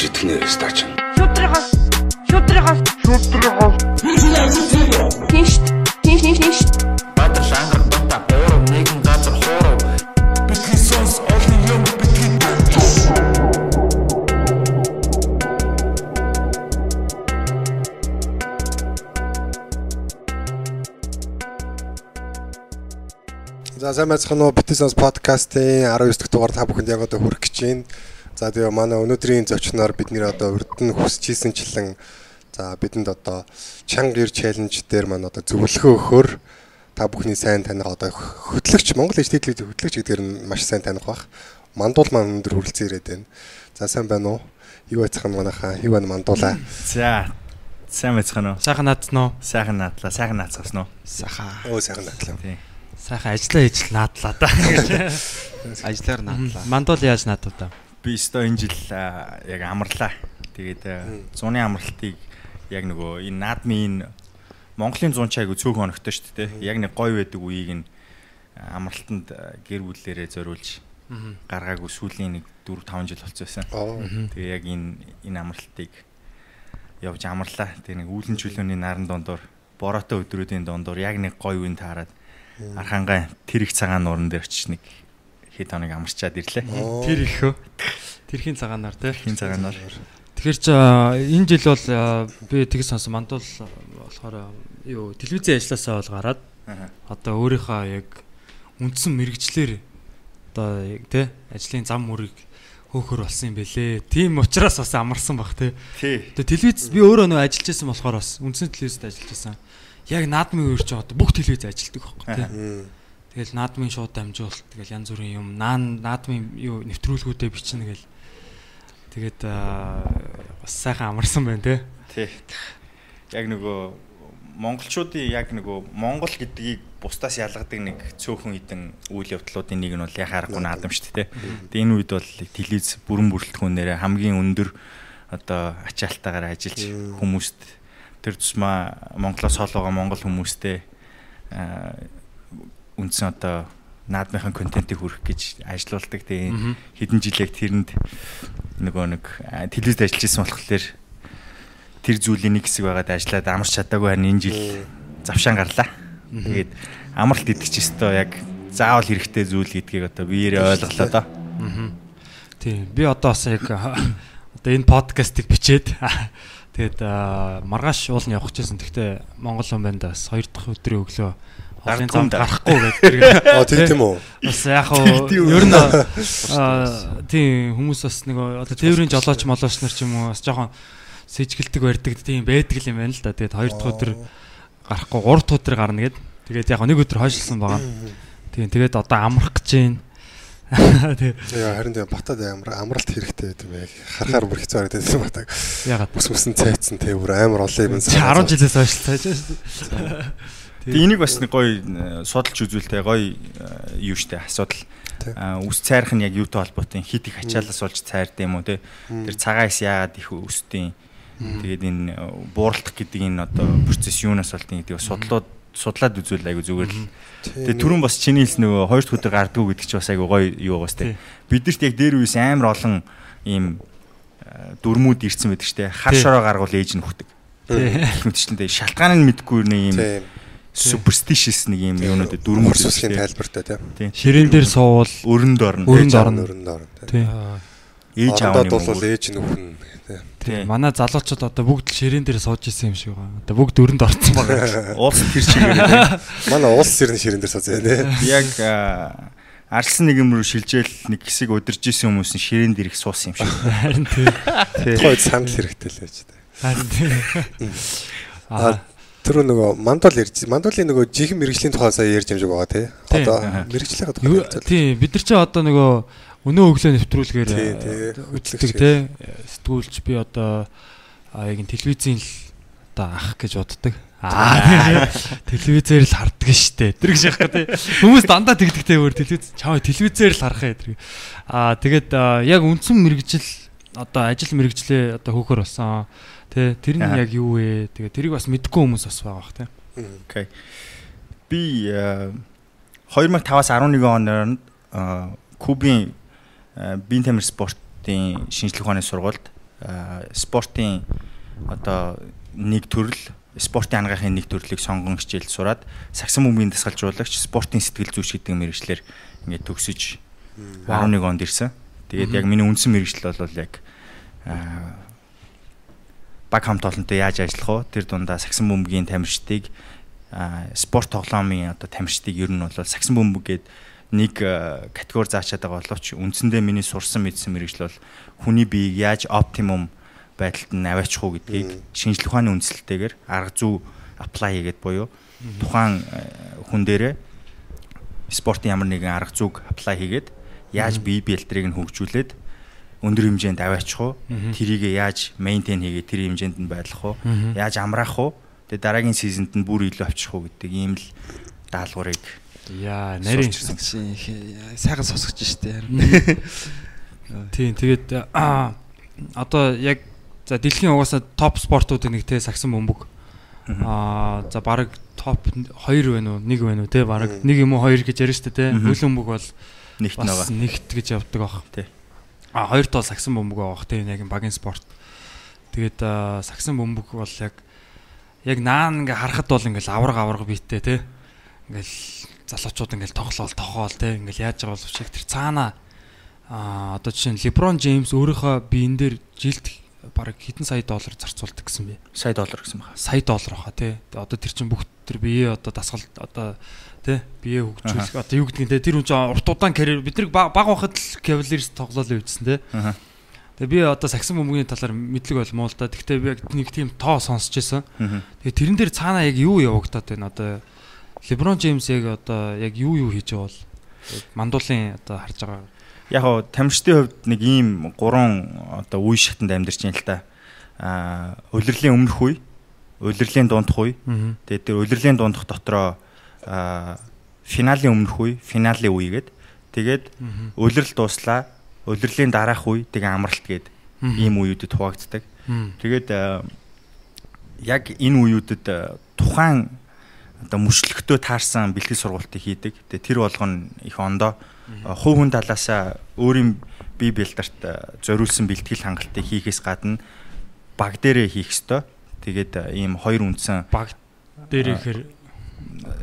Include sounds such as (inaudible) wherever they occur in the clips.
гэж итгэнэ стач. Шүтрихос. Шүтрихос. Шүтрихос. Тинш. Тинш тинш тинш. Баатар шангар бата боороо нэгэн газар хоороо бидний сонс олон юм бидний За сайн байцгаана уу Битсонс подкастын 19 дахь дугаар та бүхэнд яг одоо хүрэх гэж байна. За тэгээ манай өнөөдрийн зочноор бид нэр одоо урд нь хүсчихсэнчлэн за бидэнд одоо чанга 90 челленж дээр маань одоо зөвлөгөө өгөхөөр та бүхний сайн таних одоо хөтлөгч Монгол иж тэтгэлийн хөтлөгч гэдгээр нь маш сайн таних бах. Мандуул маань өндөр хүрэлцэн ирээд байна. За сайн байна уу? Юу байцгаана манайхаа? Юу байна мандуулаа? За сайн байцгаана уу? Сайхан наадсан уу? Сайхан наадлаа, сайхан наацсан уу? Сайхан. Өө сайхан натлаа. Тий. Сайхан ажиллаа хийж наадлаа да. (laughs) Ажлаар наадлаа. Мандуул яаж наадав да? Би өстой энэ жил яг амарлаа. Тэгээд а, зуны амралтыг яг нөгөө энэ наадмын энэ Монголын зун чайг цөөх хоногтой шүү дээ. Яг нэг гой байдаг үеийг нь амралтанд гэр бүлээрээ зориулж гаргаагүй сүүлийн нэг 4 5 жил болцсон байсан. Тэгээ яг энэ энэ амралтыг явж амарлаа. Тэгээ нэг үүлэн чөлөөний наран дондор бороотой өдрүүдийн дондор яг нэг гой үн таарад архангай тэр их цагаан нууран дээр очиж нэг хэд хоног амарчаад ирлээ. Тэр их хөө. Тэрхийн цагаанаар тий. Хин цагаанаар. Тэгэхээр ч энэ жил бол би тэг сонсон мандуул болохоор юу телевизийн ажилласаа бол гараад одоо өөрийнхөө яг үндсэн мэрэгчлэр одоо тий ажлын зам мөрийг хөөхөр болсон юм бэлээ. Тийм учраас бас амарсан тий. Тий. Тэгээ телевиз би өөрөө нөө ажиллаж байсан болохоор бас үндсэн телевизэд ажиллаж байсан. Яг наадмын үеэр ч одоо бүх телевиз ажилладаг байхгүй тий. Тэгэл наадмын шууд дамжуулалт тэгэл янз бүрийн юм наан наадмын юу нэвтрүүлгүүдэд бичнэ гэл. Тэгээд аа, бас сайхан амарсан байна те. Тий. Яг нөгөө монголчуудын яг нөгөө монгол гэдгийг бусдаас ялгадаг нэг цөөхөн хідэн үйл явдлуудын нэг нь бол яхаарахгүй наадам шүү дээ. Тэгээ энэ үед бол телевиз бүрэн бүрэлдэхүүнээр хамгийн өндөр одоо ачаалтаагаар ажиллаж хүмүүст тэр тусмаа Монголоос хол байгаа монгол хүмүүстээ аа, үндсэн одоо наадмынхаа контентыг хүргэх гэж ажилуулдаг. Тэгээ хэдэн жил яг тэрэнд нөгөө нэг а, телевизд ажиллаж исэн болохоор тэр зүйлийн нэг хэсэг байгаад ажиллаад амарч чадаагүй харин энэ жил завшаан гарлаа. Тэгээд амралт идэх ч ёстой яг заавал хэрэгтэй зүйл гэдгийг одоо биеэрээ ойлголоо доо. Тийм. Би одоо бас яг одоо энэ подкастыг бичээд тэгээд аа, маргааш уулын явах гэжсэн. Гэхдээ Монгол хүн байна да бас хоёр дахь өдрийн өглөө замд да. гарахгүй гэдэг. (laughs) Оо тийм тийм үү? Бас яг хуу ер нь (laughs) аа, тийм хүмүүс бас нэг одоо тээврийн жолооч молооч нар ч юм уу бас жоохон сэжгэлдэг барьдаг тийм байдаг юм байна л да. Тэгээд хоёр дахь өдөр гарахгүй гурав дахь өдөр гарна гэд. Тэгээд яг нэг өдөр хойшлсон байгаа. Тийм тэгээд одоо амрах гэж байна. (laughs) Тэгээд Яа харин тийм батад амар амралт хэрэгтэй гэдэг юм яг харахаар бүр хэцүү харагдаад байсан батаг. ягаад Ус мөсөн цайцсан те бүр амар олон юм. чи 10 жилээс хойш цааш шүү. Тэгээ энийг бас нэг гоё э, судалж үзүүлтэй гоё э, юу штэ асуудал. Үс цайрах нь яг юутай холбоотой хит их ачаалаас болж цайрд юм уу те. Тэр цагаас яагаад их өсдөйн. Тэгээд энэ э, бууралдах гэдэг энэ одоо процесс юунаас болдгийг гэдэг судлаад судлаад үзвэл айгу зүгээр л. Тэгээ түрүүн бас чиний хэлс нөгөө хоёр дахь өдөр гардгуу гэдэг чи бас айгу гоё юу байгаас те. Бидэрт яг дээр үес амар олон ийм дүрмүүд ирсэн байдаг штэ. Хар шороо гаргуул ээж нь хөхдөг. Гэх мэтчлэн тэгээ шалтгааныг мэдгүй нэг Тийм. Superstitious нэг юм юунууд дүрмүүд Мөрс усхийн тайлбартай. Тийм. Ширээн дээр суувал өрөнд орно. Өрөнд орно. Өрөнд орно. тий. Ээж аав нь дуулвал ээж нь үхэн. те. тий. Манай залуучууд одоо бүгд ширээн дээр сууж исэн юм шиг байгаа. Одоо бүгд өрөнд орсон байгаа. (laughs) Улс тэр чигээр Манай улс ирнэ ширэн дээр сууж байна яг арслан нэгэн рүү шилжээл нэг хэсэг удирж исэн хүмүүс нь ширээн дэрх суусан юм шиг. Харин тий. Тухайд санал хэрэгтэй л байж та. Харин тий. А Аа. Тэр нөгөө мандуул ярьж мандуулын нөгөө жихэн мэрэгжлийн тухай сая ярьж юмжиг байгаа тий. Одоо мэрэгжлийн тухай. тий бид нар ч одоо нөгөө өнөө өглөө нэвтрүүлгээр э, тий. үздэг тий. Сэтгүүлч би одоо яг телевизийн л одоо ах гэж боддог. Аа (laughs) телевизээр л харддаг штэ. Тэр гэж яах гэдэг. Хүмүүс дандаа тэгдэгтэй өөр телевиз чаа телевизээр л харах юм. Аа тэгээд яг үндсэн мэрэгжил одоо ажил мэрэгжлээ одоо хөөхөр болсон. Тэ тэр нь яг юу вэ? Тэгээ тэрийг бас мэдгүй хүмүүс бас байгаа бах тий. Окей. Би аа, 2005-аас 11 онд аа, Кубын аа, биеийн тамир спортын шинжлэх ухааны сургуульд спортын одоо нэг төрөл спортын ангаахын нэг төрлийг сонгон хичээл сураад сагсан бөмбөгийн дасгалжуулагч спортын сэтгэл зүйч гэдэг мэрэгчлэр ингээд төгсөж 11 онд ирсэн. Тэгээд яг миний үндсэн мэрэгжил бол яг баг хамт олонтой яаж ажиллах вэ? Тэр дундаа сагсан бөмбөгийн тамирчдыг спорт тоглоомын одоо тамирчдыг ер нь бол сагсан бөмбөг гээд нэг категори заачаад байгаа боловч үндсэндээ миний сурсан мэдсэн мэрэгжил бол хүний биеийг яаж оптимум байдалд нь аваачих уу гэдгийг шинжлэх ухааны үндслэлтэйгээр арга зүй apply хийгээд буюу тухайн хүн дээрээ спортын ямар нэгэн арга зүйг apply хийгээд яаж бие бэлтрийг нь хөгжүүлээд өндөр хэмжээнд аваачих уу? Тэрийг яаж мейнтейн хийгээд тэр хэмжээнд нь байлгах уу? Яаж амраах уу? Тэгээ дараагийн сизонд нь бүр илүү авчих уу гэдэг ийм л даалгаврыг Яа, нарийн сайхан сосгож штэ. Тийм, тэгээд одоо яг за дэлхийн угаасаа топ спортуудын нэг те сагсан бөмбөг. Аа, за баг топ 2 байна уу, 1 байна уу те? Баг 1 юм уу 2 гэж ярьж штэ те. Хөл бөмбөг бол нэгт байгаа. нэгт гэж явдаг баг. Тий. А хоёрт бол сагсан бөмбөг бах тийм яг багийн спорт. Тэгээд сагсан бөмбөг бол яг яг наан ингээ харахад бол ингээл авраг авраг биеттэй те. Ингээл залуучууд ингээл тоглоол тохоол те. Ингээл яаж байгаа боловч яг тэр цаана а одоо жишээ нь LeBron James өөрийнхөө биен дээр жилд бараг хэдэн сая доллар зарцуулдаг гэсэн бэ? сая доллар гэсэн байна. Сая доллар баха тий. Одоо тэр чин бүх тэр бие одоо дасгал одоо тий бие хөгжүүлэх одоо юу гэдгийг те тэр хүн чинь урт удаан карьер бид нэг баг байхад л Cavaliers тоглоулаа үзсэн те. Тэгээ би одоо сагсан бөмбөгийн талаар мэдлэг болмоо л да. Гэхдээ би яг нэг тийм тоо сонсч байсан. Тэгээ тэрэн дээр цаанаа яг юу явагдаад байна одоо LeBron James яг одоо яг юу юу хийж байгаа бол мандуулын одоо харж байгаа. Яг гоо тамирчдын хувьд нэг ийм гурван одоо үе шатанд амьдарч байна л та. Аа, улирлын өмнөх үе, улирлын дундх үе, тэгээд тэр улирлын дундх дотроо финалийн өмнөх үе, финалийн үе гээд тэгээд улирал дууслаа, улирлын дараах үе, тэгээ амралт гээд ийм үеүүдэд хуваагддаг. Тэгээд яг энэ үеүүдэд тухайн одоо мөчлөгтөө таарсан бэлтгэл сургалтыг хийдэг. Тэгээ тэр болгоно их ондоо хувь хүн талаасаа өөрийн бие бэлдарт зориулсан бэлтгэл хангалтыг хийхээс гадна баг дээрээ хийх ёстой. Тэгээд ийм хоёр үндсэн баг дээр ихээр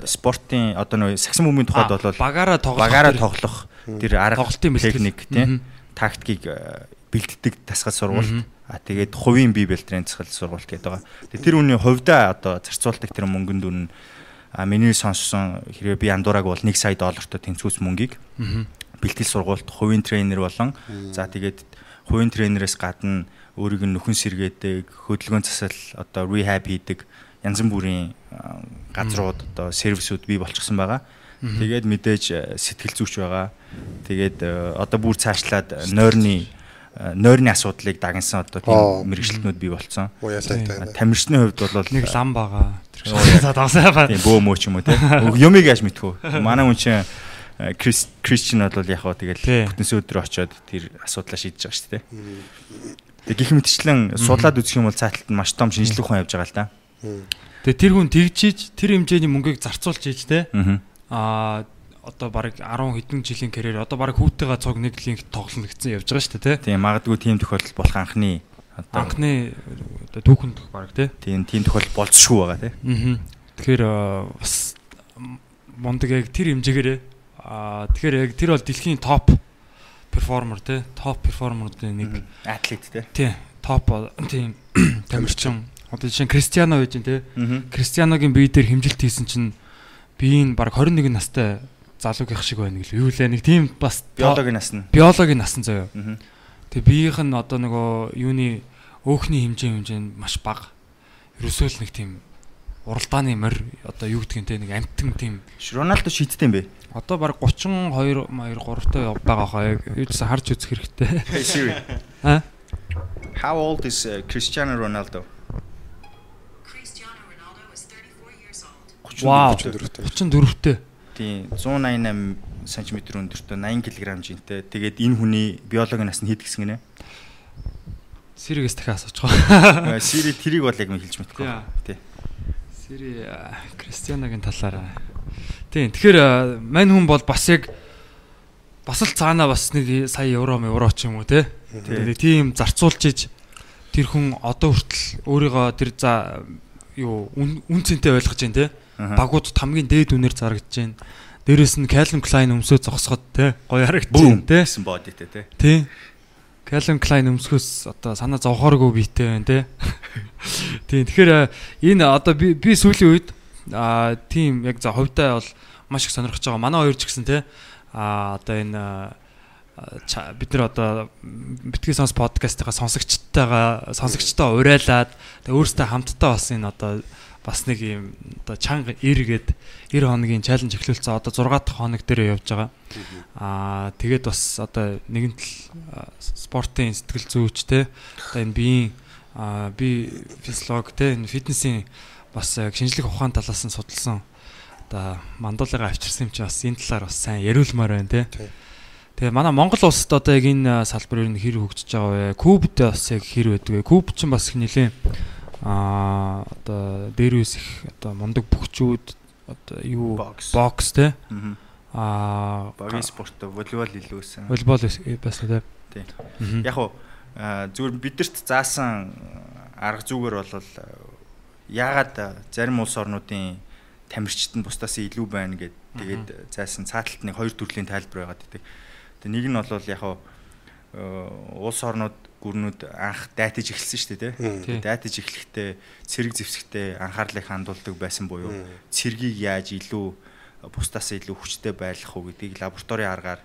спортын одоо нэг сагсан бөмбөгийн тухайд бол багаараа тоглох багаараа тоглох тэр арга Тоглолтын техник тийм тактикийг а, бэлддэг дасгал сургууль. Мгм. А тэгээд хувийн бие бэлтрийн дасгал сургууль гэдэг байгаа. Тэгээд тэр үний хувьдаа одоо зарцуулдаг тэр мөнгөнд дүн а миний сонссон хэрэг би андуураг бол 1 сая доллартай тэнцвүүс мөнгийг бэлтгэл сургуульд хувийн тренер болон за тэгээд хувийн тренерээс гадна өөрийг нь нөхөн сэргээдэг, хөдөлгөөн засал одоо rehab хийдэг янз бүрийн газрууд одоо сервисүүд бий болчихсон байгаа. Тэгээд мэдээж э, сэтгэл зүйч байгаа. Тэгээд э, одоо бүр цаашлаад э, нойрны нойрны асуудлыг дагнсан одоо тийм мэрэгчлэтнүүд бий болцсон. Байна. Тамирчны хувьд бол нэг лам байгаа. За дагсаа ба. тийм бөө мөө ч юм уу те. Юмыг яаж мэдхүү. Манай хүн чинь Крис Кристиан бол яг Тий. тэгэл бүтэнсэ өдрөө очиод тэр асуудлаа шийдэж байгаа шүү дээ. Тэг гих мэтчлэн судлаад үзэх юм бол цааталт нь маш том шинжлэх ухаан явж байгаа л да. Тэгээ тэр хүн тэгжиж тэр хэмжээний мөнгийг зарцуулж ийж те. Аа. Одоо баг 10 хэдэн жилийн карьер одоо баг хүүтэйгээ цуг нэг линк тоглоно гэсэн явж байгаа шүү дээ те. Тийм магадгүй тийм тохиолдол болох анхны одоо Анхны одоо түүхэнд баг те. тийм тийм тохиолдол болцсохгүй байгаа тий. Аа. Тэгэхээр бас мундаг яг тэр хэмжээгээр аа тэгэхээр яг тэр бол дэлхийн топ перформер те. Топ перформеруудын нэг Атлет тий. тий топ тийм (clears throat) тамирчин одоо жишээ нь Кристиано байж. Аа. Кристианогийн бие дээр хэмжилт хийсэн чинь бие нь баг 21 настай залуугийнх шиг байна гэлээ. Юу лээ нэг тийм бас Биологийн нас нь. биологийн насан заяа. Аа. Тэгээ биеийнх нь одоо нөгөө юуны өөхний хэмжээ хэмжээ нь маш бага. Ерөөсөө л нэг тийм уралдааны морь одоо юу гэдгийг те нэг амтэн тийм Роналдо шийдтэй юм бэ? одоо баг 32 маяр 3 таа байгаа хаа юу ч харж үзэх хэрэгтэй. А? How old is uh, Cristiano Ronaldo? 34 34-тэй. Тийм 188 см өндөртэй 80 кг жинтэй. Тэгээд энэ хүний биологийн нас нь хэд гэсэн гинэ? Сиригээс дахиад асууж байгаа. Э, Сири тэрийг бол яг хэлж мэдэхгүй. Тий. Сири э, Кристианагийн талаар. Тийм. Тэгэхээр э, мань хүн бол бас яг бас л цаанаа бас нэг сая евро евро ч юм уу те. Тэгээд тийм зарцуулж иж тэр хүн одоо хүртэл өөрийгөө тэр за юу үн цэнтэй ойлгож байна те. Багууд хамгийн дээд үнээр зарагдж байна. Дээрэс нь Calvin Klein өмсөө зогсоход те гоё харагдаж Бүүм байна те. гэсэн бодитэй те. Тий. Calvin Klein өмсгөөс одоо санаа зовхооргүй биетэй байна те. (laughs) Тий. Тэгэхээр а, энэ одоо би би сүүлийн үед а тийм яг за хувьдаа бол маш их сонирхож байгаа. Манай хоёр ч гэсэн те а одоо энэ ча- бид нар одоо битгий сонс подкастынхаа сонсогчтойгоо сонсогчтой урайлаад өөрсдөө хамтдаа бас энэ одоо бас нэг юм одоо чанга эргээд 90 хоногийн чаленж эхлүүлсэн одоо 6 дахь хоног дээр явж байгаа. Аа тэгээд бас одоо нэгэн тал а, спортын сэтгэл зүйч те одоо энэ биеийн би физиолог те энэ фитнесийн бас яг шинжлэх ухаан талаас нь судалсан одоо мандуулага авчирсан юм чи бас энэ талаар бас сайн яриулмаар байна те. Тэгээ манай Монгол улсад одоо яг энэ салбар ер нь хэр хөгжиж байгаа вэ? Кубд бас яг хэр байдаг вэ? Куб ч бас их нэлээ аа одоо дээрээс их одоо мундаг бөхчүүд одоо юу Бокс. те аа Багийн спорт волейбол илүүсэн. волейбол бас- бас те. Яг уу а, зүгээр бидэрт заасан арга зүгээр бол яагаад зарим улс орнуудын тамирчид нь бусдаас илүү байна гэд тэгээд заасан цааталт нэг хоёр төрлийн тайлбар байгаад байдаг. Тэгээ нэг нь бол яг э, улс орнууд гүрнүүд анх дайтаж эхэлсэн шүү дээ тий. Дайтаж эхлэхдээ цэрэг зэвсэгтээ анхаарлыг хандуулдаг байсан буюу цэргийг яаж илүү бусдаас илүү хүчтэй байлгах уу гэдгийг лабораторийн аргаар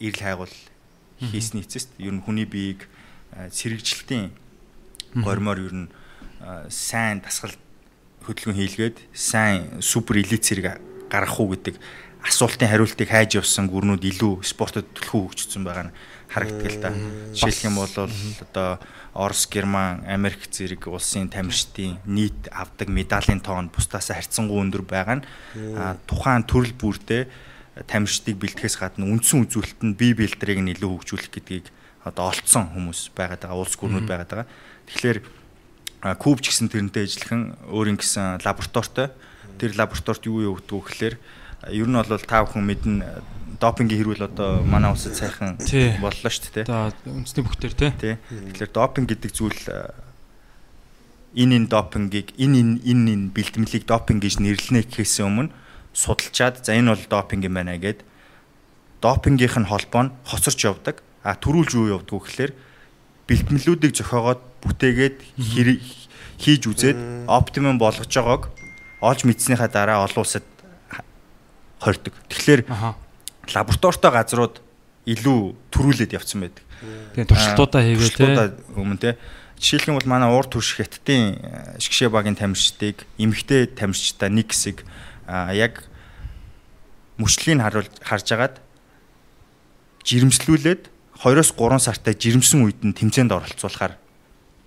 эрэл хайгуул хийсний эцэст. Ер нь хүний биеийг а, цэрэгжилтийн гормоор ер нь сайн дасгал хөдөлгөөн хийлгээд сайн супер элит цэрэг гаргах уу гэдэг асуултын хариултыг хайж явсан гүрнүүд илүү спортод төлхөө хөгжсөн байгаа нь харагддаг л да. Жишээлх юм бол одоо Орос, Герман, Америк зэрэг улсын тамирчдын нийт авдаг медалийн тоон бусдаас харьцангуй өндөр байгаа нь тухайн төрөл бүрдээ тамирчдыг бэлтгэхээс гадна үндсэн үзүүлэлт нь бие бэлтрийг нь илүү хөгжүүлэх гэдгийг одоо олцсон хүмүүс байгаад байгаа улс гүрнүүд байгаад байгаа. Тэгэхээр куб ч гэсэн тэрнтэй ажиллахан өөрийн гэсэн лабораторитой. Тэр лабораторид юу вэ гэхээр ер нь бол та бүхэн мэднэ допингийн хэрүүл одоо манай улсад сайхан боллоо шүү дээ. Одоо үндэсний бүхтэр. Тий. Тэгэхээр допинг гэдэг зүйл энэ энэ допингийг энэ энэ энэ энэ бэлтгэлийг допинг гэж нэрлэнэ гэхээс өмнө судалчаад за энэ бол допинг юм байна гэд допингийнх нь холбоо нь хоцорч явдаг. А төрүүлж юу явдаг вэ гэхээр бэлтгэлүүдийг зохиогоод бүтээгээд хийж үзээд оптимум болгож байгааг олж мэдснийхаа дараа олон улсад хордог. Тэгэхээр лабораторитой газрууд илүү төрүүлээд явцсан байдаг. Тэгээ туршилтуудаа хийгээ те. Туршилтуудаа өмнө те. Жишээлх юм бол манай уур турш хятадын э, шгшээ багийн тамирчдыг эмгтэй тамирчдаа нэг хэсэг яг мөчлөгийг харуул харж агаад жирэмслүүлээд 2-оос 3 сартай жирэмсэн үед нь тэмцээнд оролцуулахаар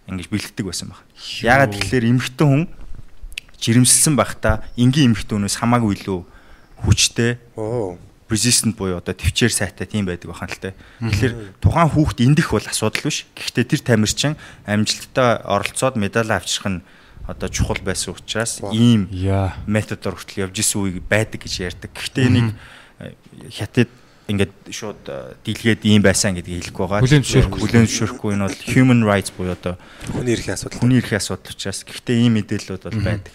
ингэж бэлддэг байсан баг. Яагаад тэгэхээр эмгтэн хүн жирэмсэлсэн байхдаа энгийн эмгтэн хүнээс хамаагүй илүү хүчтэй Оо. resistant буюу одоо төвчээр сайтай тийм байдаг бахан л те. Тэгэхээр тухайн хүүхд эндэх бол асуудал биш. Гэхдээ тэр тамирчин амжилттай оролцоод медаль авчрах нь одоо чухал байсан учраас ийм Яа. методоор хүртэл явж исэн үе байдаг гэж ярьдаг. Гэхдээ энийг э, хятад ингээд шууд э, дийлгээд ийм байсан гэдгийг хэлэхгүй байгаа. Хүлээн зөвшөөрөхгүй. Хүлээн зөвшөөрөхгүй энэ бол human rights буюу одоо Хүний эрхийн асуудал. хүний эрхийн асуудал учраас гэхдээ ийм мэдээллүүд бол байдаг.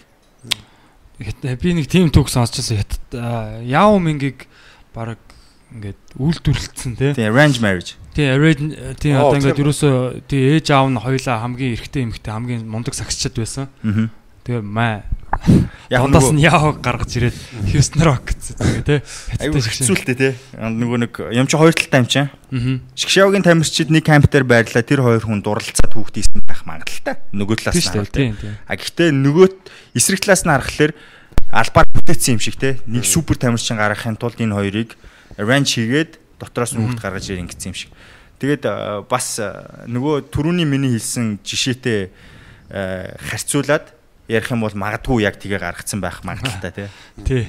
Би нэг тийм түүх сонсчихсан хятад аа, яв мингийг баг ингээд үйлдвэрлэлсэн те. Тийм arrange marriage. Тий, arrange тий Оо, одоо ингээд ерөөсөө тий ээж аав нь хоёулаа хамгийн эрэгтэй эмэгтэй хамгийн мундаг сагсчад байсан. Аа. Тэгээ маа Яг нөгөө- нь яав гаргаж ирээд Houston Rock гэсэн тий. Айгу хэцүүлтэй те. Нөгөө нэг юм чи хоёр талтай юм чинь. Аа. Шгшавгийн тамирчид нэг камптер байрлаа тэр хоёр хүн дурлалцаад хүүхд магадaltaй. Нөгөө талаас нь харах. Тийм. А гэхдээ нөгөө эсрэг талаас нь харахаар албаар бүтээсэн юм шиг те. Нэг супер тамирчин гаргахын тулд энэ хоёрыг arrange хийгээд дотроос нь хүүхд гаргаж ирэх ингэсэн юм шиг. Тэгээд бас нөгөө түрүүний миний хэлсэн жишээтэй харьцуулаад ярих юм бол магадгүй яг тгээ гаргацсан байх магадaltaй те. Тий.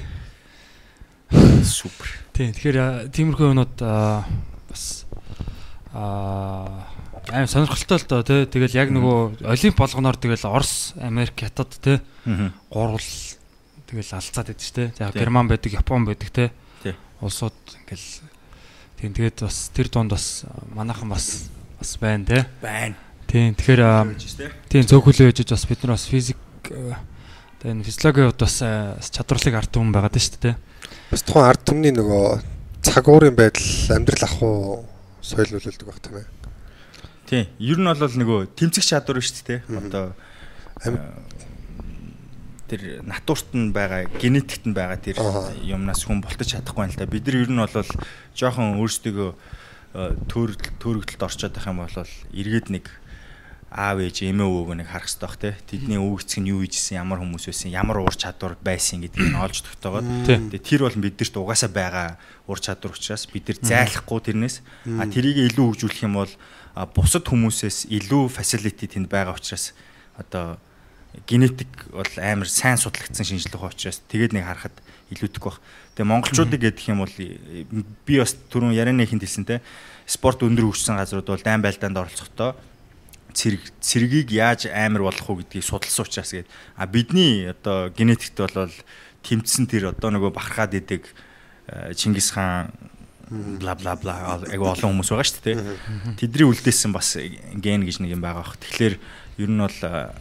Супер. Тий. Тэгэхээр тиймэрхүү юмнууд бас аа аим сонирхолтой л доо тий. Тэгэл яг нөгөө олимп болгоноор тэгэл Орос, Америк, Хятад тий Аа. гурвал тэгэл алцаад байдаг шүү дээ. За Тий. Герман байдаг, Япон байдаг тий. Тий. Улсууд ингээл тийм тэгээд бас тэр дунд бас манайхан бас бас байна тий. Байна. Тийм. Тэгэхээр аа, тийм цөөхөлөө яжиж бас бид нар бас физик одоо энэ физиологийн хувьд бас аа, чадварлыг ард түмэн байгаад байна шүү дээ. Бас тухайн ард түмний нөгөө цагуурын байдал амьдрал ах уу соёл нөлөөлдөг байх тийм ээ. Тийм. Ер нь бол нөгөө тэмцэх чадвар шүү дээ. Одоо аа, тэр натурт нь байгаа, генетикт нь байгаа тэр юмнаас хүн болтож чадахгүй юм л да. Бид нар ер нь бол жоохон өөрсдөө төрөл төрөгдөлд орчод байх юм бол эргээд нэг аав ээж эмээ өвөг нэг харах хэрэгтэй бах те. Тэдний өвгцг нь юу хийжсэн, ямар хүмүүс байсан, ямар ур чадвар байсан гэдгийг нь олж тогтоогоод Тийм. Тэгээ тэр бол бидэрт угаасаа байгаа ур чадвар учраас бид нар зайлахгүй тэрнээс а тэрийг илүү хөгжүүлэх юм бол бусад хүмүүсээс илүү facility тэнд байгаа учраас одоо генетик бол амар сайн судлагдсан шинжилгээ учраас тэгээд нэг харахад илүүдэг баг. Тэгээ монголчуудыг гэдэг юм бол би бас түрүүн ярианы хинт хэлсэн те спорт өндөр хөгжсөн газрууд бол дайн байлдаанд оролцохдоо цэрэг цэрэгийг яаж амар болгох уу гэдгийг судалсан учраас гээд а бидний одоо генетикт бол тэмцсэн тэр одоо нөгөө бахархаад идэг э, Чингис хаан бла бла бла аг олон хүмүүс байгаа шүү дээ. Тэдний үлдээсэн бас ген гэж нэг юм байгаа бах. Тэгэхээр ер нь бол э,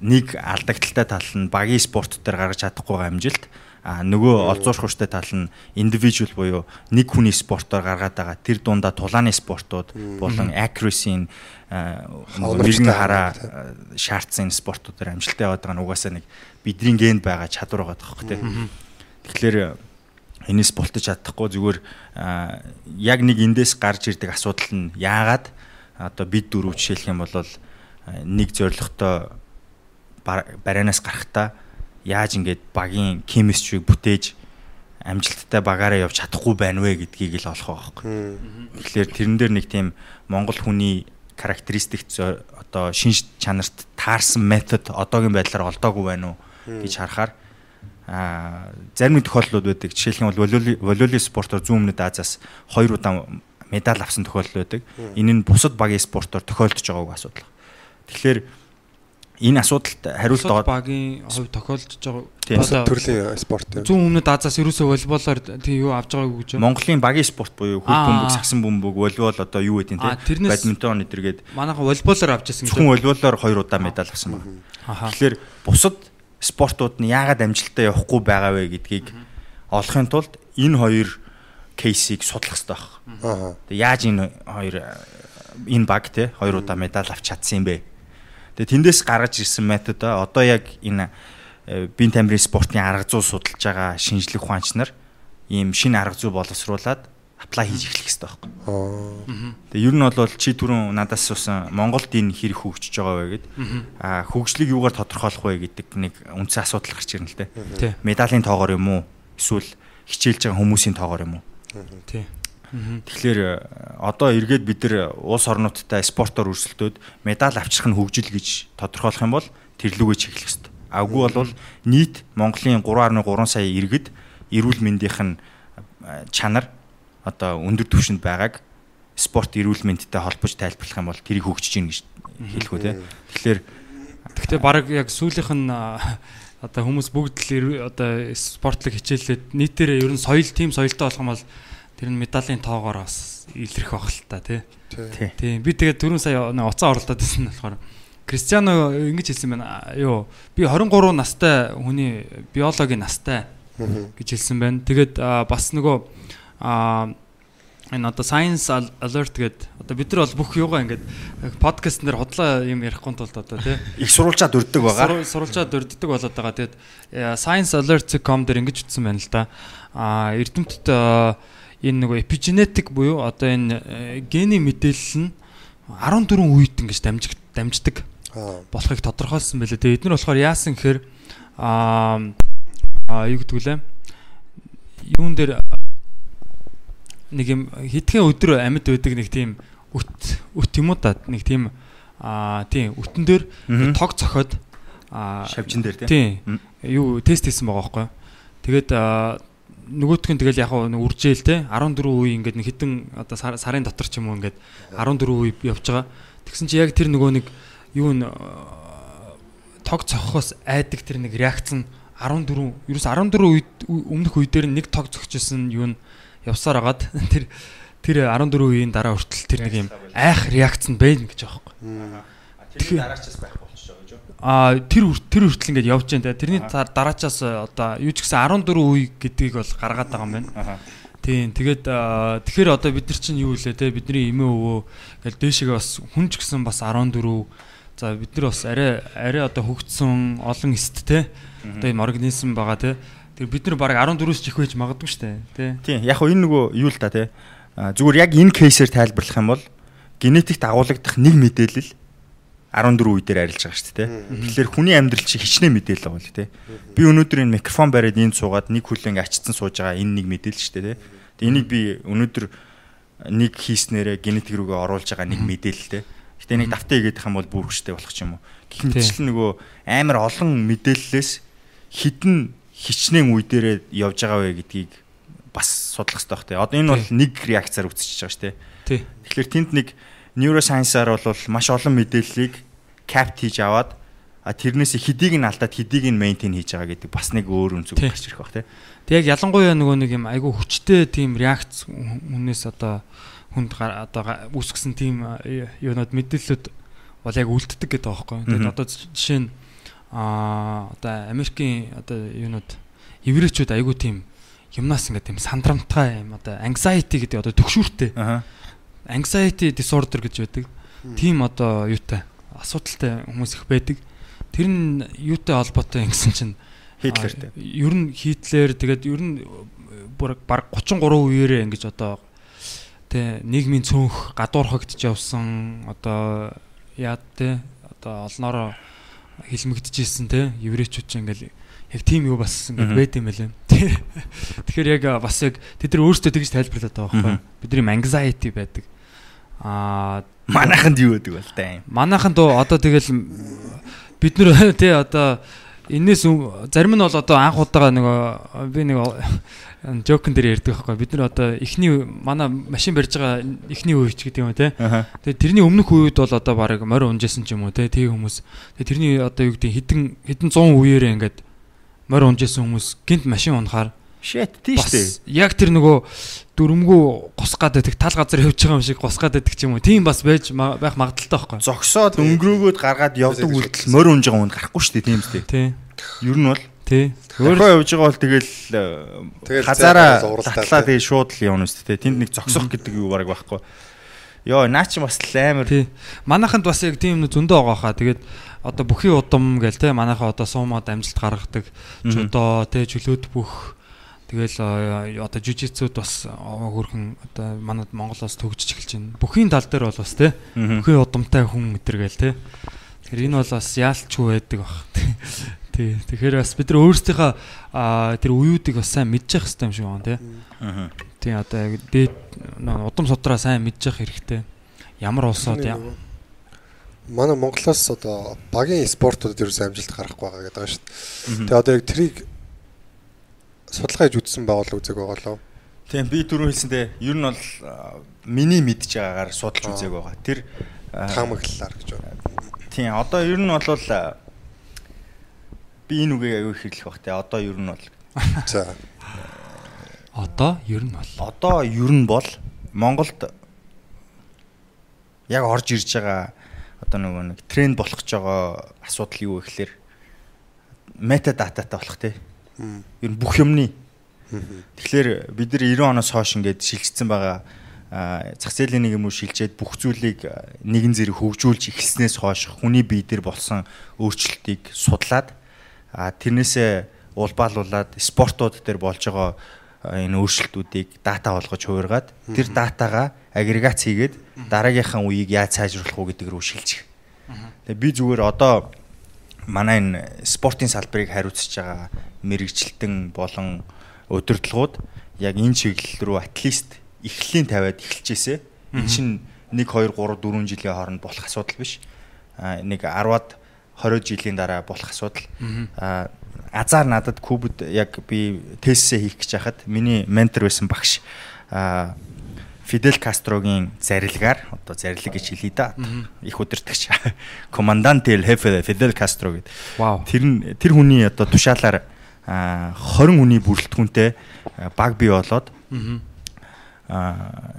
нэг алдагдaltaй тал нь багийн спорт дээр гаргаж чадахгүй амжилт а нөгөө олзуурах хүчтэй тал нь индивидуал буюу нэг хүний спортоор гаргаад байгаа тэр дундаа тулааны спортууд болон accuracy-ийн Хавнарчтай мэрэгэн хараа э, шаардсан спортуудаар амжилттай яваад байгаа нь угаасаа нэг бидний генд байгаа чадвар байгаа тоххой тий. Тэгэхээр э, энэс болтож чадахгүй зүгээр яг нэг эндээс гарч ирдэг асуудал нь яагаад? Одоо бид дөрөв жишээлх юм бол нэг зоригтой барианаас гарахтаа яаж ингээд багийн chemistry бүтээж амжилттай багаараа явж чадахгүй байна вэ гэдгийг л олох байхгүй. Тэгэхээр тэрэн дээр нэг тийм монгол хүний характеристик одоо шинж чанарт таарсан метод одоогийн байдлаар олдоогүй байна уу гэж харахаар а зарим нэг тохиолдлууд байдаг. Жишээлх юм бол волейбол- волейболын спортоор зүүн өмнөд Азиас хоёр удаа медаль авсан тохиолдол байдаг. Энэ нь бусад багийн спортоор тохиолдож байгааг асуудал. Тэгэхээр энэ асуудалд хариулт аваад багийн хувь тохиолдож байгаа. Төрлийн спорт тийм. зүүн өмнөд Азаас ерөөсөө волейболоор тийм юу авж байгаагүй гэж байна. Монголын багийн спорт буюу хөл бөмбөг, сагсан бөмбөг, волейбол одоо юу гэдэг нь те бадминтон эдэргээд Манайха волейболоор авч ирсэн гэж. зөвхөн волейболоор хоёр удаа медаль авсан байна. Тэгэхээр бусад спортууд нь яагаад амжилттай явахгүй байгаа вэ гэдгийг олохын тулд энэ хоёр кейсийг судлах хэрэгтэй байна. Тэгээ яаж энэ хоёр э, энэ баг те хоёр удаа медаль авч чадсан юм бэ? Тэгээ тэндээс гаргаж ирсэн методоо одоо яг энэ э, бие тамирын спортын арга зүй судалж байгаа шинжлэх ухаанч нар ийм шинэ арга зүй боловсруулад аплай хийж эхлэх хэрэгтэй байхгүй. Аа. Тэгээ ер нь бол чи түрүүн надаас суусан Монголд энэ хэрэг хөгжиж байгаа вэ гэд а хөгжлийг юугаар тодорхойлох вэ гэдэг нэг үндсэн асуудал гарч ирнэ л дээ. Медалийн тоогоор юм уу? Эсвэл хичээлж байгаа хүмүүсийн тоогоор юм уу? Тий. Тэгэхээр э, одоо эргээд бид нар улс орнуудтай спортоор өрсөлдөөд медаль авчрах нь хөгжил гэж тодорхойлох юм бол тэрлүүгээ чиглэх хэрэгтэй. А үгүй бол нийт Монголын 3.3 сая иргэд эрүүл мэндийнх нь э, чанар одоо өндөр түвшинд байгааг спорт эрүүл мэндтэй холбож тайлбарлах юм бол тэрийг хөгжиж гин гэж хэлэх үү те. Тэгэхээр Гэхдээ баг яг сүүлийнх нь одоо хүмүүс бүгд л одоо спортлог хичээлээд нийтээрээ ер нь соёл тим соёлтой болох юм бол тэр нь медалийн тоогоор бас илэрх байх л та тий. тий. Тийм би тэгээд түрүүн сая нэг уцаа оролдоод байсан нь болохоор Кристиано ингэж хэлсэн байна. Юу би 23 настай хүний биологийн настай гэж хэлсэн байна. Тэгээд бас нөгөө а энэ одоо science al- alert гэдэг одоо бид нар бол бүх юугаа ингээд подкаст нэр хотлоо юм ярихгүй тулд одоо тий (laughs) их сурвалжаад өрдөг байгаа. Сурвалжаад өрддөг болоод байгаа. Тэгээд э, sciencealert.com дээр ингэж утсан байна л да. А эрдэмтэд э, энэ нөгөө epigenetic буюу одоо энэ э, гений мэдээлэл нь 14 үед ингэж дамжиг дамждаг Аа. болохыг тодорхойлсон байлээ. Тэгээд эдгээр болохоор яасан гэхээр а юу гэдэг лээ? Юун дээр нэг юм хитгэн өдөр амьд байдаг нэг тийм өт өт юм уу та нэг тийм а тийм өтөн дээр тог цохоод а Шавжин дээр тий. тийм юу тест хийсэн байгаа байхгүй. Тэгээд нөгөөтг нь тэгэл яг нэг үржээл те 14 үе ингээд нэг хитэн одоо сар- сарын дотор ч юм уу ингээд 14 үе явж байгаа. Тэгсэн чи яг тэр нөгөө нэг юу н тог цохохоос айдаг тэр нэг реакц нь 14 ерөөс 14 үед өмнөх үе дээр нэг тог цогчсон юу нь явсаар агаад (laughs) тэр тэр 14 үеийн дараа хүртэл тэр нэг юм айх реакц нь байна гэж байхгүй. Тэгэхээр дараачаас байх болчихж байгаа гэж юу? А тэр тэр хүртэл ингээд явж байна. Тэрний дараачаас э, одоо юу ч гэсэн 14 үе гэдгийг бол гаргаад байгаа юм байна. Тийм. Тэгээд аа, тэгэхээр одоо бид нар чинь юу вэ те? Бидний эмээ өвөө гэл дээшээгээ бас хүн ч гэсэн бас 14 За бид нар бас арай арай одоо хөгжсөн олон эст те. Одоо юм организм байгаа те. Тэр бид нар баг 14-с ч их байж магадгүй штэ те. Тийм. Яг энэ нөгөө юу л та тий. А, Зүгээр яг энэ кейсээр тайлбарлах юм бол генетикт агуулгадах нэг мэдээлэл 14 үе дээр арилж байгаа шүү дээ. Тэгэхээр хүний амьдрал чи хичнээн мэдээлэл байгаа л тий. Би өнөөдөр энэ микрофон бариад энд суугаад нэг хүлэн ачцсан сууж байгаа энэ нэг мэдээлэл шүү дээ тий. Тэгээ энийг би өнөөдөр нэг хийснээрээ генетик рүүгээ оруулж байгаа нэг мэдээлэл тий. Гэтэ нэг давтаа хийгээд их юм бол бүрхштэй болох ч юм уу. Гэх мэтчлэн нөгөө амар олон мэдээллээс хідэн хичнээн үе дээрээ явж байгаа вэ гэдгийг бас судлах хэрэгтэй тий. Одоо энэ бол нэг реакцаар үүсчихэж байгаа шүү дээ. Тэгэхээр тэнд нэг neuroscience-аар бол маш олон мэдээллийг капт хийж аваад тэрнээс хэдийг нь алдаад хэдийг нь мейнтейн хийж байгаа гэдэг бас нэг өөр Тий. гарч ирэх бах тий. Тэг яг ялангуяа нөгөө нэг юм айгүй хүчтэй тийм реакц хүнээс одоо хүнд одоо үүсгэсэн тийм а, юунод мэдээлэлүүд бол яг үлддэг гэдэг. Мгм. Тэгээд одоо жишээ нь аа одоо Америкийн одоо юунод еврейчүүд айгүй тийм юмнаас ингээд тийм сандрамтай юм одоо anxiety гэдэг одоо төгшүүртэй Аха. anxiety disorder гэж байдаг. Тийм одоо юутай асуудалтай хүмүүс их байдаг. Тэр нь юутай холбоотой юм гэсэн чинь Хитлертэй. А, Ер нь Хитлер тэгээд ер нь бүр баг 33 үеэрээ ингэж одоо тэ нийгмийн цөөнх гадуурхагдж явсан одоо яа тэ одоо олноороо хилмигдэжсэн тэ еврейчүүд ч ингээл яг тийм юу бас ингээд байд юм байлаа. (laughs) Тэгэхээр яг бас яг тэд нар өөрсдөө тэгж тайлбарлаад байгаа байхгүй. Бидний anxiety байдаг. Аа Манайханд юу гэдэг бол та юм. Манайхан доо одоо тэгэл бид нэр (laughs) тий одоо энээс зарим нь бол одоо анх удаага нөгөө би нэг жокн дээр ярьдаг байхгүй. Бид нар одоо эхний манай машин барьж байгаа эхний үеч гэдэг юм Аха. Тэгээ тэрний өмнөх үед бол одоо баг морь унжсэн ч юм уу тий тэг хүмүүс. Тэгээ тэрний одоо юу гэдэг хідэн хідэн 100 үеэрээ ингээд морь унжсэн хүмүүс гинт машин унахаар Shit тийш дээ. яг тэр нөгөө дөрөмгөө гус гад байдаг тал газар явж байгаа юм шиг гус гад байдаг ч юм уу. Тийм бас байж байх магадaltaй байхгүй. Зогсоод өнгөрөөгөөд гаргаад явдаг үйлдэл морь унж байгаа хүнд гарахгүй шүү дээ тийм үстэй. тий. Ер нь бол тий. Өөрөө явж байгаа бол тэгэл Тэгэл хазаараа татлаа тий. шууд л явна үстэй. Тэнд нэг зогсох гэдэг юу баг байхгүй. Йоо наа чи бас л амар. Тий. Манайханд бас яг тийм нэг зөндөө байгаа хаа. Тэгээд одоо бүхий удам гээл те манайхаа одоо суумад амжилт гаргадаг жудо те чөлөөт бүх тэгэл одоо жижигцүүд бас овоо хөрхөн одоо манад Монголоос төгжиж эхэлж байна. Бүхийн тал дээр бол бас Мгм. бүхий удамтай хүн өдөргээл те. Тэгэхээр энэ бол бас яалтчгүй байдаг баг. (laughs) Тий. Тэгэхээр бас бид нар өөрсдийнхөө аа, тэр уюудыг бас сайн мэдчих хэрэгтэй юм шиг байна те. Аха. Тий одоо яг дээд удам судраа сайн мэдчих хэрэгтэй. Ямар улсууд яа- манай Монголоос одоо багийн спортуудад ерөөс амжилт гарахгүй байгаа гэдэг байгаа шүү дээ. Тэгээ одоо яг трийг судалгаа хийж үзсэн байгууллага үзэг байгаа лөө. Тийм би түрүү хэлсэндээ ер нь бол миний мэдж байгаагаар судалж үзээг байгаа. Тэр Таамаглалаар гэж байна. Тийм одоо ер нь бол би энэ үгийг аягүй хэрлэх бах те. Одоо ер нь бол (laughs) За. одоо ер нь бол одоо ер нь бол Монголд яг орж ирж байгаа одоо нөгөө нэг тренд болох гэж байгаа асуудал юу вэ гэхээр метадататай болох те. Ер нь бүх юмны Тэгэхээр бид нар 90 оноос хойш ингээд шилжчихсэн байгаа зах зээлийн нэг юм уу шилжээд бүх зүйлийг нэгэн зэрэг хөгжүүлж эхэлснээс хойш хүний бие дээр болсон өөрчлөлтийг судлаад тэрнээсээ улбаалуулад спортууд дээр болж байгаа энэ өөрчлөлтүүдийг дата болгож хуургаад тэр датагаа агрегац хийгээд дараагийнхаа үеийг яаж сайжруулах уу гэдэг рүү шилжих. Тэгээ би зүгээр одоо манай энэ спортын салбарыг хариуцж байгаа мэрэгчлэлтэн болон удирдлагууд яг энэ чиглэл рүү атлист эхлэлийн тавиад эхэлчихээсэ. Энэ чинь 1 2 3 4 жилийн хооронд болох асуудал биш. А нэг 10-аад 20 жилийн дараа болох асуудал. А азар надад кубд яг би тестсээ хийх гэж хахад миний ментор байсан багш а Фидель Кастрогийн зарилгаар одоо зарилэг гэж хэлье да. Их удирдахч. (laughs) Командант эл Хефе Фидель Кастро гэдэг. Тэр нь тэр хүний одоо тушаалаар а, 20 хүний бүрэлдэхүүнтэй баг бий болоод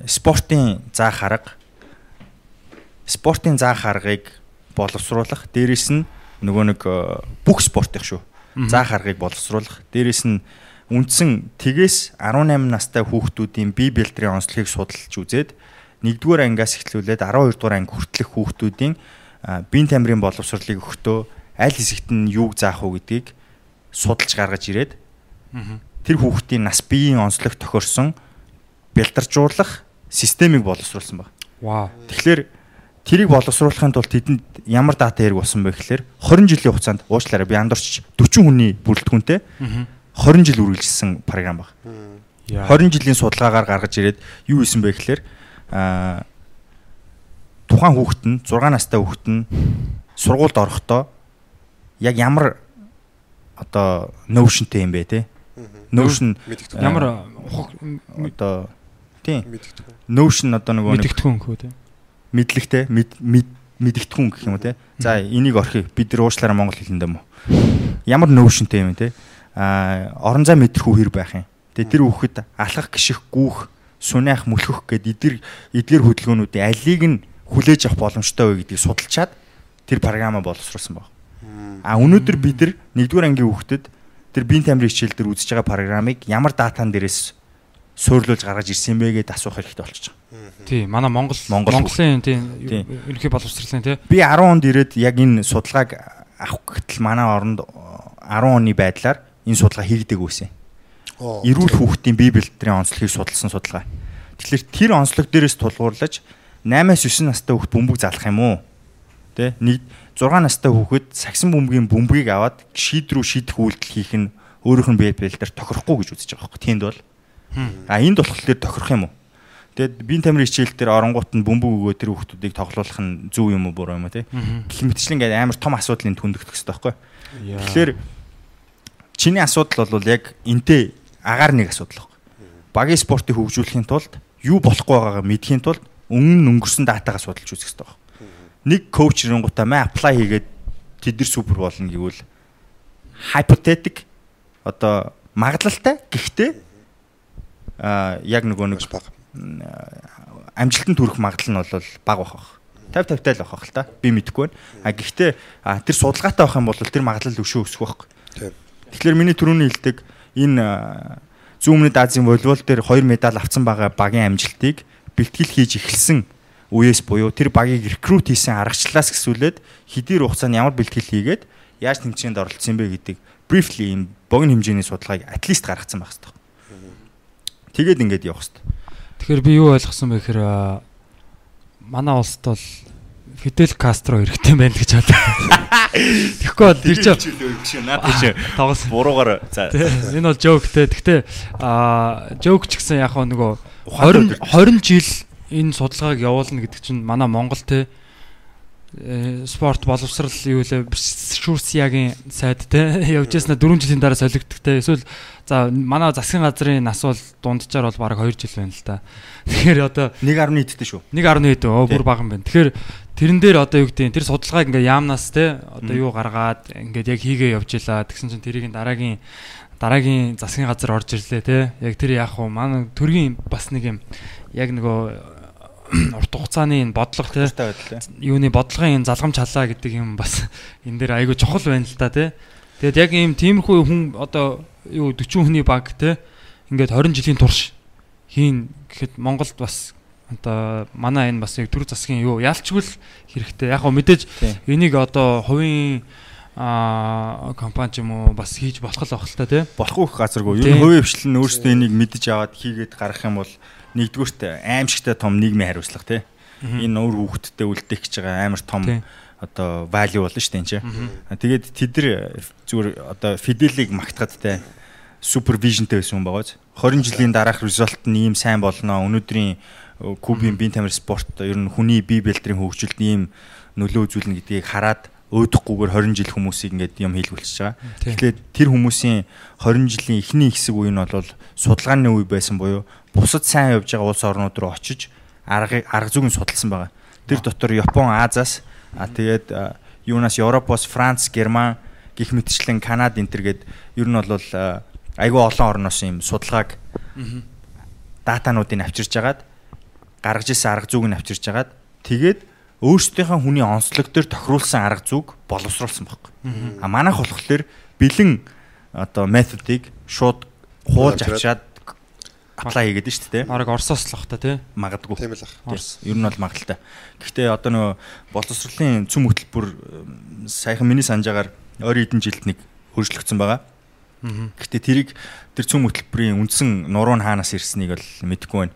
спортын заа харга спортын заа харгыг боловсруулах, дээрэс нь нөгөө нэг бүх спортын шүү. Заах аргыг боловсруулах, дээрэс нь үндсэн тэгээс 18 настай хүүхдүүдийн бие бэлтрийн онцлогийг судалж үзээд 1-р ангиас эхлүүлээд 12-р анги хүртэлх хүүхдүүдийн биеийн тамирын боловсролыг өгөхдөө аль хэсэгт нь юуг заах уу гэдгийг судалж гаргаж ирээд тэр хүүхдийн нас биеийн онцлог тохирсон бэлдаржуулах системийг боловсруулсан баг. Вау. Тэгэхээр тэрийг боловсруулахын тулд тэдэнд ямар дата хэрэг болсон бэ гэхээр 20 жилийн хугацаанд уучлаарай би андуурч 40 хүний бүрэлдэхүүнтэй 20 жил үргэлжилсэн програм баг. Яа. 20 жилийн судалгаагаар гаргаж ирээд юу хийсэн бэ гэхээр аа тухайн хүүхэд нь 6 настай хүүхэд нь сургуульд орохдоо яг ямар одоо notion-тэй юм бэ те notion. Ямар одоо тийм notion одоо нөгөө нэг мэдгэдэггүй хөө те. мэдлэгтэй мэд- мэд- мэдэгдэхүүн гэх юм уу те. За энийг орхив. Бид нар уучлаарай монгол хэлэндээ мө. Ямар notion-тэй юм те. Орон зай мэдрэхүү хэр байх юм. Тэгээ тэр хүүхэд алхах гიშих гүүх сүнээх мүлхөх гэд эдгэр эдгэр хөдөлгөөнүүдийн алийг нь хүлээж авах боломжтой вэ гэдгийг судалчаад тэр програмаа боловсруулсан баг. А өнөөдөр бид нар 1-р ангийн хүүхдэд тэр биеийн тамирын хичээл дээр үзэж байгаа програмыг ямар датан дээрээс суйрлуулж гаргаж ирсэн бэ гэдээ асуух хэрэгтэй болчихж байгаа. Тий, манай Монгол Монгол Монголын тий Тий. ерөнхий боловсруулалтын тий. Би 10 онд ирээд яг энэ судалгааг авах гэтэл манай оронд 10 оны байдлаар энэ судалгаа хийгдэг. Оо. Эрүүл хүүхдийн бие бэлтрийн онцлогийг судалсан судалгаа. Тэгэхээр тэр онцлог дээрээс тулгуурлаж 8-9 настай хүүхд бөмбөг залах юм уу? Тэ нэг 6 настай хүүхэд сагсан бөмбөгийн бөмбөгийг аваад шийд рүү шийдэх үйлдэл хийх нь өөрийнх нь бие бэлтэр тохирохгүй гэж үзэж байгаа байхгүй. Тэнд бол а энд болох дээр тохирох юм уу? Тэгэд биеийн тамирын хичээл дээр оронгууд нь бөмбөг өгөө тэр хүүхдүүдийг тоглуулах нь зөв юм уу буруу юм уу те? Гэх мэтчлэн ингээд амар том асуудлыг түндэгдэх хэрэгтэй байхгүй. Тэгэхээр чиний асуудал бол яг энтэй агаар нэг асуудал байхгүй. Багийн спортыг хөгжүүлэхийн тулд юу болохгүй байгаагаа мэдхийн тулд өмнө нь өнгөрсөн датагаа судалж үзэх хэрэгтэй байхгүй. Нэг коуч ирэнгуутаа мэ apply хийгээд тэд нар супер болно гэвэл hypothetic одоо магадлалтай гэхдээ а яг нөгөө нэг баг. амжилтанд хүрэх магадлал нь бол бага байх бах. 50 50 тал байх л та. Би мэдэхгүй байна. А гэхдээ тэр судалгаатай байх юм бол тэр магадлал өшөө өсөх байхгүй. Тийм. Тэгэхээр миний түрүүний хэлдэг энэ зүүн өмнөд Азийн волейбол дээр 2 медаль авсан байгаа багийн амжилтыг бэлтгэл хийж эхэлсэн үеэс буюу тэр багийг рекрут хийсэн аргачлалаас гисүүлээд хэдийн хугацаанд ямар бэлтгэл хийгээд яаж тэмцээнд оролцсон бэ гэдэг briefly юм богино хэмжээний судалгааг at least гаргацсан байх хэрэгтэй. Тэгээд ингээд явах хэрэгтэй. Тэгэхээр би юу ойлгосон бэ гэхээр манай улсад бол Фидел Кастро хэрэгтэй байна гэж бодлоо. Тэгэхгүй бол тэр чинь Тавс буруугаар за. Энэ бол жоок те. Гэхдээ аа жоок ч гэсэн яг нөгөө 20 20 жил энэ судалгааг явуулна гэдэг чинь манай Монгол те спорт боловсрал юу лээ Шүрсиягийн сайд те (laughs) явж яснаа 4 жилийн дараа солигдох те эсвэл за манай засгийн газрын нас бол дунджаар бол бараг 2 жил байна л да. (laughs) Тэгэхээр одоо 1.1 идтэй шүү. 1.1 өө Тий. бүр бага юм байна. Тэгэхээр тэрэн дээр одоо юу гэдэг тэр судалгааг ингээ яамнаас те одоо юу гаргаад ингээд яг хийгээ явж илаа тэгсэн чинь тэрийг дараагийн дараагийн засгийн газар орж ирлээ те яг тэр яах вэ манай төргийн бас нэг юм яг нөгөө урт хугацааны энэ бодлого байдлаа. юуны бодлогын энэ залгамж халаа гэдэг юм бас (laughs) энэ дээр айгүй чухал байна л та тий. Тэгэд яг ийм тиймэрхүү хүн одоо юу 40 хүний баг те ингээд 20 жилийн турш хийн гэхэд Монголд бас одоо манай энэ бас яг төр засгийн юу яалчгүй л хэрэгтэй. Яг гоо мэдээж энийг одоо хувийн а компани ч юм уу бас хийж болох л байх л та тий. Болохгүй их газаргүй. Юу Тийм. н хувийн хвшлэн нь өөрсдөө энийг мэдэж аваад хийгээд гаргах юм бол нэгдүгürt аимшигтай том нийгмийн хариуцлага тий. Энэ өөр хүүхдтэй үлдээх гэж байгаа амар том одоо value болно шүү дээ энэ чинь. Тэгээд тэд нар зүгээр одоо Fidelийг магтахад те супервижнтэй байсан хүн байгааз 20 жилийн дараах результат нь ийм сайн болно. Өнөөдрийн э, Кубын биеийн тамир спорт ер нь хүний бие бэлтрийн хөгжилд ийм нөлөө үзүүлнэ гэдгийг хараад өөдөхгүйгээр 20 жил хүмүүсийг ингээд юм хийлгүүлчихэж байгаа. Тэгэхээр тэр хүмүүсийн 20 жилийн эхний хэсэг үе нь бол судалгааны үе байсан буюу бусад сайн явж байгаа улс орнууд руу очиж арга арга зүйн судалсан байгаа. Тэр дотор Япон, Азаас а тэгээд юунаас Европоос Франц, Герман гих мэтчлэн Канада энтер гээд ер нь бол айгүй олон орноос юм судалгааг датануудыг авчирж агаад гаргаж ирсэн арга зүйг нь авчирж агаад тэгээд өөрсдийнхөө хүний онцлог дээр тохируулсан арга зүг боловсруулсан байхгүй. А манайх болохоор бэлэн одоо методыг шууд хуулж авчаад аплай хийгээд шүү дээ. Бараг Оросоос л бах та тий. Магадгүй. Тийм л ах. Орос. Ер нь бол магадaltaй. Гэхдээ одоо нөгөө боловсролын цөм хөтөлбөр м, саяхан миний санджаагаар ойрын хэдэн жилд нэг хөржлөгдсөн байгаа. Гэхдээ тэрийг тэр цөм хөтөлбөрийн үндсэн нуруу нь хаанаас ирснийг бол мэдэхгүй байна.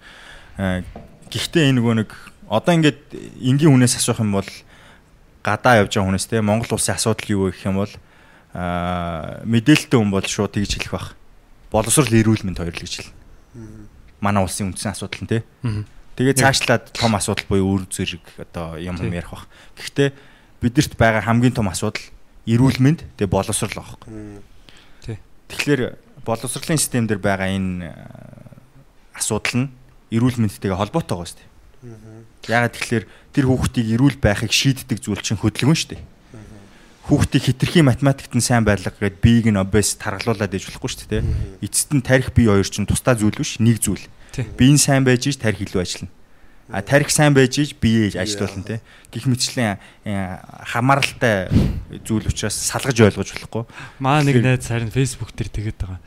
Аа, Гэхдээ энэ нөгөө нэг одоо ингээд энгийн хүнээс асуух юм бол гадаа явж байгаа хүнээс те Монгол улсын асуудал юу вэ гэх юм бол аа мэдээлэлтэй хүн бол шууд тэгж хэлэх бах. Боловсрол эрүүл мэнд хоёр л гэж хэлнэ. Манай улсын үндсэн асуудал нь те. Тэгээ цаашлаад том асуудал буюу үр зэрэг одоо юм юм ярих бах. Гэхдээ бидэрт байгаа хамгийн том асуудал эрүүл мэнд тэгээ боловсрол байгаа хөөхгүй. Тий. Тэгэхээр боловсролын систем дээр байгаа энэ э, асуудал нь эрүүл мэндтэйгээ холбоотой байгаа шүү дээ. Ягаад тэгэхээр тэр хүүхдийг эрүүл байхыг шийддэг зүйл чинь хөдөлгөөн шүү дээ. Хүүхдийг хитрхийн математикт нь сайн байлга гэд биеийг нь обес таргалуулад ээж болохгүй шүү дээ. Эцэст нь тарих бие хоёр чинь тусдаа зүйл биш нэг зүйл. Бие нь сайн байж иж тарих илүү ажиллана. А тарих сайн байж иж бие ажилуулна те. Гэх мэтчлэн э, хамааралтай зүйл учраас салгаж ойлгож болохгүй. Маа нэг найз харин Facebook дээр тэгээд байгаа.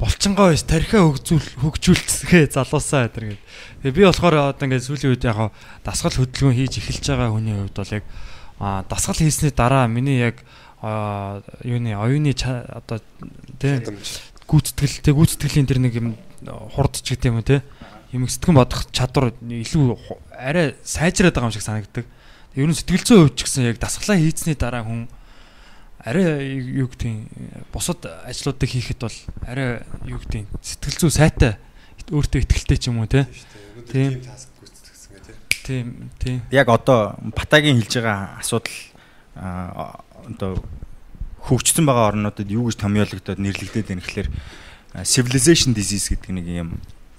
Болчингоо биш тархиа хөгжүүл хөгжүүлцгээ залуусаа гэдэг. Тэгээ би болохоор одоо ингээд сүүлийн үед яг дасгал хөдөлгөөн хийж эхэлж байгаа хүний хувьд бол яг а дасгал хийсний дараа миний яг юуны оюуны одоо тий гүйцэтгэл тий гүйцэтгэлийн тэр нэг юм хурдч гэдэг юм уу тий юм сэтгэн бодох чадвар илүү арай сайжраад байгаа юм шиг санагддаг. Ер нь сэтгэл зүйн хувьд ч гэсэн яг дасгалаа хийцний дараа хүн арай юу гэдэг бусад ажлуудыг хийхэд бол арай юу гэдэг сэтгэл зүй сайтай өөртөө ихтэй ч юм уу тий. Тийм. Таск тийм. Тийм. Яг одоо Батагийн хэлж байгаа асуудал одоо хөгжсөн байгаа орнуудад юу гэж томьёологдоод нэрлэгдээд байна гэхээр civilization disease гэдэг нэг юм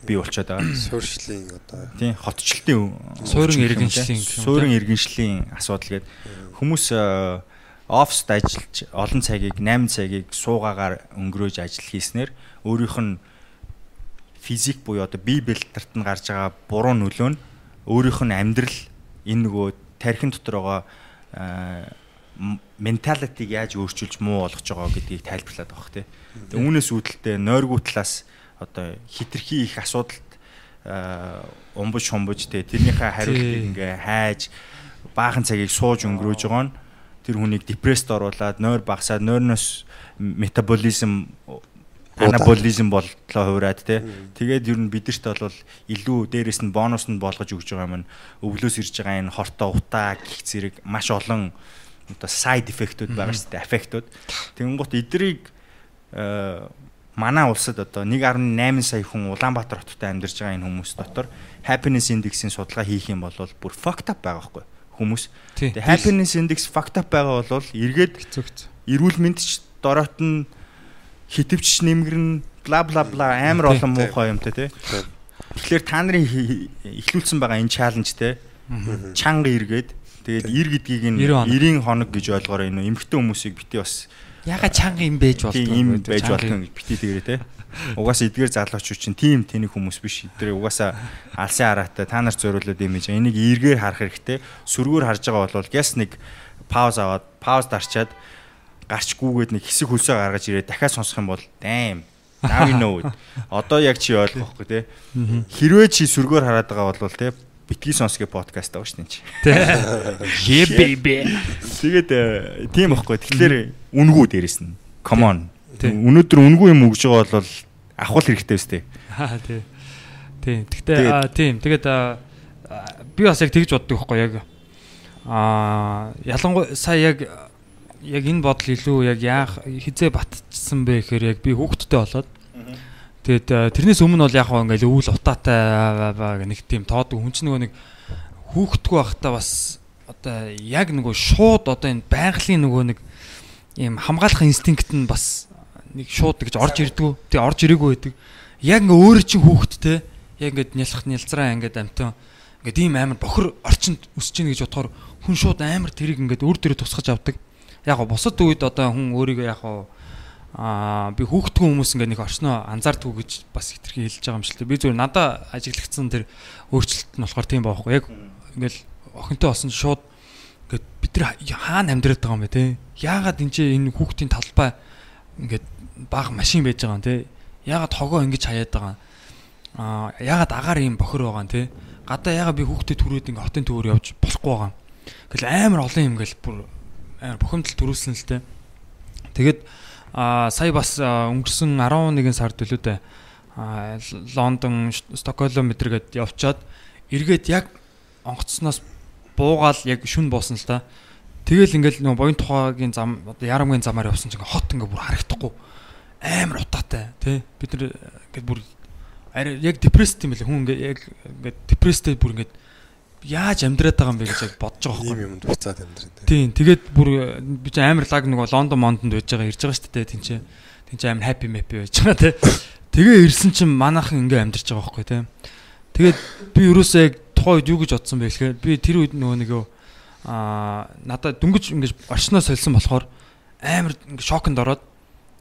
бий болчиход байгаа. Суурьшлийн одоо Тийм хотчлтын Суурин иргэншлийн суурин иргэншлийн асуудал гэдэг хүмүүс оффист ажиллаж олон цагийг 8 цагийг суугаагаар өнгөрөөж ажил хийснээр өөрийнх нь физик буюу одоо бие бэлтэрт нь гарч байгаа буруу нөлөө нь өөрийнх нь амьдрал энэ нөгөө тархин дотор байгаа менталитиг яаж өөрчилж муу болгож байгаа гэдгийг тайлбарлаад байгаа хэ. Тэгээ үүнээс үүдэлтэй нойргүй талаас одоо хитрхи их асуудалд а, умбаж хумбаж те тэрнийхээ хариултыг ингээ хайж баахан цагийг сууж өнгөрөөж байгаа нь тэр хүнийг депресд оруулаад нойр багасаад нойрноос метаболизм анаболизм болтлоо хуураад те. Тэгээд ер нь бидэрт бол илүү дээрэс нь бонус нь болгож өгж байгаа юм өвлөөс ирж байгаа энэ хортой утаа гих зэрэг маш олон одоо side effect-үүд байгаа шүү дээ аффектууд тэгэнгუთ эдрийг э, манай улсад одоо 1.8 сая хүн Улаанбаатар хотод амьдарч байгаа энэ хүмүүс дотор happiness index-ийн судалгаа хийх юм бол бүр fucked up байгаа байхгүй хүмүүс. Тэгээ happiness index fucked up байгаа бол эргээд эрүүл мэнд ч дороот нь хитвч нэмгэрн бла бла бла амар олон муухай юмтай тий. Тэгэхээр та нарын ихлүүлсэн байгаа энэ чаленж те чанга эргээд тэгээд ир гэдгийг нь 90 хоног. 90 хоног гэж ойлгоорой энэ эмхтэн хүмүүсийг бити бас Яга чанга юм байж болдог. юм байж болтон гэж бити дээрээ те. Угаасаа эдгээр залуучууд чинь тийм тэнэг хүмүүс биш. Эдгээр угаасаа алсын хараатай та нар зориулаад юм гэж энийг эргээр харах хэрэгтэй. Сүргээр харж байгаа бол гэс нэг пауз аваад пауз дарчаад гарчгүйгээд нэг хэсэг хөлсөө гаргаж ирээд дахиад сонсох юм бол damn now you know. (laughs) Одоо яг чи ойлгохгүй те. Хэрвээ чи сүргээр хараад байгаа бол те битгий сонсгоо подкаст байгаа шүү дээ чи. Yeah baby. Тэгээд э, тийм байхгүй. Тэгэхээр үнгүү дээрэс нь. Come on. Өнөөдөр үнгүү юм өгж байгаа бол авах хэрэгтэй өстэй. Аа тий. Тийм. Аа тийм. Тэгээд би бас яг тэгж боддог байхгүй яг аа ялангуяа сая яг яг энэ бодол илүү яг яах хизээ батцсан бэ гэхээр яг би хүүхдтэй болоод тэгээд аа, тэрнээс өмнө бол яг хаа ингээл өвөл утаатай аа, аа, нэг тийм тоодог хүн чинь нөгөө нэг хүүхдгүй байхдаа бас одоо яг нөгөө шууд одоо энэ байгалийн нөгөө нэг ийм хамгаалах инстинкт нь бас нэг шууд гэж орж ирдгүү. Тий орж ирээгүй байдаг. Яг ингээ өөрөө чинь хүүхэдтэй яг ингээд нялх нялцраа ингээд амтан ингээд ийм амар бохор орчинд өсөж ийн гэж бодохоор хүн шууд амар тэрийг ингээд өөр дөрөө тусгаж авдаг. Яг го бусад үед одоо хүн өөрийгөө яг го аа би хүүхдгүй хүмүүс ингээд нэг орчноо анзаардгүй гэж бас хитрхи хэлж байгаа юм дээ. Би зүгээр надаа ажиглагдсан тэр өөрчлөлт нь болохоор тийм баахгүй. Яг ингээл охинтой болсон шууд ингээд бид нар хаана амьдраад байгаа юм бэ те? Яагаад энэ энэ хүүхдийн талбай ингээд баг машин байж байгаа юм те? Яагаад хогоо ингэж хаяад байгаа? А яагаад агаар юм бохор байгаа юм те? Гадаа яагаад би хүүхдэд түрээд ингээ хотын төвөр явж болохгүй байгаа? Юм гэл амар олон юм гэл бүр амар бухимдал төрүүлсэн л те. Тэгээд а сая бас өнгөрсөн 11 сард төлөө дээ Лондон, Стокгольм мэтэргээд явчаад эргээд яг онгоцсноос буугаал яг шүн буусан л та. Тэгэл ингээл нөгөө боён тухайгийн зам одоо ярамгийн замаар явсан чинь хот ингээ бүр харагдахгүй. Амар утаатай тий бид нар ингээд бүр арай яг депресд юм байлаа хүн ингээ яг ингээд депресстэй бүр ингээд яаж амьдраад байгаа юм бэ гэж яг бодож байгаа байхгүй. юмд буцаад амьдрын. Тийм тэгээд бүр би ч амар лаг нөгөө Лондон Мондонд байж байгаа ирж байгаа шүү дээ тэнцээ. Тэнцээ амар happy happy байж байгаа тий. Тэгээ ирсэн чинь манайхан ингээ амьдарч байгаа байхгүй тий. Тэгээд би ерөөсөө яг тухайн үед юу гэж бодсон бэ гэхээр би тэр үед нөгөө нэг аа надад дөнгөж ингэж орчноо солисон болохоор амар ингээ шоконд ороод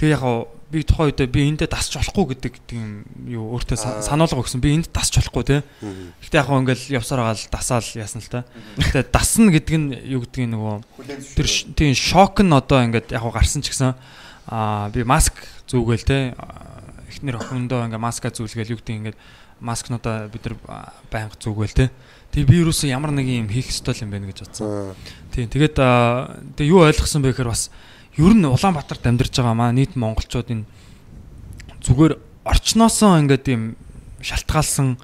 тэгээ яг би тухайн үед би эндээ дасч болохгүй гэдэг тийм юу өөртөө сануулга өгсөн. Би энд дасч болохгүй тий. Гэтэ яг ингээл явсаар байгаа л дасаал яасан л та. Гэтэ дасна гэдэг нь юу гэдэг нь нөгөө тэр тийм шок нь одоо ингээд яг гарсан ч гэсэн аа би маск зүүгээл те эхнэр охиндоо ингээд маска зүүлгээл юу гэдэг ингээд маскнуудаа бид нар байнга зүүгээл те. Тэгээ би юусэн ямар нэг юм хийх ёстой юм байна гэж бодсон. Тийм тэгээд тэгээ юу ойлгосон бэ гэхээр бас ер нь Улаанбаатарт амьдарч байгаа маа нийт монголчууд энэ зүгээр орчноосоо ингээд юм шалтгаалсан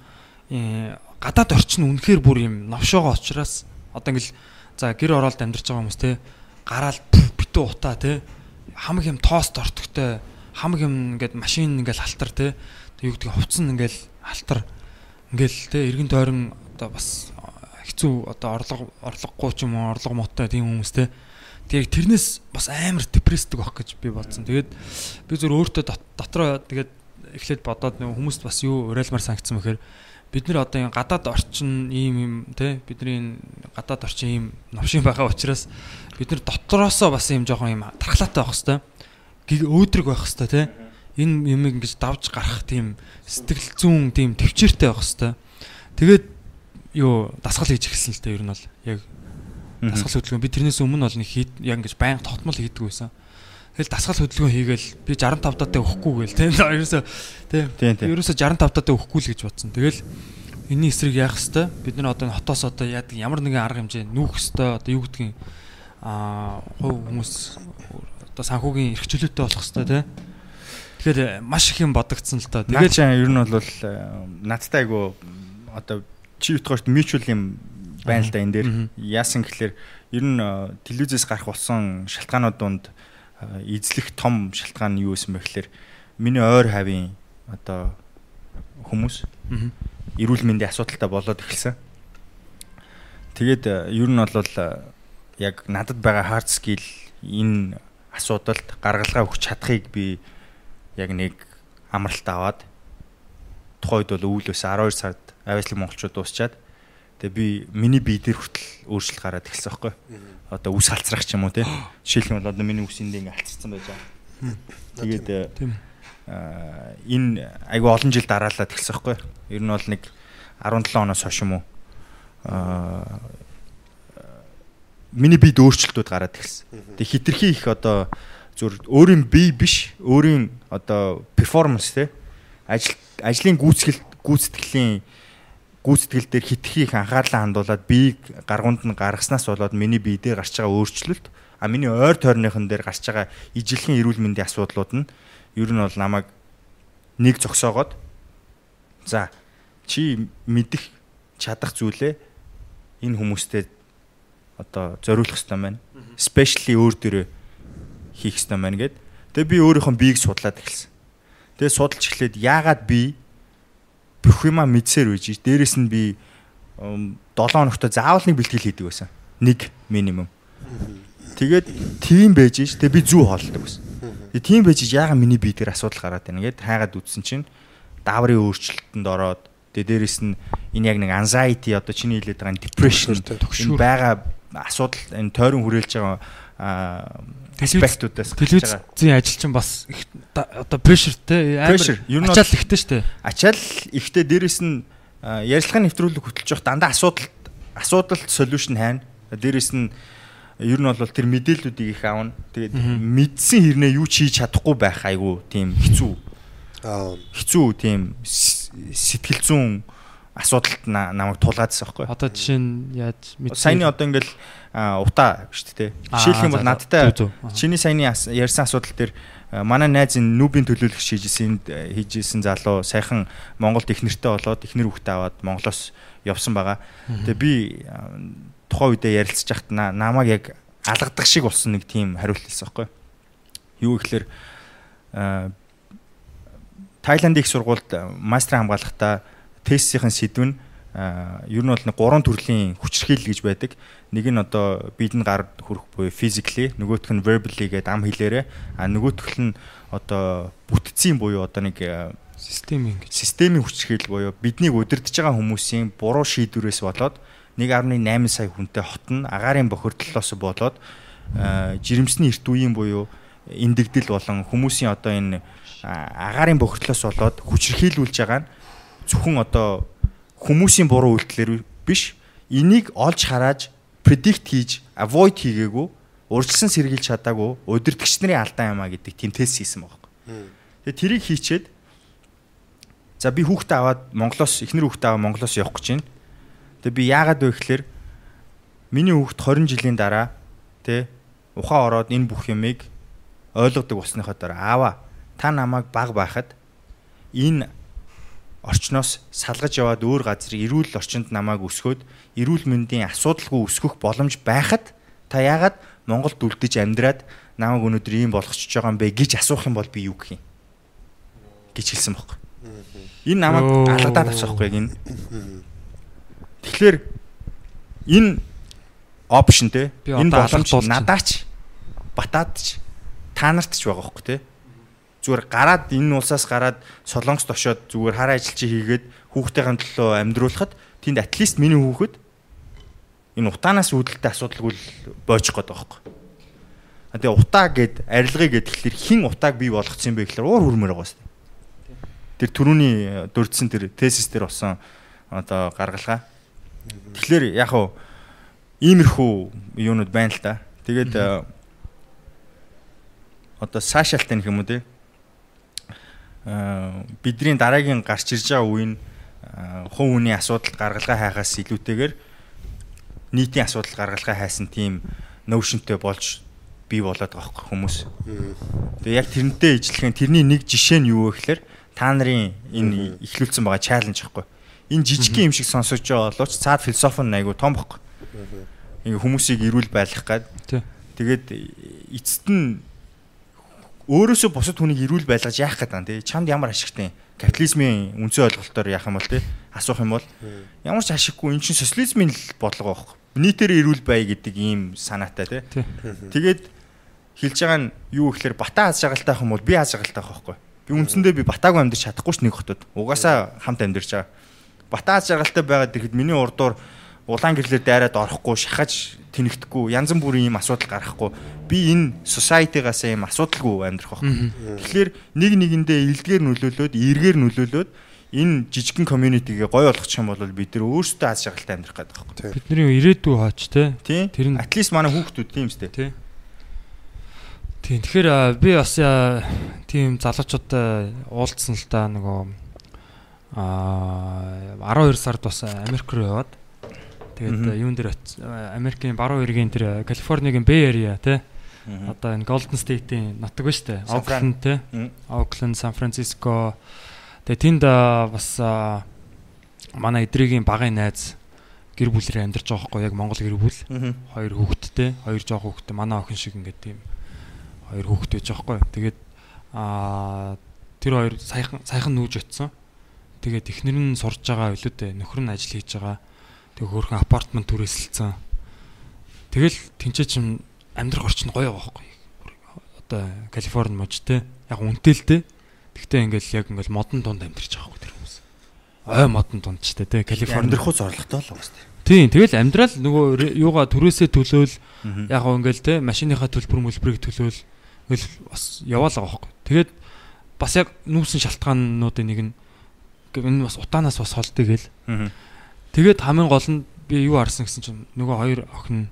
э, гадаад орчин үнэхээр бүр юм новшоогоо учраас одоо ингээл за гэр оролд амьдарч байгаа хүмүүс те гараал битүү утаа те хамаг юм тоост ортогтой хамаг юм ингээд машин ингээл халтар те юу гэдэг хувцсан ингээл халтар ингээл те эргэн тойрон одоо бас хэцүү одоо орлого орлогогүй ч юм уу орлого муутай тийм хүмүүс те тэг тэрнээс бас амар депрессдэг байх гэж би бодсон. Тэгээд би зөв өөртөө дот- дотроо тэгээд эхлээд бодоод нэг хүмүүст бас юу уриалмаар санагдсан бэхээр бид нар одоо энэ гадаад орчин ийм юм те бидний энэ гадаад орчин ийм новшин байгаа учраас бид нар дотроосоо бас ийм жоохон ийм тархалаатай байх хэвээр өөдрөг байх хэвээр те энэ юмыг ингэж давж гарах тийм сэтгэл зүүн тийм төвчээртэй байх хэвээр тэгээд юу дасгал хийж эхэлсэн л дээ ер нь бол яг дасгал хөдөлгөөн. Би тэрнээс өмнө бол нэг хийд яг ингэж байнга тогтмол хийдэг байсан. Тэгэл дасгал хөдөлгөөн хийгээл би 65 даатай өгөхгүй гээл (laughs) тийм ерөөсө тийм ерөөсө 65 даатай өгөхгүй л гэж бодсон. Тэгэл энэний эсрэг яах хэвээр бид нар одоо хотоос одоо яадаг ямар нэгэн арга хэмжээ нүүх хэвээр одоо юу гэдгийг аа хувь хүмүүс одоо санхүүгийн эрх чөлөөтэй болох хэвээр тийм Тэгэхээр маш их юм бодогдсон л та. Тэгээд ер нь бол э, надтай айгу одоо чи ютгоорт mutual юм байна л да энэ дээр. Яасан гэхэлэр ер нь телевизээс гарах болсон шалтгаанууд донд эзлэх том шалтгаан нь юу байсан бэ гэхэлэр миний ойр хавийн одоо хүмүүс эрүүл мэндийн асуудалтай болоод эхэлсэн. Тэгээд ер нь бол яг надад байгаа hard skill энэ асуудалд гаргалгаа өгч чадахыг би яг нэг амралт аваад тухайн үед бол өвлөөс 12 сард авиаслаг монголчууд дуусчаад тэгээ би миний бие дээр хүртэл өөрчлөлт гараад эхэлсэн байхгүй. Одоо үс халцрах ч юм уу те. Жишээлх нь бол одоо миний үсэндээ ингээ халцсан байж байгаа. Тэгээд э, Тийм. аа, энэ айгүй олон жил дараалаад эхэлсэн байхгүй. Ер нь бол нэг 17 оноос хойш юм уу. Аа миний бид өөрчлөлтүүд гараад эхэлсэн. Тэг хитрхи их одоо зүр өөрийн бие биш, өөрийн одоо перформанс те ажил ажлын гүйцэтгэл гүйцэтгэлийн гүйцэтгэл дээр хитрхи их анхаарлаа хандуулад биеийг гаргуунд нь гаргаснаас болоод миний бие дээр гарч байгаа өөрчлөлт а миний ойр тойрныхан дээр гарч байгаа ижилхэн эрүүл мэндийн асуудлууд нь ер нь бол намайг нэг зогсоогоод за чи мэдих чадах зүйлээ энэ хүмүүстэй одоо зориулах хэрэгтэй байна. Especially өөр дөрөө хийх хэрэгтэй байна гэд. Тэгээ би өөрийнхөө биеийг судлаад эхэлсэн. Тэгээ судалж эхлээд яагаад би бүх юма мэдсээр үйж дээрэс нь би 7 хоногтой заавал нэг бэлтгэл хийдэг байсан. Нэг минимум. Тэгээд тийм байж ш. Тэгээ би зүү хоолдог байсан. Тэгээ тийм байж яагаад миний бие дээр асуудал гараад байна гэд хайгаад үзсэн чинь дааврын өөрчлөлтөнд ороод тэгээ дээрэс нь энэ яг нэг anxiety одоо чиний хэлээд байгаа depression энэ байгаа асуудал энэ тойрон хүрээлж байгаа аа аспектуудаас гарч байгаа. телевизийн ажил чинь бас их одоо прешертэй бол- ачаал ихтэй штэ. Ачаал ихтэй дээрэс нь а, ярилцлагын нэвтрүүлэг хөтлж явах дандаа асуудал асуудалт solution хайна. Дээрээс нь ер нь бол тэр мэдээллүүдийг их аавна. Тэгээд мэдсэн хэрнээ юу ч хийж чадахгүй байх айгу тийм хэцүү. Аа. Хэцүү тийм сэтгэл зүүн асуудалт на- намайг тулгаадсан байхгүй. Одоо жишээ нь яаж мэдсэн- Саяны одоо ингээл утаа шүү дээ. Жишээлх юм бол надтай чиний саяны ярьсан асуудал дээр манай найз энэ нүүбийн төлөөлөгч хийжсэн хийжсэн залуу сайхан Монголд их нэртэй болоод их нэр хүүхдээ аваад Монголоос явсан байгаа. Тэгээ би тухайн үедээ ярилцж на- намайг яг алгадах шиг болсон нэг тийм хариулт хэлсэн байхгүй. Юу гэхээр а, Тайландын их сургуульд мастер хамгаалахдаа тестийн сэдв нь ер нь бол нэг гурван төрлийн хүчирхийлэл гэж байдаг. Нэг нь одоо биедэн гар хүрэх буюу physically, нөгөөх нь verbally гэдэг ам хэлээрээ, а нөгөөх нь одоо бүтцийн буюу одоо нэг а, систем ингэж системийн хүчирхийлэл буюу биднийг удирдах байгаа хүмүүсийн буруу шийдвэрээс болоод 1.8 сая хүнтэй хот нь агаарын бохирдлоос болоод жирэмсний эрт үеийн буюу эндэгдэл болон хүмүүсийн одоо энэ агаарын бохирдлоос болоод хүчирхийлүүлж байгаа нь зөвхөн одоо хүмүүсийн буруу үйлдэлэр биш энийг олж харааж predict хийж avoid хийгээгүй урьдчилан сэргийлж чадаагүй удирдгч нарын алдаа юмаа гэдэг тийм тест хийсэн юм. Тэгээ тэрийг хийчээд За би хүүхдээ аваад Монголоос эхнэр хүүхдээ аваад Монголоос явах гэж байна. Тэгээ би яагаад вэ гэхээр миний хүүхд 20 жилийн дараа тэ ухаан ороод энэ бүх юмыг ойлгодог болсныхоо дараа аава та намайг баг байхад энэ орчноос салгаж яваад өөр газар эрүүл орчинд намайг өсгөөд эрүүл мэндийн асуудалгүй өсгөх боломж байхад та яагаад Монголд үлдэж амьдраад намайг өнөөдөр ийм болгочихж байгаа юм бэ гэж асуух юм бол би юу гэх юм гэж хэлсэн бохоо. Энэ намайг алгадаад авчих байхгүй яг энэ. Тэгэхээр энэ опшн те энэ боломж надаач батаадч та нарт ч байгаа байхгүй те. Зүгээр гараад энэ улсаас гараад солонгост очоод зүгээр хар ажил чи хийгээд хүүхдийн төлөө амьдруулахад тэнд атлист миний хүүхэд энэ утаанаас үүдэлтэй асуудалгүй л боочих гээд байгаа байхгүй. А тэгээ утаа гэд арилгыг гэд тэгэхээр хин утааг бий болгоцсон юм бэ гэхээр уур хүрмээр байгаа шүү. Тэр түрүүний дурдсан тэр тезис дээр болсон одоо гаргалгаа. Тэгэхээр яг хуу иймэрхүү юунууд байна л да. Тэгээд э, одоо саашаалтай юм уу те. Аа бидний дараагийн гарч ирж байгаа үеийн э, хувь хүний асуудал гаргалгаа хайхаас илүүтэйгээр нийтийн асуудал гаргалгаа хайсан тийм нөөшөнтэй болж бий болоод байгаа хөөхгүй хүмүүс. Тэгээ яг тэрнтэй ижилхэн тэрний нэг жишээ нь юу вэ гэхээр та нарын энэ ихлүүлсэн байгаа чаленж гэхгүй. Энэ жижигхэн юм шиг сонсож байгаа боловч цаад философи нь айгу том бохгүй. Ингээ хүмүүсийг эрүүл байлгах гад. Тий. Тэгээд эцэст нь өөрөөсөө бусад хүнийг эрүүл байлгаж яах гэдэг юм тий. Чамд ямар ашигтай капитализмын үндсэн ойлголтоор яах юм бол тий асуух юм бол ямар ч ашиггүй эн чинь социализмын л бодлого байхгүй. Нийтээр эрүүл бай гэдэг ийм санаатай тий. Тэгээд хэлж байгаа нь юу гэхээр бата аз жаргалтай ах юм бол би аз жаргалтай ах байхгүй. Би үндсэндээ би батаагүй амьдарч чадахгүй ш нэг хотод. Угаасаа хамт амьдарч байгаа. Бата аз жаргалтай байгаад ирэхэд миний урдуур улаан гэрлэр дайраад орохгүй, шахаж тэнэгдэхгүй, янз бүрийн ийм асуудал гарахгүй. Би энэ society-гаас ийм асуудалгүй амьдрах байхгүй. Тэгэхээр нэг нэгэндээ илдгээр нөлөөлөөд, эргээр нөлөөлөөд энэ жижигхэн community-гээ гоё болгочих юм бол бид нар өөрсдөө аз жаргалтай амьдрах гэдэг байхгүй. Бидний ирээдүй хаач те. Тийм. Тэр нь- At least манай хүүхдүүд тийм үстэй. Тий. Тийм. Тэгэхээр би бас тийм залуучуудаа уулзсан л да нөгөө а 12 сард бас Америк руу яваад тэгээд а, юун дээр а, Америкийн баруун эргийн тэр Калифорнигийн Bay Area те. Одоо энэ Golden State-ийн нутаг ба штэ. Те. Мгм. Окленд, Сан Франциско. Тэгээд тэнд бас манай эдрийн багын найз гэр бүлэрээ амьдарч байгаа хгүй яг Монгол гэр бүл хоёр хүүхэдтэй, хоёр жоох хүүхэдтэй, манай охин шиг ингээд тийм хоёр хүүхэд байж байгаа хгүй. Тэгээд аа тэр хоёр саяхан саяхан нүүж очсон. Тэгээд эхнэр нь сурж байгаа билүү дээ. Нөхөр нь ажил хийж байгаа. Тэгээд хөөрхөн апартмент түрээсэлсэн. Тэгэл тэнцээ чин амьдрах орчин гоё байгаа хгүй. Одоо Калифорни мож те. Яг үнэтэй л дээ. Тэгтээ ингээл яг ингээл модон дунд амьдарч байгаа хгүй тэр хүмүүс. Ой модон дунд ч те. Калифорни Амьдрах уу зоригтой л байгаа сте. Тийм тэгэл амьдрал нөгөө юугаа түрээсээ төлөөл яг ингээл те машиныхаа төлбөр мөлбөрийг төлөөл ингээл бас яваалаа байхгүй. Тэгээд бас яг нүүсэн шалтгаануудын нэг нь энэ бас утаанаас бас холдё гэл. Мгм. Тэгээд хамгийн гол нь би юу харсан гэсэн чинь нөгөө хоёр охин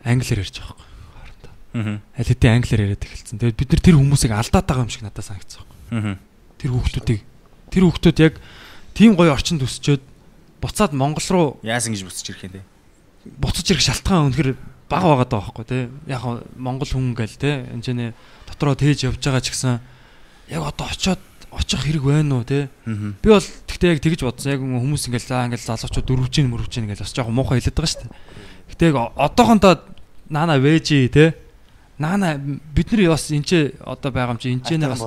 англиар ярьж байгаа хоорондоо. Аа. Аль хэдийн англиар яриад эхэлсэн. Тэгээд бид нар тэр хүмүүсийг алдаад байгаа юм шиг надад санагдсан. Аа. Тэр хүүхдүүдийг тэр хүүхдүүд яг тийм гоё орчинд өсчөөд буцаад Монгол руу Яасан гэж буцаж ирэх юм те. буцаж ирэх шалтгаан үнэхээр бага байгаад байгаа байхгүй тий. Яг Монгол хүн гээл тий. Энд дотроо тээж явж байгаа ч гэсэн яг одоо очиод очих хэрэг байна уу. Аа. Би бол тэгтээ яг тэгж бодсон. Яг хүмүүс ингээл за ингээл залуучууд дөрвж ийн мөрвж ийн ингээл бас жоохон муухай хэлээд байгаа шүү дээ. Гэтэ яг одоохондоо наана вэжи тий. Наана бид нар бас энэ ч одоо байгаа юм чи энэ ч бас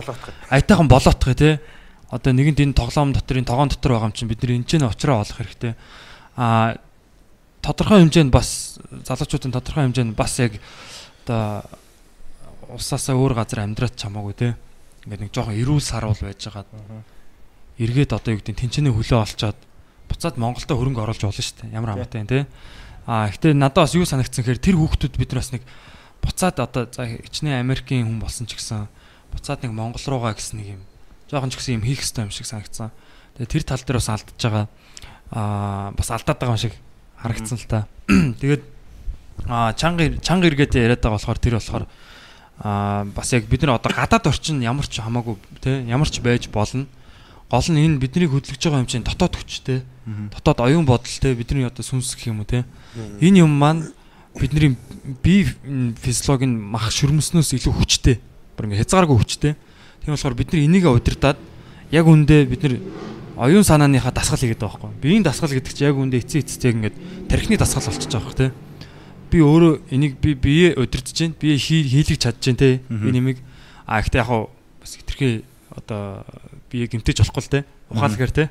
айтайхан болоотгой тий. Одоо нэгэнд энэ тоглоом дотрын тогоон дотор байгаа юм чинь бид нар энэ ч очроо олох хэрэгтэй. Аа тодорхой хэмжээнд бас залуучуудын тодорхой хэмжээнд бас яг одоо усаасаа өөр газар амьдраад чамаагүй те. Ингээд нэг жоохон эрүүл саруул байж байгаа. Эргээд одоо юу гэдэг тэнцэнэ хөлөө олцоод буцаад Монголдо хөрөнгө оруулж болно шүү дээ. Ямар амттай те. А гэхдээ надад бас юу санагдсан гэхээр тэр хүүхдүүд бид нар бас нэг буцаад одоо за хичнээн Америкийн хүн болсон ч гэсэн буцаад нэг Монгол руугаа гэсэн нэг юм жоохон ч гэсэн юм хийх хэрэгтэй юм шиг санагдсан. Тэгээ тэр тал дээр бас алдчихж байгаа. Аа бас алдаад байгаа юм шиг харагдсан л та. Тэгээд аа чанга чанга эргээд яриад байгаа болохоор тэр болохоор аа бас яг бид нар одоо гадаад орчин ямар ч хамаагүй те ямар ч байж болно. Гол нь энэ биднийг хөдөлгөж байгаа юм чинь дотоод хүчтэй. Дотоод оюун бодолтой бидний одоо сүнс гэх юм уу те. Энэ юм маань бидний бие физиологийн мах шүрмснөөс илүү хүчтэй. Бүр ингээ хязгааргүй хүчтэй. Тийм болохоор бид нар энийгээ удирдаад яг үндэ бид нар оюун санааныхаа дасгал хийгээд байгаа байхгүй. Биеийн дасгал гэдэг чинь яг үндэ эцсийн эцэстэйг ингээд тархины дасгал болчихж байгаа байхгүй те. Би өөрөө энийг би бие удирдах чинь бие хийлгэж чадж чинь те. Би нэмийг а ихтэй яг бас хитрхээ одоо бие гимтэж болохгүй л те. Ухаалгаар те.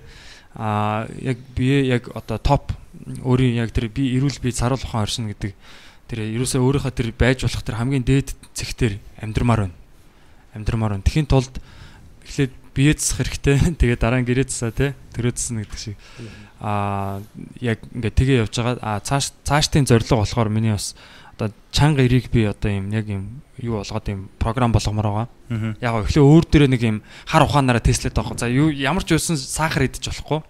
А яг бие яг одоо топ өөрийн яг тэр би эрүүл бие саруул ухаан оршин гэдэг тэр ерөөсөө өөрийнхөө тэр байж болох тэр хамгийн дээд зэгтэр амьдрмаар байна. Амьдрмаар байна. Тэхийн тулд эхлээд бие засах хэрэгтэй. (laughs) Тэгээ дараа нь гэрээ засаа те. Төрөө засна гэдэг шиг. Аа яг ингээд тэгээ явж байгаа. Аа цааш цаашдын зорилго болохоор миний бас одоо чанга эрийг би одоо юм яг юм юу болгоод юм програм болгомоор байгаа. Яг эхлээ өөр дээрээ нэг юм хар ухаанаараа тестлээд байгаа. За юу ямар ч байсан сахар идэж болохгүй.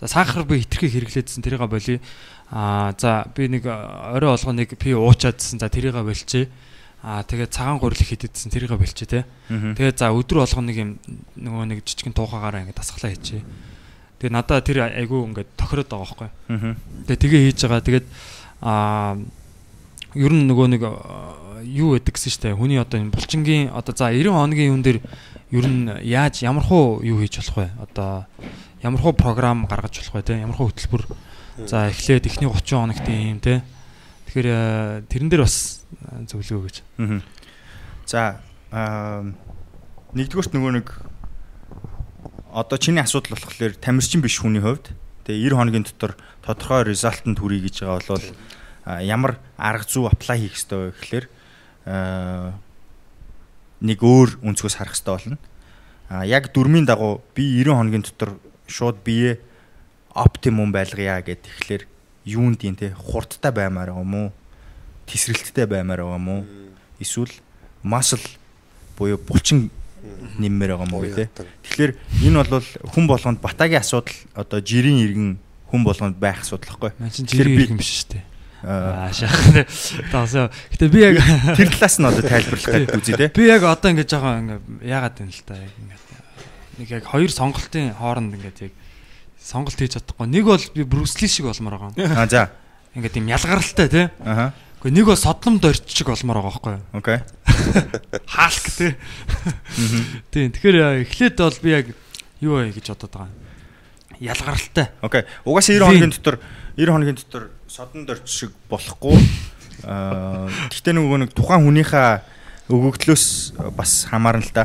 За сахар би хитрхи хэрэглээдсэн тэрийг болий. Аа за би нэг орой олгоо нэг пи уучаадсэн. За тэрийг болчихъя. Аа тэгээд цагаан гурил хийдсэн тэрийг болчих те. Тэгээд за өдөр болгоо нэг юм нөгөө нэг жижигэн туухаагаараа ингээд дасглаа хийчихье. Тэгээд надаа тэр айгүй ингээд тохироод байгаа байхгүй. Тэгээд тэгээ хийж байгаа. Тэгээд аа ер нь нөгөө нэг юу гэдэг гэсэн штэ хүний одоо энэ булчингийн одоо за 90 хоногийн юун дээр ер нь яаж ямар хуу юу хийж болох вэ? Одоо ямар хуу програм гаргаж болох вэ те? Ямар хуу хөтөлбөр за эхлээд эхний 30 хоногт юм те. Тэгэхээр тэрэн дээр бас зөвлөгөө гэж. За нэгдүгürt нөгөө нэг одоо чиний асуудал болохоор тамирчин биш хүний хувьд тэгээ 90 хоногийн дотор тодорхой результанд хүрье гэж байгаа бол ямар арга зүй аплай хийх ёстой вэ гэхээр нэг өөр өнцгөөс харах ёстой болно. А яг дөрмийн дагуу би 90 хоногийн дотор шууд бие оптимум байлгая гэд тэгэхээр юунд юм те хурдтай баймаар байгаа юм уу? Тесрэлттэй баймаар байгаа юм уу? Эсвэл muscle буюу булчин нэммээр байгаа юм уу те. Тэгэхээр энэ бол хүн болгонд батагийн асуудал одоо жирийн иргэн хүн болгонд байх асуудал байхгүй. Тэгэхээр би юм биш шүү дээ. Аа шахах. Таасаа. Гэтэ би яг (laughs) тэр талаас нь одоо тайлбарлах гэдэг үзье те. Би яг одоо ингэж жоохон ингээ яагаад юм л та яг ингээ нэг яг хоёр сонголтын хооронд ингээд яг сонголт хийж чадахгүй. Нэг бол би Брюсли шиг болмоор байгаа. Аа за. Ингээд юм ялгаралтай тий. Аха. Гэхдээ нэг бол содном дорч шиг болмоор байгаа байхгүй юу? Окей. Хаалк тий. Тийм. Тэгэхээр эхлээд бол би яг юу вэ гэж бодоод байгаа. Ялгаралтай. Окей. Угаасаа 90 хоногийн дотор 90 хоногийн дотор содон дорч шиг болохгүй. Аа гэхдээ нөгөө нэг тухайн хүнийхээ өгөгдлөөс бас хамаарна л да.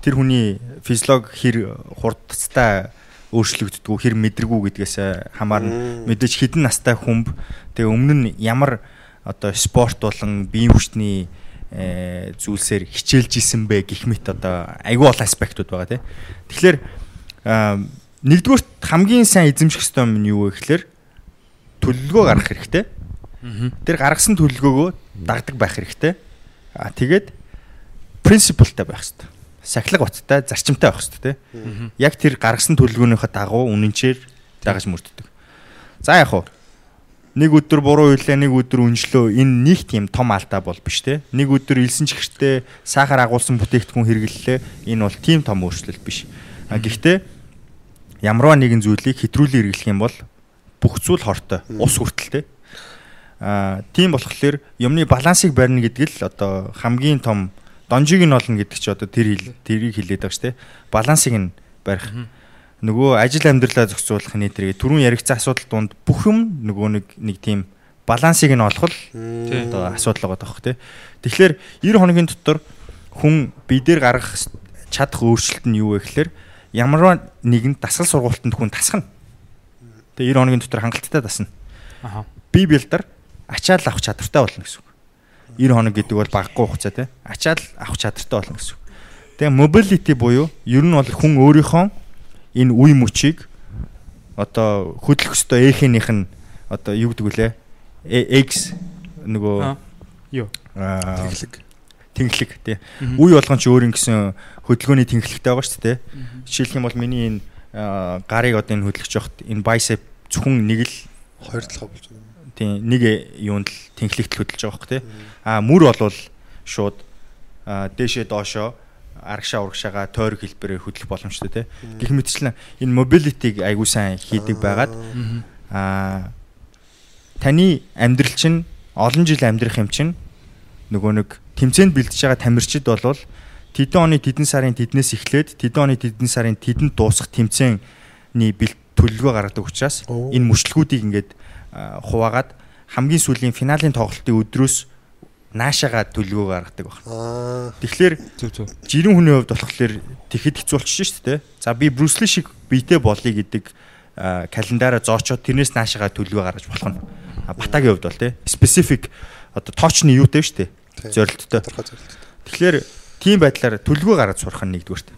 Тэр хүний физиолог хэр хурдцтай өөрчлөгддгүү хэр мэдрэгүү гэдгээс хамаарна. Мэдээж хідэн настай хүмб тэгээ өмнө нь ямар одоо спорт болон биеийн хүчний зүйлсээр хичээлж исэн бэ гэх мэт одоо айгүй бол аспектууд байгаа тий. Тэгэхээр нэгдүгээр хамгийн сайн эзэмших ёстой юм нь юу вэ гэхээр төлөлгөө гаргах хэрэгтэй. Тэр гаргасан төлөлгөөгөө дагдаг байх хэрэгтэй. А тэгээд принципалтай байх хэрэгтэй. Сахилга баттай, зарчимтай байх хэрэгтэй тий. Яг тэр гаргасан төлөлгөөнийхөө дагуу үнэнчээр дагаж мөрддөг. За яг уу нэг өдөр буруу үйлээ, нэг өдөр үнжлөө. Энэ нэг тийм том алдаа бол биш те. Нэг өдөр илсэн чихэртэй сахар агуулсан бүтээгдэхүүн хэрэглэлээ. Энэ бол тийм том өөрчлөлт биш. А гэхдээ ямарваа нэгэн зүйлийг хэтрүүлэн хэрэглэх юм бол бүх зүйл хортой. Ус хүртэл те. Аа тийм болохоор юмны балансыг барина гэдэг л одоо хамгийн том донжиг нь олно гэдэг чи одоо тэр хэл тэрийг хэлээд байгаа шүү дээ. Балансыг нь барих. Нөгөө ажил амьдралаа зохицуулах нэтэргээ түрүүн яригдсан асуудал донд бүх юм нөгөө нэг нэг тийм балансыг нь олох л одоо асуудал байгаа тохх тий. Тэгэхээр 90 хоногийн дотор хүн бидээр гаргах чадах өөрчлөлт нь юу вэ гэхээр ямарваа нэгэн дасгал сургуультанд хүн тасхна. Тэгээ 90 хоногийн дотор хангалттай дасна. Аха. Би бэлдэр ачаал авах чадвартай болно гэсэн үг. 90 хоног гэдэг бол багагүй хугацаа тий. Ачаал авах чадвартай болно гэсэн үг. Тэгээ mobility буюу ер нь бол хүн өөрийнхөө энэ үе мөчийг одоо хөдлөх ёстой эхнийх нь одоо юу гэдэг вүлээ? X нөгөө Аа. Юу? аа, Тэглэг. тэнхлэг тий. Үе болгон ч өөр юм гэсэн хөдөлгөөний тэнхлэгтэй байгаа шүү дээ. Жишээлх юм бол миний энэ аа, гарыг одоо энэ хөдлөж явахт энэ bicep зөвхөн нэг л Хоёр талхаа болж байгаа. тийм нэг юунд л тэнхлэгт хөдөлж байгаа байхгүй тий. А мөр болвол шууд дээшээ доошоо арагшаа урагшаага тойрог хэлбэрээр хөдлөх боломжтой тий. Гэх мэтчлэн энэ mobility-г айгуу сайн хийдэг байгаад а таны амьдрал чинь олон жил амьдрах юм чинь нөгөө нэг тэмцээнд бэлдэж байгаа тамирчид болвол тэдэн оны тэдэн сарын тэднээс эхлээд тэдэн оны тэдэн сарын тэдэнд дуусах тэмцээний бэлт төлөвлөгөө гаргадаг учраас энэ мөчлгүүдийг ингээд хуваагаад хамгийн сүүлийн финалийн тоглолтын өдрөөс наашаага төлөвлөгөө гаргадаг байна. Тэгэхээр Зүг зүг. жирийн хүний хувьд болохоор тэгэхэд хэцүү болчихж шүү дээ. За би Брюс Ли шиг биетэй болъё гэдэг календараа зоочоод тэрнээс наашаага төлөвлөгөө гаргаж болох нь. А, Батагийн хувьд бол тий specific одоо тоочны юутэй шүү дээ. Зорилттой. Тэгэхээр тийм байдлаар төлөвлөгөө гаргаж сурах нь нэгдүгээрт.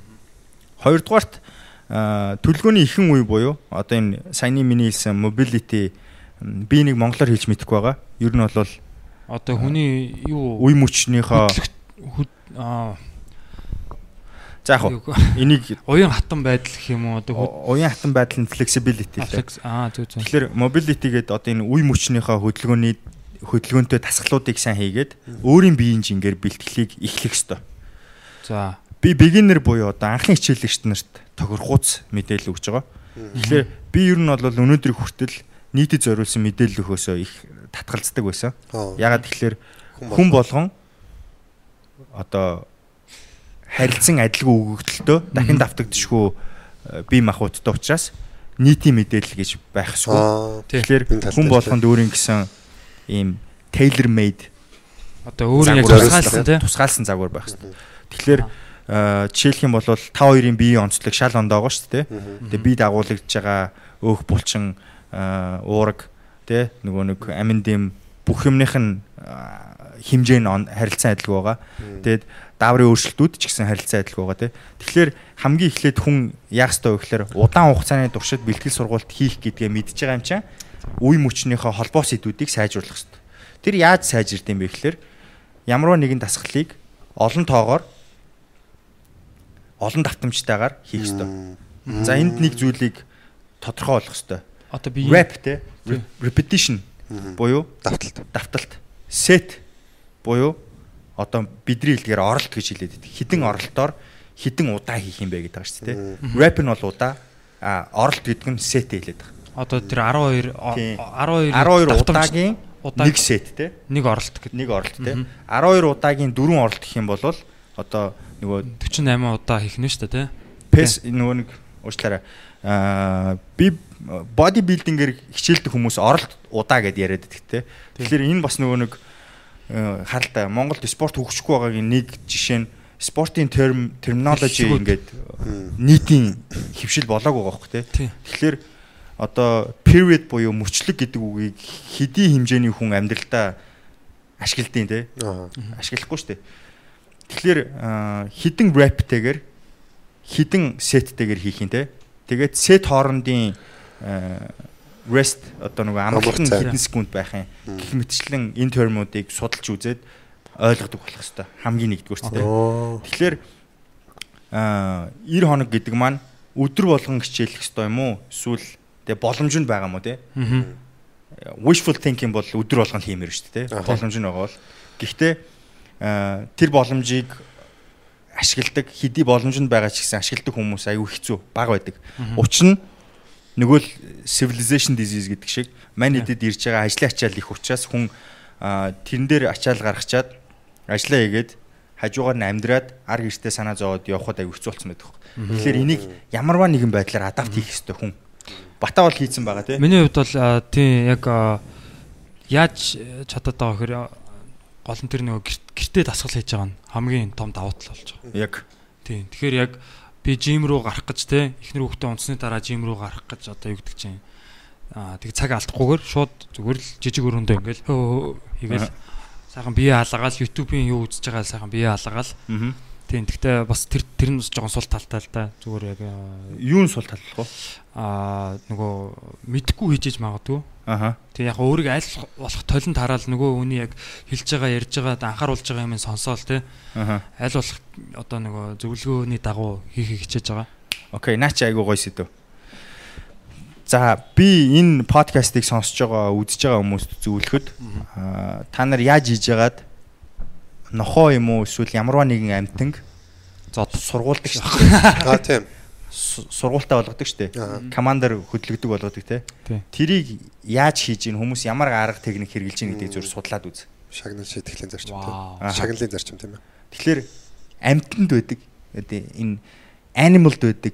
Хоёрдугаарт а, төлөвлөгөөний ихэн үе буюу одоо энэ саяны миний хэлсэн mobility би нэг монголоор хэлж мэдэхгүй байгаа. Ер нь бол Одоо хүний юу үе мөчнийхөө аа за яг энийг уян хатан байдал гэх юм уу одоо уян хатан байдал нь flexibility лээ. аа зүг зүг. Тэгэхээр mobility гэдэг одоо энэ үе мөчнийхөө хөдөлгөөний хөдөлгөөнтэй тасгалуудыг сайн хийгээд өөрийн биеийн жингээр бэлтгэлийг эхлэх ёстой. За Би beginner буюу одоо анхны хичээлэгчд нарт тохирохуц мэдээлэл өгж байгаа. Тэгэхээр би ер нь бол өнөөдрийг хүртэл нийтэд зориулсан мэдээлэл өгөхөөсөө их татгалздаг байсан. Аа. Ягаад тэгэхээр хүн болгон одоо харилцан адилгүй өгөгдөлтөө дахин давтагдчихгүй э, бие махбодтой учраас нийтийн мэдээлэл гэж байх ёсгүй. Аа. Тэгэхээр хүн болгонд өөрийн гэсэн ийм tailor made одоо өөр нь яг тусгаалсан тий. тусгаалсан загвар байх хэрэгтэй. Тэгэхээр э, жишээлх юм бол та хоёрын биеийн онцлог шал ондоо байгаа шүү дээ. Тэгээ бие дагуулж байгаа өөх булчин э, уураг тэ нөгөө нэг амин дэм бүх юмных нь э, хэмжээ нь харилцан адилгүй байгаа. Тэгээд дааврын өөрчлөлтүүд ч гэсэн харилцан адилгүй байгаа тэ. Тэгэхээр хамгийн эхлээд хүн яах ёстой вэ гэхээр удаан хугацааны туршид бэлтгэл сургалт хийх гэдгээ мэдж байгаа юм чинь үе мөчнийхөө холбоо сэдвүүдийг сайжруулах ёстой. Тэр яаж сайжирд юм бэ гэхээр ямарваа нэгэн дасгалыг олон тоогоор олон давтамжтайгаар хийх ёстой. За энд нэг зүйлийг тодорхой болгох ёстой. Одоо би Rep те repetition буюу Давталт. давталт. Set буюу одоо бидний хэлдгээр оролт гэж хэлээд байдаг. Хідэн оролтоор хідэн удаа хийх юм бэ гэдэг байгаа шүү дээ. Rep нь бол удаа а оролт гэдэг нь set хэлээд байгаа. одоо тэр 12 о- Тийм. 12 12 давтамж- удаагийн удаа- нэг set те нэг оролт гэдэг. нэг оролт те 12 удаагийн дөрвөн оролт гэх юм бол одоо нөгөө 48 удаа хийх нь шүү дээ тий. пес нөгөө нэг уучлаарай аа би боди билдингээр хичээлдэг хүмүүс оролт удаа гэд яриад байдаг те. Тэгэхээр энэ бас нөгөө нэг э, харалтай Монголд спорт хөгжихгүй байгаагийн нэг жишээ нь спортын терм терминологи ингээд нийтийн хөвшил болоог байгаа хөх те. Тэгэхээр одоо period буюу мөчлөг гэдэг үгийг хэдийн хэмжээний хүн амьдралдаа ашигладیں۔ те Аа. ашиглахгүй шүү дээ. Тэгэхээр аа, хідэн рэптэйгэр хідэн сеттэйгэр хийх юм те. Тэгээд сет хоорондын аа, rest одоо нөгөө амгалт нь хідэн секунд байх юм. Гэх мэтчлэн энэ термуудыг судалж үзээд ойлгодог болох хэвээр хамгийн нэгдүгээр те. Оо. Тэгэхээр аа 90 хоног гэдэг маань өдөр болгон хичээлэх хэвээр юм уу? Эсвэл тэгээ боломж нь байгаа юм уу те? Аа. wishful thinking бол өдөр болгон хиймээр шүү дээ. Аха. Боломж нь байгаа бол. Гэхдээ тэр боломжийг ашигладаг, хэдий боломж нь байгаа ч гэсэн ашигладаг хүмүүс аюу хэцүү баг байдаг. Учир нь нөгөө л civilization disease гэдэг шиг мань идэд ирж байгаа ажлын ачаал их учраас хүн тэрэн дээр ачаал гаргачаад ажлаа хийгээд хажуугаар нь амьдраад ар гэртээ санаа зовоод явхад аюу хэцүү болсон байдаг. Тэгэхээр энийг ямарваа нэгэн байдлаар адапт хийх хэрэгтэй хүн. Бата бол хийцэн байгаа тийм. Миний хувьд бол тийм яг яаж э, чадаад байгаа а, гол нь тэр нөгөө гэр- гэртээ дасгал хийж байгаа нь хамгийн том давуу тал болж байгаа. Яг Тийм. Тэгэхээр яг би жим руу гарах гэж те эхнэр хүүхдээ унтсны дараа жим руу гарах гэж одоо юу гэдэг чинь аа тэг цаг алдахгүйгээр шууд зүгээр л жижиг өрөөндөө ингээл хийгээл сайхан бие хаалгаал YouTube-ийн юу үзэж байгаа сайхан бие хаалгаал мгм. тийм гэхдээ бас тэр тэр нь бас жоохон сул талтай л да зүгээр яг юун сул талах вэ? аа нөгөө мэдхгүй хийж иж магадгүй Аха. тийм яг өөрийгөө аль болох толинд хараал нөгөө хүний яг хэлж байгаа ярьж байгаа анхааруулж байгаа юм сонсоол те Аха. аль болох одоо нөгөө зөвлөгөөний дагуу хийхийг хичээж байгаа Окей, наа чи айгуу гоё сэдв. За, би энэ подкастыг сонсож байгаа, үзэж байгаа хүмүүст зөвлөхөд аа, та нар яаж хийж яагаад нохоо юм уу эсвэл ямарваа нэгэн амтанг зод сургуулдаг (laughs) шүү дээ. Аа тийм. Су- Сургуультай болгодог шүү дээ. Командер хөдөлгдөг болгодог те. Тэрийг яаж хийж ийн хүмүүс ямар арга техник хэрэгжилж ийн гэдгийг зөв судлаад үз. Шагнал шийтгэлийн зарчим. Аха. Шагналын зарчим тийм ээ. Тэгэхээр амьтанд байдаг энэ animalд байдаг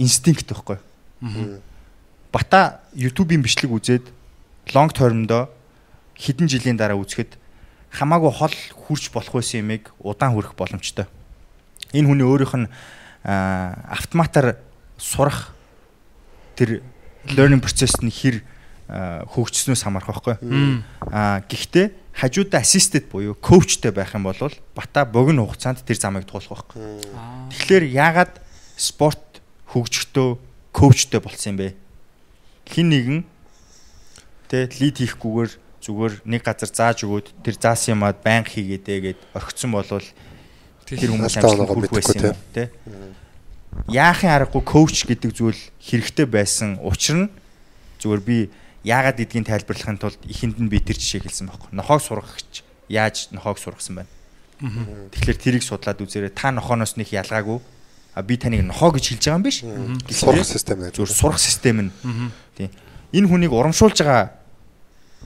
инстинкт байхгүй. Бата YouTube-ийн бичлэг үзээд long term-доо хэдэн жилийн дараа үзэхэд хамаагүй хол хурж болох байсан юмыг удаан хүрэх боломжтой. Энэ хүний өөрийнх нь автоматар сурах тэр learning process нь хэр хөгжснөөс хамаарх байхгүй. Аа гэхдээ хажуудаа assisted буюу коучтэй байх юм бол бата богино хугацаанд тэр замыг туулах байхгүй. Тэгэхээр яагаад спорт хөгжөхдөө коучтэй болсон юм бэ? Хин нэгэн тэ лид хийхгүйгээр зүгээр нэг газар зааж өгөөд тэр заасан юмад байнга хийгээдээ гэд орхицсон болвол тэр хүмүүс болоо хүрэх байсан юм тэ? Яахын аргагүй коуч гэдэг зүйл хэрэгтэй байсан учир нь зүгээр би яагаад гэдгийг тайлбарлахын тулд ихэнд нь би тэр жишээ хэлсэн байхгүй. Нохоог сургагч яаж нохоог сургасан байна? Тэгэхээр тэрийг судлаад үзээрэй. Та нохооноос нэг ялгаагүй. А би таныг нохоо гэж хэлж байгаа юм биш. Сурах систем нэ. Зүгээр сурах систем нь. Тийм. Энэ хүнийг урамшуулж байгаа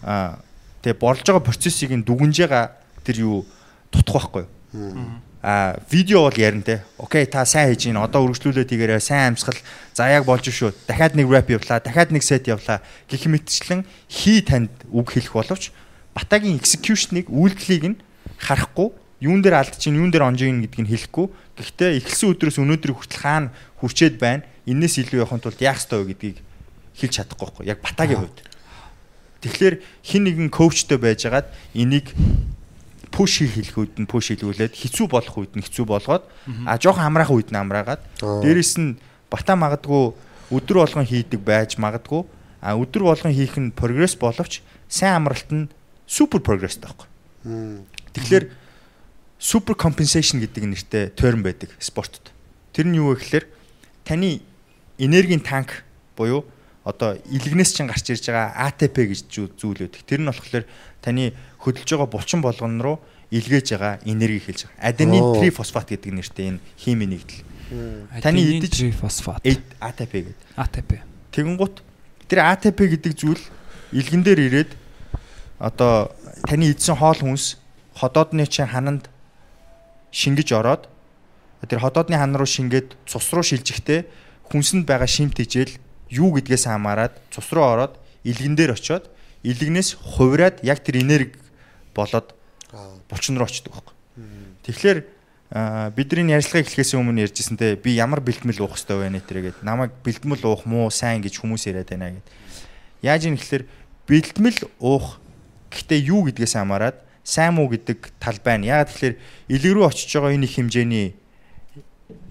а тэгээ болж байгаа процессыг нь дүгнж байгаа тэр юу тутах байхгүй юу? А видео бол ярина те. Окей, та сайн хийж гин. Одоо үргэлжлүүлээд тийгээрээ сайн амьсгал. За яг болж шүү. Дахиад нэг рэп явлаа. Дахиад нэг сет явлаа. Гэх мэтчлэн хий танд үг хэлэх боловч Батагийн execution-ыг үйлдэлийг нь харахгүй юун дээр алдчих, юун дээр онжиг гэдгийг нь хэлэхгүй. Гэхдээ эхлсэн өдрөөс өнөөдрийг хүртэл хаана хүрчээд байна. Иннээс илүү явахын тулд яах ёстой вэ гэдгийг хэлж чадахгүй байхгүй. Яг Батагийн хувьд. Тэгэхээр хин нэгэн коучтой байжгаад энийг пуш хийхүүд нь пуш хийлгүүлээд хэцүү болох үед нь хэцүү болгоод а жоохон амраах үед нь амраагаад Аа. дээрэс нь бата магадгүй өдөр болгон хийдэг байж магадгүй а өдөр болгон хийх нь прогресс боловч сайн амралт нь супер прогресс таахгүй. Тэгэхээр супер компенсашн гэдэг нэртэй терм байдаг спортод. Тэр нь юу вэ гэхээр таны энергийн танк буюу одоо илгнээс чинь гарч ирж байгаа ATP гэж зүйл үүдэг. Тэр нь болохоор таны хөдөлж байгаа булчин болгон руу илгээж байгаа энерги хэлж байгаа. Аденин трифосфат гэдэг нэртэй энэ химийн нэгдэл. Таны идэж- фосфат A- ATP гэдэг. ATP. Тэгэнгუთ тэр ATP гэдэг зүйл илгэн дээр ирээд одоо таны идсэн хоол хүнс ходоодны чинь хананд шингэж ороод тэр ходоодны хан руу шингээд цус руу шилжихдээ хүнсэнд байгаа шимт хижээл юу гэдгээс хамаарат цус руу ороод илгэн дээр очиод илгнээс хувраад яг тэр энерги болоод булчин руу очдөг байхгүй. Тэгэхээр бидний ярилцлага эхлэхээс өмнө ярьжсэнтэй би ямар бэлтгэл уух хэрэгтэй вэ нэтрэгээд намайг бэлтгэл уух муу сайн гэж хүмүүс яриад байна гэд. Яаж юм гэхэлэр бэлтгэл уух гэхдээ юу гэдгээс хамаарат сайн муу гэдэг тал байна. Яагаад тэгэхээр илэг рүү очиж байгаа энэ их хэмжээний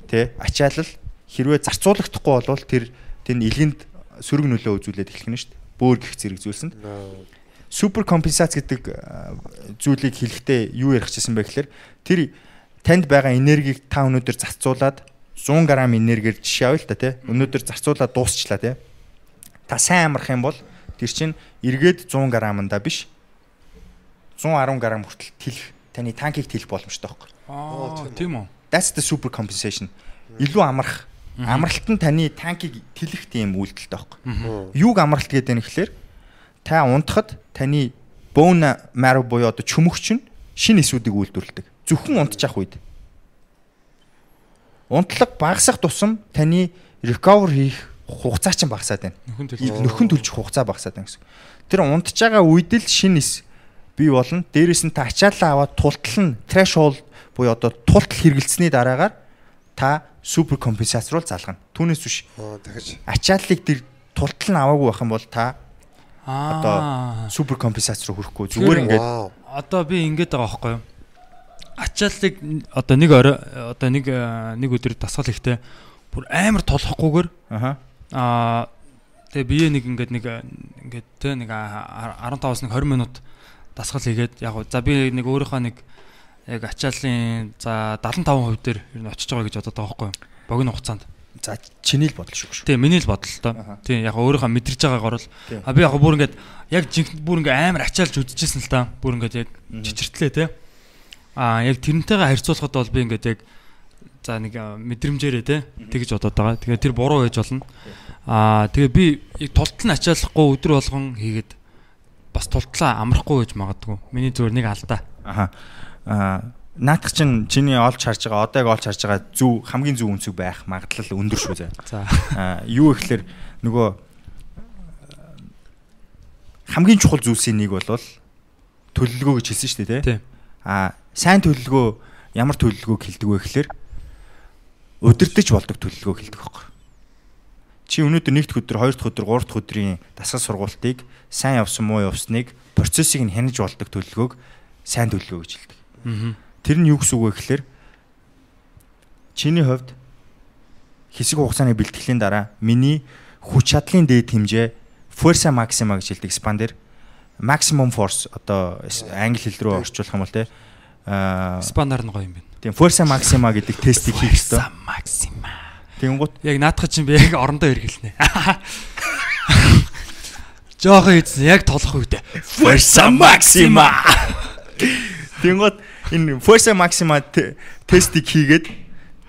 тэ ачаалал хэрвээ зарцуулагдахгүй болвол тэр тэр илгэнд сөрөг нөлөө үзүүлээд эхлэх нь шүү дээ. Бөөр гих зэрэг зүйлсэнд супер компенсац гэдэг а, зүйлийг хэлэхдээ юу ярих гэсэн бэ гэхээр тэр танд байгаа энергийг та өнөөдөр зарцуулаад 100 г энергиэр жишээ авъя л та тий. Өнөөдөр зарцуулаад дуусчлаа тий. Та сайн амрах юм бол тэр чинь эргээд 100 грамманда биш 110 грамм хүртэл тэлэх таны танкийг тэлэх боломжтой байхгүй. Аа тийм үү. That's the super compensation. Илүү амрах. Амралт нь таны танкийг тэлэх тийм үйлдэлтэй байхгүй. Юуг амралт гэдэг нь ихлээр та унтахад таны bone marrow буюу одоо чөмөгч нь шин эсүүдийг үйлдвэрлэдэг. Зөвхөн унтчих үед. Унтлаг багасах тусам таны recover хийх хугацаа чинь багасаад байна. Нөхөн төлчих хугацаа багасаад байна гэсэн. Тэр унтж байгаа үед л шин эс бий болно. Дээрээс нь та ачааллаа аваад тултал нь threshold буюу одоо тултал хэрэгэлцсэний дараагаар та супер компенсац руу залгана. Түүнээс биш ачааллыг тэр тултал нь аваагүй байх юм бол та. Одоо супер компенсац руу хүрэхгүй зүгээр ингээд одоо би ингэж байгаа байхгүй юу? Ачааллыг одоо нэг орой одоо нэг э, нэг өдөр дасгал ихтэй. Бүр амар толохгүйгээр. Аа тэгээ бие нэг ингээд нэг ингээд тэ нэг а- 15-аас нэг 20 минут дасгал хийгээд яг за би нэг өөрийнхөө нэг яг ачааллын за 75% дээр ер нь очиж байгаа гэж бодоод байгаа байхгүй юу? Богино хугацаанд. За чиний л бодол шүү. Тийм миний л бодол Аха. тоо. Тийм яг өөрийнхөө мэдрэж байгаагаар л Тийм. а би яг бүр ингээд яг жинхэнэ бүр ингээд амар ачаалж үдчихсэн л та. Бүр ингээд яг чичиртлээ те. А яг тэрнтэйгээ харьцуулахад бол би ингээд яг за нэг мэдрэмжээрээ те тэгж бодоод байгаа. Тэгээ тэр буруу байж болно. А тэгээ би яг тултал нь ачаалахгүй өдөр болгон хийгээд бас тултлаа амрахгүй байж магадгүй. Миний зүгээр нэг алдаа. Аха. Аа наадах чинь чиний олж харж байгаа одоо яг олж харж байгаа зөв хамгийн зөв үнцэг байх магадлал өндөр шүү зэ. За. Аа юу ихлээр нөгөө хамгийн чухал зүйлсийн нэг бол төлөлгөө гэж хэлсэн шүү дээ тий. Тийм. Аа сайн төлөлгөө ямар төлөлгөөг хэлдэг вэ гэхлээр өдөртөж болдог төлөлгөөг хэлдэг байхгүй. Чи өнөөдөр нэгд өдөр, хоёр дахь өдөр, гурав дахь өдрийн дасгал сургалтыг сайн явсан муу явсныг процессыг нь хянаж болдог төлөлгөөг сайн төлөлгөө гэж хэлдэг. Аа. Тэр нь юу гэсэн үг вэ гэхлээр чиний хувьд хэсэг хугацааны бэлтгэлийн дараа миний хүч чадлын дээд хэмжээ forza maxima гэж хэлдэг дээр maximum force одоо англи хэл рүү орчуулах юм бол те аа Спанаар нь гоё юм байна. тийм forza maxima гэдэг тестийг хийх ёстой. Максима. Тэнгуут Яг наадах чинь би яг орондоо хэрэглэнэ. (laughs) Жохон ийдсэн яг толох үедээ. forza maxima. (laughs) Тэнгуут энэ forza maxima те- тестийг хийгээд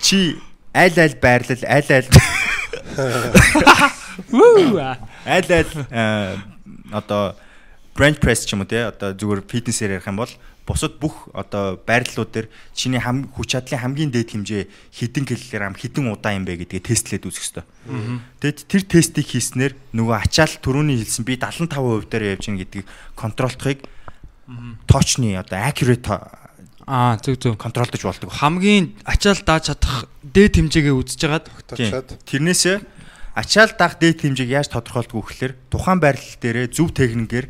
чи аль аль байрлал аль аль (laughs) аль аль одоо bench press ч юм уу те одоо зүгээр фитнесээр ярих юм бол бусад бүх одоо байрлалууд дээр чиний хам хүч чадлын хамгийн дээд хэмжээ хэдэн килограмм хэдэн удаа юм бэ гэдгээ тестлээд үзэх хэрэгтэй. Тэгэд тэр тестийг хийснээр нөгөө ачаал түрүүний хэлсэн би 75% дээр явж гин гэдгийг контролдохыг точны одоо accurate Аа зөв зөв. контролдож болдог. Хамгийн ачаал дааж чадах дээд хэмжээгээ үзэж хагаад. Точоод Тэрнээсээ ачаал дах дээд хэмжээг яаж тодорхойлдог вэ гэхээр тухайн байрлал дээрээ зөв техникээр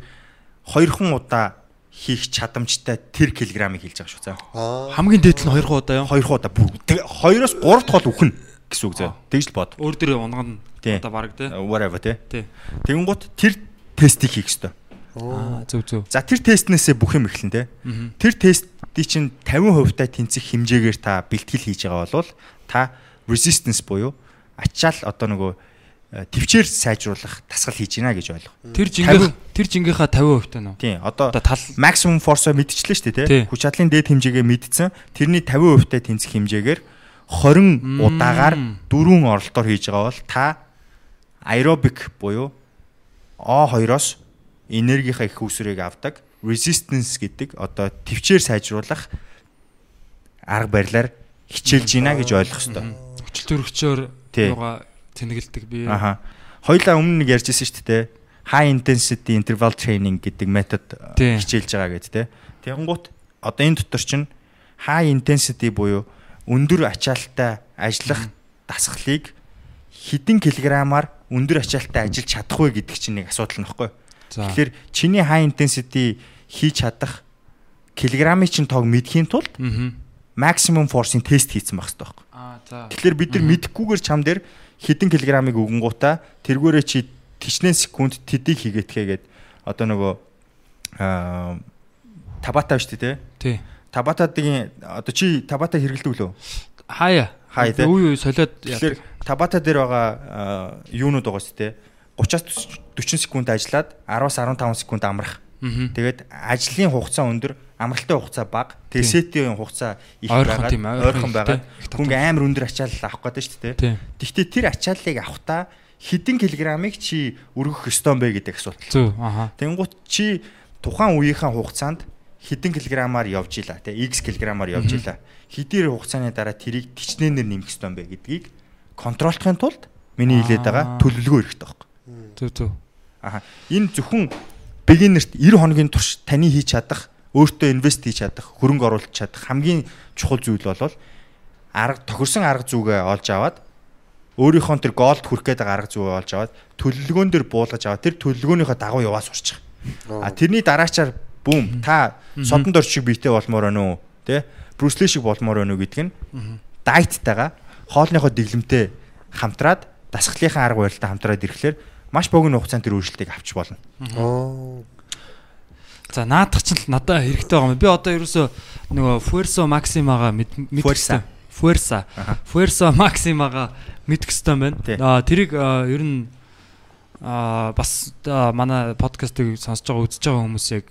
хоёрхан удаа хийх чадамжтай тэр килограммыг хэлж байгаа шүү заа. аа хамгийн дээд нь 2 удаа юм. Хоёрхан удаа бүр тэг- хоёроос 3 дахь бол үхэн гэсэн үг заа. Тэгж л бод. Өөр дээр унган одоо баг тий. Whatever тий. Тий. Тэгэнгუთ тэр тестийг хийх ёстой. Аа зөв зөв. За тэр тестнээсээ бүх юм эхлэн тий. Тэр тестийг чинь 50% та тэнцэх хэмжээгээр та бэлтгэл хийж байгаа бол та resistance буюу ачаал одоо нөгөө э, төвчээр сайжруулах дасгал хийж гинэ гэж ойлго. Тэр жингээ тэр жингийнхаа 50% тань уу? Тийм одоо тал maximum force-о мэдчихлээ шүү дээ Тий. тий. Хүч чадлын дээд хэмжээгээ мэдсэн. Тэрний 50% та тэнцэх хэмжээгээр 20 удаагаар дөрвөн оролтоор хийж байгаа бол та aerobic буюу O2-оос энергийнхаа их үүсвэрийг авдаг resistance гэдэг одоо төвчээр сайжруулах арга барилаар хичээлж гинэ гэж ойлгох хэрэгтэй. хүчил төрөгчөөр юугаа тэнэгэлдэг би. Аха. Хоёлаа өмнө нэг ярьжсэн шүү дээ. High intensity interval training гэдэг метод э, хичээлж байгаа гэж те. Тэгэнгუთ одоо энэ дотор чинь high intensity буюу өндөр ачаалттай ажиллах дасгалыг хэдэн килограммаар өндөр ачаалттай ажиллаж чадах вэ гэдэг чинь нэг асуудал нөхгүй. Тэгэхээр чиний high intensity хийж чадах килограммын чинь тоог мэдхийн тулд maximum force-ийн тест хийсэн байх хэрэгтэй байхгүй. Аа за. Тэгэхээр бид нар мэдэхгүйгээр чам дээр хэдэн килограммыг өгөнгуудаа тэргүүрээ чи тичнээ секунд тэдийг хийгээтгэгээд одоо нөгөө аа табата биш те Тий. табатадын одоо чи табата хэрэгэлдэг лөө Хаяа. Хаяа, тий. Үе үе солиод тэгэхээр яадаг. табата дээр байгаа аа, юунууд байгаа шүү те 30-аас 40 секунд ажиллаад 10-аас 15 секунд амрах. Тэгээд ажлын хугацаа өндөр, амралтын хугацаа бага. Тэгээд сетийн хугацаа их байгаад ойрхон байгаад тий. хүн амар өндөр ачаалал авах гэдэг шүү дээ. Гэхдээ тэр ачааллыг авахтаа хэдэн килограммыг чи өргөх ёстой бэ гэдэг асуулт. Аха. Тэнгуут чи тухайн үеийнхаа хугацаанд хэдэн килограммаар явж ила те x килограммаар явж ила. Хэдийн хугацааны дараа тэрийг тичнээнээр нэмэх ёстой бэ гэдгийг контроллохын тулд миний хэлээд байгаа Аа. төлөвлөгөө хэрэгтэй байхгүй. Зөв зөв. Аа энэ зөвхөн бигинерт 90 хоногийн турш таны хийж чадах, өөртөө инвест хийж чадах, хөрөнгө оруулах чадах хамгийн чухал зүйл бол арга тохирсон арга зүгээ олж аваад өөрийнхөө тэр голд хүрэх гээд байгаа арга зүгээ олж аваад төлөвлөгөөн дээр буулгаж аваад тэр төлөвлөгөөнийхөө дагуу яваа сурчих. А тэрний дараачаар бүүм та содон дор шиг биетэй болмоор байна уу? Тэ? Брюсле шиг болмоор байна уу гэдг нь дайттайгаа хоолныхоо дэглэмтэй хамтраад дасгалынхаа арга барилтаа хамтраад ирэхлээр маш богино хугацаанд тэр өөрчлөлтийг авч болно. Оо. За наадах чинь л надад хэрэгтэй байгаа юм. Би одоо ерөөсөө нөгөө Fuerza Maxima-га мэдэх Fuerza. Fuerza. Fuerza Maxima-га мэдэх хэрэгтэй байна. Аа тэрийг ер нь аа бас манай подкастыг сонсож байгаа үзэж байгаа хүмүүс яг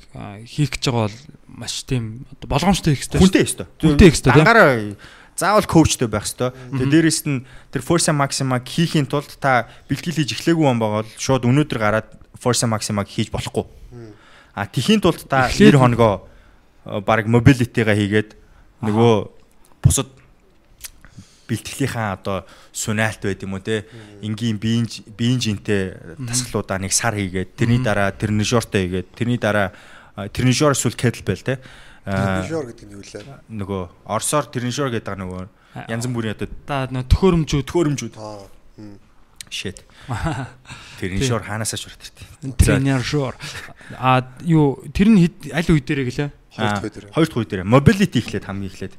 хийх гэж байгаа бол маш тийм болгоомжтой хийх хэрэгтэй. Хүнтэй өстой. Хүнтэй хийх ёстой, тийм? Заавал коучтой байх ёстой. Тэгээ дээрэс нь тэр Forza Maxima хийхийн тулд та бэлтгэл хийж эхлээгүй юм байгаа бол шууд өнөөдөр гараад Forza Maxima хийж болохгүй. А тхийн тулд та Эхлээд- 90 хоногоо э, баг mobility-га хийгээд нөгөө бусад бэлтгэлийнхаа одоо сунаалт байд юм уу те энгийн биеийн биеийн жинтэй тасгалуудаа нэг сар хийгээд тэрний дараа тренажертой хийгээд тэрний дараа тренажер эсвэл kettlebell те а, Тренажер гэдэг нь юу лээ? нөгөө орсоор тренажер гэдэг нөгөө янз бүрийн одоо нөгөө төхөөрөмжүүд төхөөрөмжүүд shit (laughs) тренажер хаанасаа шурт иртээ тренажер. Аа юу тэр нь аль үе дээрээ гэлээ? Хоёр дахь үе дээр. хоёр дахь үе дээр mobility ихлээд хамгийн ихлээд.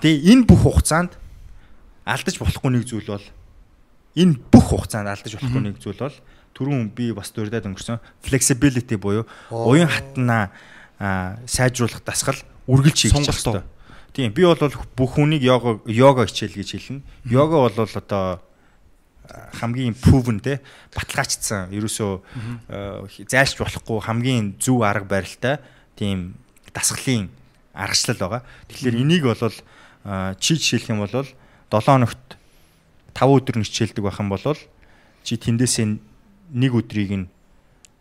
Тэгээ энэ бүх хугацаанд алдаж болохгүй нэг зүйл бол энэ бүх хугацаанд алдаж болохгүй нэг зүйл бол түрүүн би бас дурдаад өнгөрсөн flexibility буюу уян хатнаа сайжруулах дасгал үргэлж чадах хэрэгтэй. Тийм би бол бүх хүнийг йога йога хичээл гэж хэлнэ. Йога бол одоо хамгийн proven те баталгаажсан ерөөсөө а, зайлшч болохгүй хамгийн зөв арга барилтай тийм дасгалын аргачлал байгаа. Тэгэхээр энийг бол чи жишээлх юм бол 7 хоногт 5 өдөр нь хичээлдэг байх юм бол чи тэндээсээ нэг өдрийг нь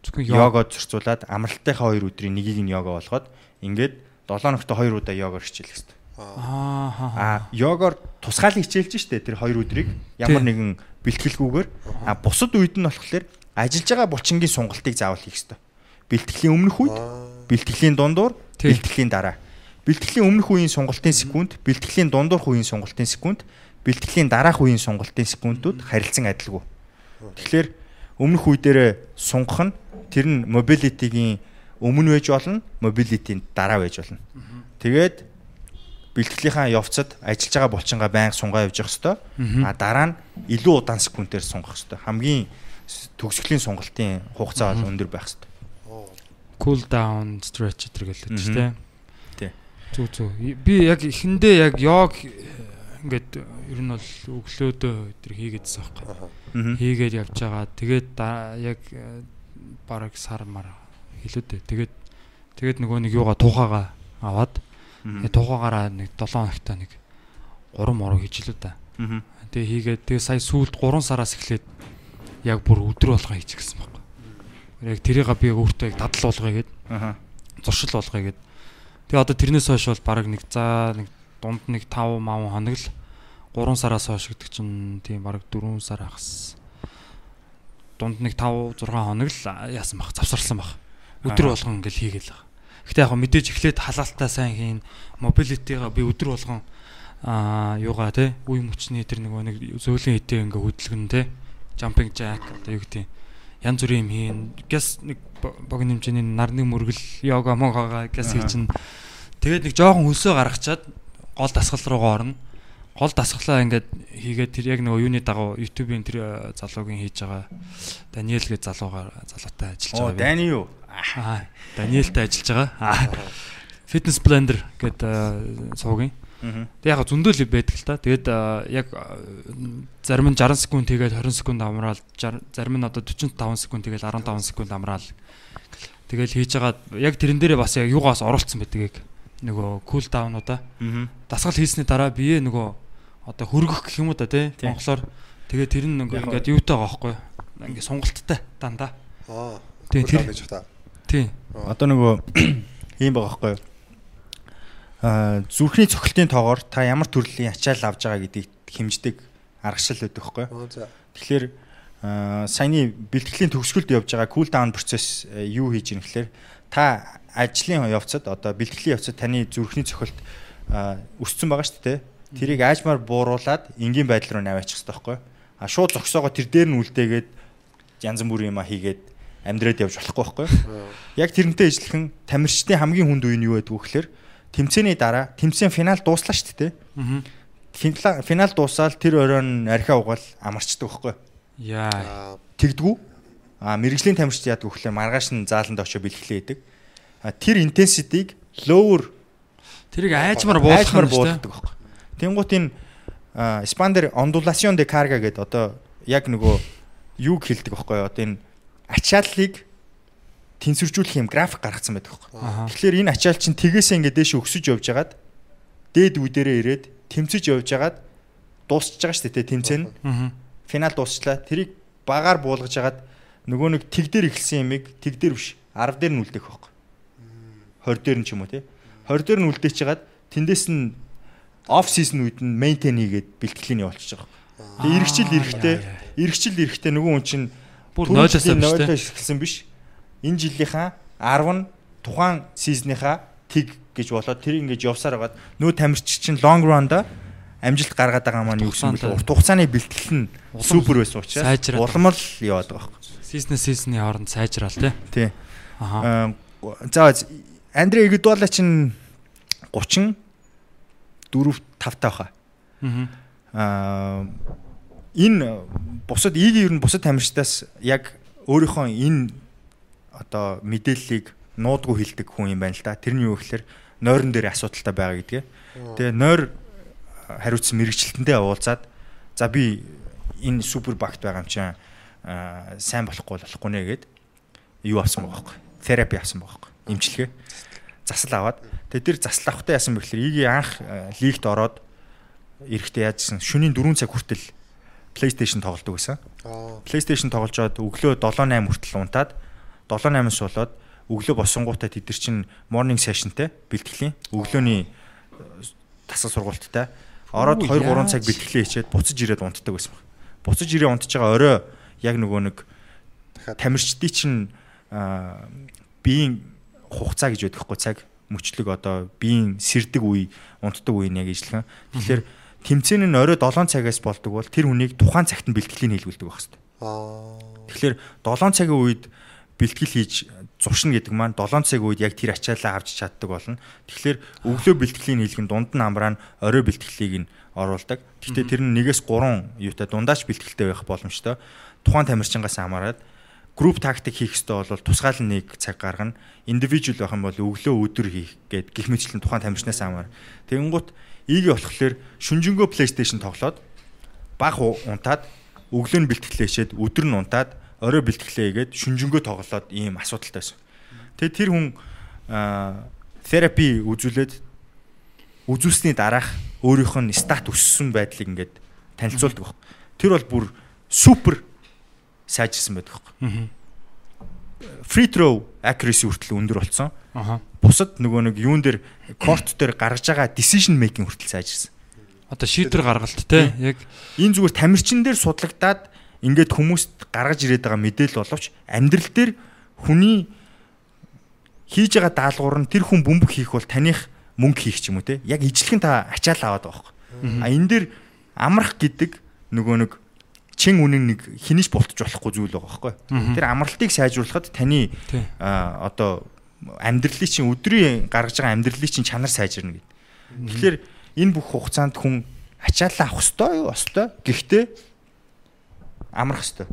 Зөвхөн йогод зурцуулаад амралтынхаа 2 өдрийн нэгийг нь йога болгоод ингээд 7 хоногт 2 удаа йогоор хичээлэх хэрэгтэй. Аа. А йогоор тусгаалan хичээлж штэ тэр 2 өдрийг ямар нэгэн бэлтгэлгүйгээр а бусад үед нь болохоор ажиллаж байгаа булчингийн сунгалтыг заавал хийх хэрэгтэй. Бэлтгэлийн өмнөх үед, бэлтгэлийн дундуур, бэлтгэлийн дараа. Бэлтгэлийн өмнөх үеийн сунгалтын секунд, бэлтгэлийн дундуур үеийн сунгалтын секунд, бэлтгэлийн дараах үеийн сунгалтын секундууд харилцан адилгүй. Тэгэхээр өмнөх үе дээрээ сунгах нь тэр нь mobility-гийн өмнө байж болно, mobility-ийн дараа байж болно. Тэгээд бэлтгэлийнхаа явцад ажиллаж байгаа булчингаа байнга сунгаа явж явах хэвээр. А дараа нь илүү удаан секундээр сунгах хэвээр. Хамгийн төгсгөлийн сунгалтын хугацаа бол өндөр байх хэвээр. cool down stretch гэдэг л Мгм. дээ. Тий. Зүг зүг. Би яг эхэндээ яг йог ингээд ер нь бол өглөөдөө өдр хийгээдсэн байхгүй. Хийгээд явж байгаа. Тэгээд яг э, бараг сар мар хэлүүдээ. Тэгээд тэгээд нөгөө нэг юугаа тухаага аваад э, тухаагаараа нэг 7 хоногтой нэг 3 мороо хийж лөө да. Тэгээ хийгээд тэгээ сая сүүлд 3 сараас эхлээд яг бүр өдөр болгоо хийж гисэн байхгүй. Яг тэрийг би өөртөө яг дадал болгоё Аха. зуршил болгоё гээд. Тэгээ одоо тэрнээс хойш бол баг нэг за нэг дунд нэг 5 мав хоног л 3 сараас хойш гэдэг чинь тийм баг 4 сар ахс. Дунд нэг 5 6 хоног л яасан баг завсарласан баг. Өдөр болгон ингээл хийгээл байгаа. Гэтэ яг мэдээж эхлээд халаалтаа сайн хийн, мобилитигаа би өдөр болгон аа юугаа те үе мөчний тэр нөгөө нэг зөөлөн хитээ ингээ хөдөлгөн те jumping jack одоо юу гэдэг янз бүрийн юм хийн гэс нэг бо- богино хэмжээний нарны мөргөл йога могоога гэс Аа. хийж ин тэгээд нэг жоохон хөлсөө гаргачаад гол дасгал руугаа орно гол дасгалаа ингээд хийгээд тэр яг нөгөө юуны дагуу YouTube-ийн тэр э, залуугийн хийж байгаа Даниэл гэж залуугаар залуутай ажиллаж Оо, байгаа. би. Дани юу? Аа, Даниэлтэй ажиллаж байгаа. Аа. Fitness Blender гэдэг суугийн. Мгм. Тэг яг зөндөл байдаг л да. Тэгээд а, яг зарим нь 60 секунд тэгээд 20 секунд амраал зарим нь одоо 45 секунд тэгээд 15 секунд амраал. Тэгэл хийж байгаа яг тэрэн дээрээ бас яг юугаас оролцсон байдаг яг нөгөө кул даунуудаа Аа. дасгал хийсний дараа бие нөгөө одоо хөргөх гэх юм уу да тий Тийм. монголоор тэгээ тэр нь нөгөө ингээд юутай байгаа байхгүй ингээд сунгалттай дандаа Аа. тий Тэр гэж та. тий Одоо нөгөө (clears throat) ийм байгаа байхгүй? Аа зүрхний цохилтын тоогоор та ямар төрлийн ачаал авж байгаа гэдгийг хэмждэг аргачлал байдаг байхгүй. Тэгэхээр аа саяны бэлтгэлийн төгсгөлд явж байгаа cool down процесс юу хийж ийм гэхээр та ажлын явцад одоо бэлтгэлийн явцад таны зүрхний цохилт өссөн байгаа шүү дээ. Тэрийг аажмаар бууруулад энгийн байдал руу наваачих хэрэгтэй байхгүй юу? А шууд зогсоогоо тэр дээр нь үлдээгээд янз бүрийн юм а хийгээд амьдраад явж болохгүй байхгүй юу? Яг тэрнтэй ижилхэн тамирчдын хамгийн хүнд үе нь юу байдг вэ гэхээр тэмцээний дараа тэмцээн финал дууслаа шүү дээ. аа Финал дуусаад тэр оройн архиа угаал амарчдаг байхгүй юу? яа тэгдгүү. А мэрэгжлийн тамирчид яадаг вэ гэхээр маргааш нь зааланд очиж бэлтгэлээ хийдэг. Тэр intensity-г lower тэрийг айжмаар буулгах дээ буулгадаг байхгүй. Тэнгуут энэ Spandер ondulation de carga гэдэг одоо яг нөгөө юуг хэлдэг байхгүй? Одоо энэ ачааллыг тэнцвэржүүлэх юм график гаргацсан байдаг байхгүй. Тэгэхээр энэ ачаал чинь тгээс ингээд дээш өксөж явж хагаад дээд үе дээрээ ирээд тэмцэж явж хагаад дуусчихж байгаа шүү дээ тэмцээн. нь. аа Финал дуусчлаа. Тэрийг багаар буулгаж хагаад нөгөө нэг тэг дээр эхэлсэн ямиг тэг дээр биш 10 дээр нь үлдээх байхгүй. 20 дээр нь ч юм уу тий. 20 дээр нь үлдээч хагаад тэндээс нь оф сизон үед нь мейнтейн хийгээд бэлтгэлийн явуулчих байгаа. Тэгээ эргэжил эрэхтэй эргэжил эрэхтэй нөгөө хүн чинь бүр нойлоос эхэлсэн биш. Энэ жилийнхаа 10 нь тухайн сизныхаа тэг гэж болоод тэр ингэж явсаар байгаад нөө тамирч чинь long run-да амжилт гаргаад байгаа маань юу гэсэн бэл урт хугацааны бэлтгэл нь супер байсан учраас улам л яваад байгаа байхгүй. сизнес сизний хооронд сайжраал тий Тий. Аа, За Андре Игдуала чинь 30 4 5 таа баха. аа энэ бусад ийг ер нь бусад тамирчдаас яг өөрийнхөө энэ одоо мэдээллийг нуудгүй хилдэг хүн юм байна л да. Тэр нь юу гэхээр нойрон дээр асуудалтай байгаа гэдгээ. Тэгээ нойр хариуцсан мэрэгчлэлтэндээ уулзаад за би энэ супер багт байгаа юм чинь сайн болохгүй болохгүй нэ гэд юу авсан байгаа байхгүй. Терапи авсан байгаа байхгүй. Имчилгээ. Засал аваад тэгээ тэр засал авахтаа яасан бэ гэхээр игийн анх аа, лигт ороод эрэхтэй яажсэн шөнийн 4 цаг хүртэл PlayStation тоглодог байсан. PlayStation тоглож жоод өглөө 7-8 хүртэл унтаад 7-8-аас болоод өглөө босонгуудаа тэд нар чинь morning sessionтэй бэлтгэлийн өглөөний э, тасал сургалттай ороод Үу, 2 3 яаж? цаг бэлтгэлээ хийчээд буцаж ирээд унтдаг байсан баг. Буцаж ирээ унтж байгаа орой яг нөгөө нэг тамирчдын чинь аа, биеийн хугацаа гэж байдаг хгүй цаг мөчлөг одоо биеийн сэрдэг үе унтдаг үе нь яг ижилхэн. Тэгэхээр тэмцээн нь орой 7 цагаас болдог бол тэр хүнийг тухайн цагт нь бэлтгэлийн хийлгүүлдэг байх хэрэгтэй. Аа. Тэгэхээр 7 цагийн үед бэлтгэл хийж зуршина гэдэг маань 7 цагийн үед яг тэр ачаалаа авч чаддаг болно. Тэгэхээр өглөө бэлтгэлийн хийлгэн дунд нь амраа нь орой бэлтгэлийг нь оруулдаг. Гэхдээ тэр нь нэгээс 3 юутай дундаач бэлтгэлтэй байх боломжтой. Тухайн тамирчингаас хамаарат групп тактик хийх ёстой бол тусгаал нэг цаг гаргана. Индивидуал байх юм бол өглөө өдөр хийх гээд гих мэтлэн тухайн тамирчнаас хамаар. Тэгэнгუთ ийгээ болохоор шүнжэнгөө PlayStation тоглоод баг унтаад өглөө нь бэлтгэлээ хийчээд өдөр нь унтаад орой бэлтгэлээ хийгээд шүнжэнгөө тоглоод ийм асуудалтай байсан. Тэгээ тэр хүн терапи үзүүлээд үзүүлсний дараах өөрийнх нь стат өссөн байдлыг ингээд танилцуулдаг баг. Тэр бол бүр супер сайжирсан байдаг баг. Free throw accuracy хүртэл өндөр болсон. аха Бусад нөгөө нэг юун дээр корт дээр гаргаж байгаа decision making хүртэл сайжирсан. одоо шийдвэр гаргалт тий яг Энэ зүгээр тамирчин дээр судлагдаад ингээд хүмүүст гаргаж ирээд байгаа мэдээлэл боловч амьдрал дээр хүний хийж байгаа даалгавар нь тэр хүн бөмбөг хийх бол таних мөнгө хийх ч юм уу те яг ижлэхэн та ачаал аваад байгаа байхгүй. А энэ дээр амрах гэдэг нөгөө нэг чин үнэн нэг хинэж болтож болохгүй зүйл байгаа байхгүй. Тэр амралтыг сайжруулахад таны одоо амьдралын чинь өдрийн гаргаж байгаа амьдралын чинь чанар сайжирна гэдэг. Тэгэхээр энэ бүх хугацаанд хүн ачаалаа авах ёстой юу? Остой. Гэхдээ амрах ёстой.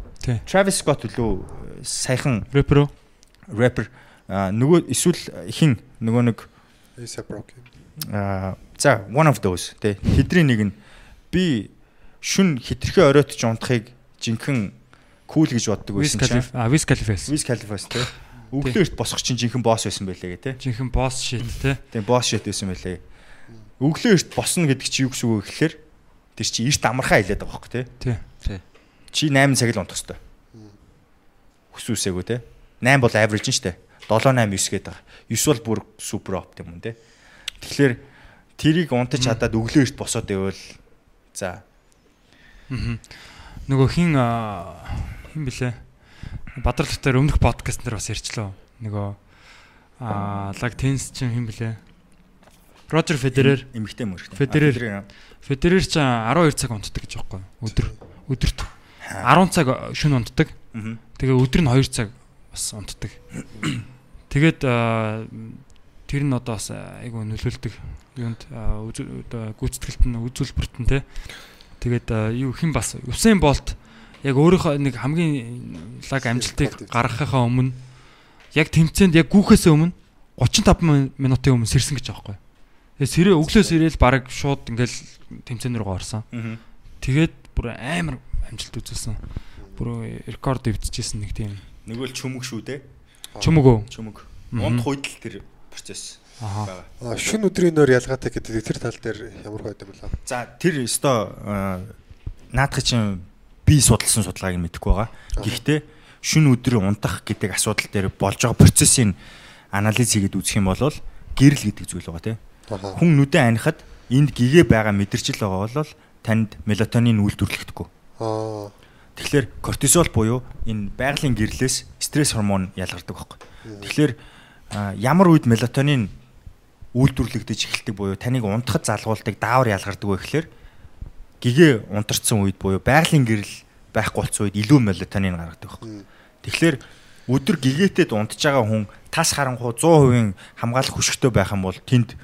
Travis Scott лөө саяхан рэпер а, нөгөө эсвэл хин нөгөө нэг ASAP Rocky. а, за one of those тэ тэдний нэг нь би шүн хитрхи оройтч унтахыг жинхэнэ кул гэж боддог байсан чинь. А Wiz Khalifa Wiz Khalifa те. Өглөө эрт босох чинь жинхэнэ босс байсан байлээ гэ те. жинхэнэ босс shit те. Тэгээ босс шит байсан байлээ. Өглөө эрт босно гэдэг чи юу гэсэн үг вэ гэхээр тэр чи эрт амархаа хэлээд байгаа хөөхгүй те. Тий. Чи 8 цаг л унтах хэрэгтэй. Хүсүүсээгүү те. 8 бол average нь штэ. 7 8 9 гэдэг байгаа. 9 бол бүр супер оптимум те. Тэгэхээр тэрийг унтаж чадаад өглөө эрт босоод байвал за Нөгөө хин хин блэ? Бадрал дотор өмнөх подкаст дээр бас ярьчлаа. Нөгөө аа лаг тенс чинь хин блэ? Рожер Федерер. эмэгтэй мөрхтэй. Федерер. Федерер ч 12 цаг унтдаг гэж юм. Өдөр өдөрт 10 цаг шөнө унтдаг. Тэгээ өдөр нь 2 цаг бас унтдаг. Тэгээд тэр нь одоо бас айгу нөлөөлдөг. Юунд гүйцэтгэлт нь үзүүлбэрт нь те. Тэгээд аа, юу хэн бас Усейн Болт яг өөрийнхөө нэг хамгийн лаг амжилтыг гаргахынхаа өмнө яг тэмцээнд яг гүүхээс өмнө 35 мин- минутын өмнө сэрсэн гэж байгаа байхгүй. Тэгээ сэрээ өглөө сэрэл баг шууд ингээл тэмцээн рүү орсон. Тэгээд бүр амар амжилт үзүүлсэн. Бүр рекорд өвдөжсэн нэг тийм Нөгөө л чүмэг шүү те. чүмэг үү? Чүмэг. Мгм. Унтах үед л тэр процесс Аха. байгаа. А, Шүн өдрийн нөр ялгаатай гэдэг тэр тал дээр ямар байд юм бэ? За тэр өстой наадах чинь би судалсан судалгааг мэдэхгүй байгаа. Гэхдээ шүн өдөр унтах гэдэг асуудал дээр болж байгаа процессын анализ хийгээд үзэх юм бол гэрэл гэдэг зүйл байгаа тийм. Аа. Хүн нүдэн анихад энд гэгээ байгаа мэдэрчил байгаа бол танд мелатонин үйлдвэрлэгдэхгүй. Аа. Тэгэхээр кортизол буюу энэ байгалийн гэрлээс стресс гормон ялгардаг байхгүй. Тэгэхээр ямар үед мелатонин үйлдвэрлэгдэж эхэлдэг буюу таныг унтахад залгуулдаг даавар ялгардаг гэхээр гэгээ унтарсан үед буюу байгалийн гэрэл байхгүй болсон үед илүү мелатонин гаргадаг байхгүй. Тэгэхээр өдөр гэгээтэд унтж байгаа хүн тас харанхуй 100% хамгаалах хөшгөтөө байх юм бол тэнд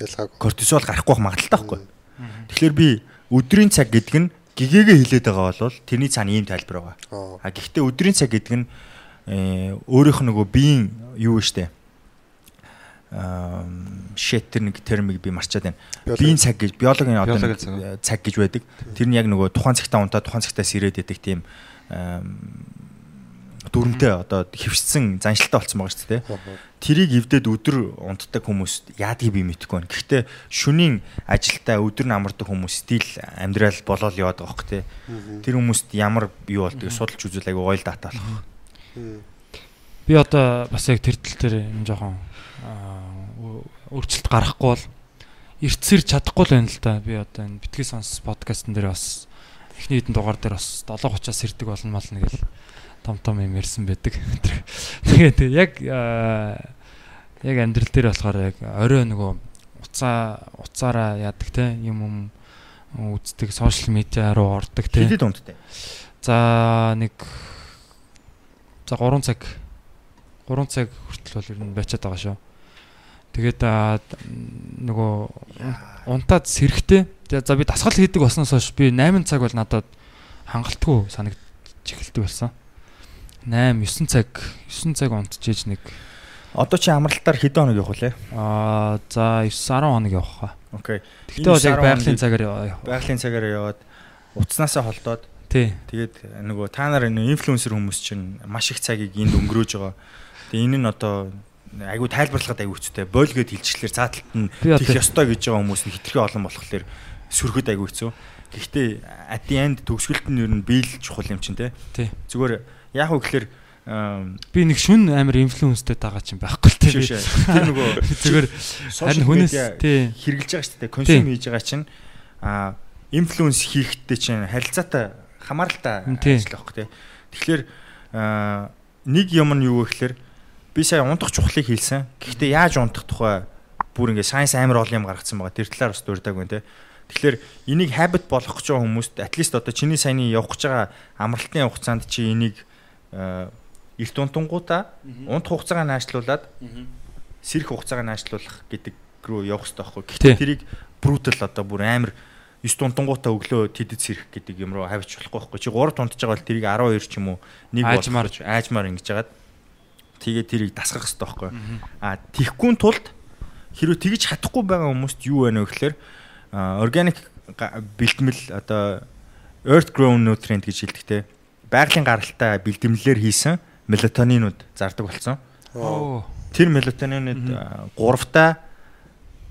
Ялгаагүй. кортизол гарахгүй байх магадaltaй байхгүй. Тэгэхээр би өдрийн цаг гэдэг нь гэгээгээ хилээд байгаа бол тэрний цаана ийм тайлбар байгаа. Аа. А гэхдээ өдрийн цаг гэдэг нь э, өөрийнх нь нөгөө биеийн юу вэ штэ. Shit тэр нэг термийг би марчаад байна. Биеийн цаг гэж биологийн одоо цаг. гэж байдаг. Тэр нь яг нөгөө тухайн цагтаа унтаа тухайн цагтаа сэрээд байдаг тийм дүрмтэй одоо хөвсцэн заншилтаа болцсон байгаа шүү дээ. Тэрийг эвдээд өдөр унтдаг хүмүүс яадгийг би мэдэхгүй байна. Гэхдээ шөнийн ажилдаа өдөр намардаг хүмүүс стил амьдрал болоод яваад байгаа хөх тээ. Тэр хүмүүст ямар юу болдгийг судалж үзвэл айгүй ойл дата болох. Би одоо бас яг тэр тал дээр юм жоохон өөрчлөлт гарахгүй бол эртсэр чадахгүй л байна л да. Би одоо энэ битгий сонс подкастн дээр бас эхний хэдэн дугаар дээр бас 7:30-аас ирдэг болно мал нэг л том том юм ярьсан байдаг. Тэгээд яг аа, яг амьдрал дээр болохоор яг орой нөгөө уцаа уцаараа яадаг те юм юм үздэг сошиал медиа руу ордог те. Хэдэд унттай. За нэг за 3 цаг 3 цаг хүртэл бол ер нь байчаад байгаа шүү. Тэгээд нөгөө унтаад сэрэхтэй. За би дасгал хийдэг болсноос хойш би 8 цаг бол надад хангалтгүй санагдаж эхэлдэг болсон. 8 9 цаг 9 цаг унтчихэж нэг Одоо чи амралтаар хэдэн хоног явах вэ? аа за 9 10 хоног явах хаа. Окей. Тэгтээ бол яг 10 байгалийн цагаар явах. Байгалийн цагаар яваад утаснасаа холдоод Тий. тэгээд нөгөө та нар энэ инфлюенсер хүмүүс чинь маш их цагийг энд өнгөрөөж байгаа. Тэгээ энэ нь одоо айгүй тайлбарлахад айгүй хэцүүтэй. Бойл гэд хилчлэр цааталт нь тех ёстой гэж байгаа хүмүүс нь хитрхи олон болохоор сөрөхөд айгүй хэцүү. Гэхдээ at the end төгсгөлт нь ер нь биелж чухал юм чинь те. Зүгээр яг хөө гэхэлэр би нэг шүн амар инфлюенстэй байгаа чинь байхгүй л тийм. Тэр нөгөө (laughs) зүгээр харин хүнээс тий хэрэгжилж байгаа шүү дээ. Консюм хийж байгаа чинь а инфлюенс хийхдээ чинь харилцаатай хамааралтай ажиллах байхгүй тий. Тэгэхээр нэг юм нь юу вэ гэхээр би сая унтах чухлыг хэлсэн. Гэхдээ яаж унтах тухай бүр ингээ сайенс амар олон юм гаргацсан байгаа. Тэр талаар бас дурдаг байна тий. Тэгэхээр энийг habit болгох гэж байгаа хүмүүст least одоо чиний саяны явах гэж байгаа амралтын хугацаанд чи энийг а, эрт унтангуудаа унтах хугацаагаа наашлуулад сэрэх хугацаагаа наашлуулах гэдэг рүү явах хэрэгтэй байхгүй. Гэхдээ тэрийг brutal одоо бүр амар 9 тунтангуудаа өглөө тэдэд сэрэх гэдэг юм руу хавьч болохгүй байхгүй. Чи 3 тунтж байгаа бол тэрийг 12 ч юм уу нэг Аажмаар. болгож аажмаар ингэж яагаад тэгээ тэрийг дасгах хэрэгтэй байхгүй. А тийхгүй тулд хэрвээ тэгж чадахгүй байгаа хүмүүст юу байна вэ гэхээр га- бэлтгэл одоо earth grown nutrient гэж хэлдэг те. Байгалийн гаралтай бэлтгэлээр хийсэн мелатонинууд зардаг болсон. Тэр мелатонинууд 3-та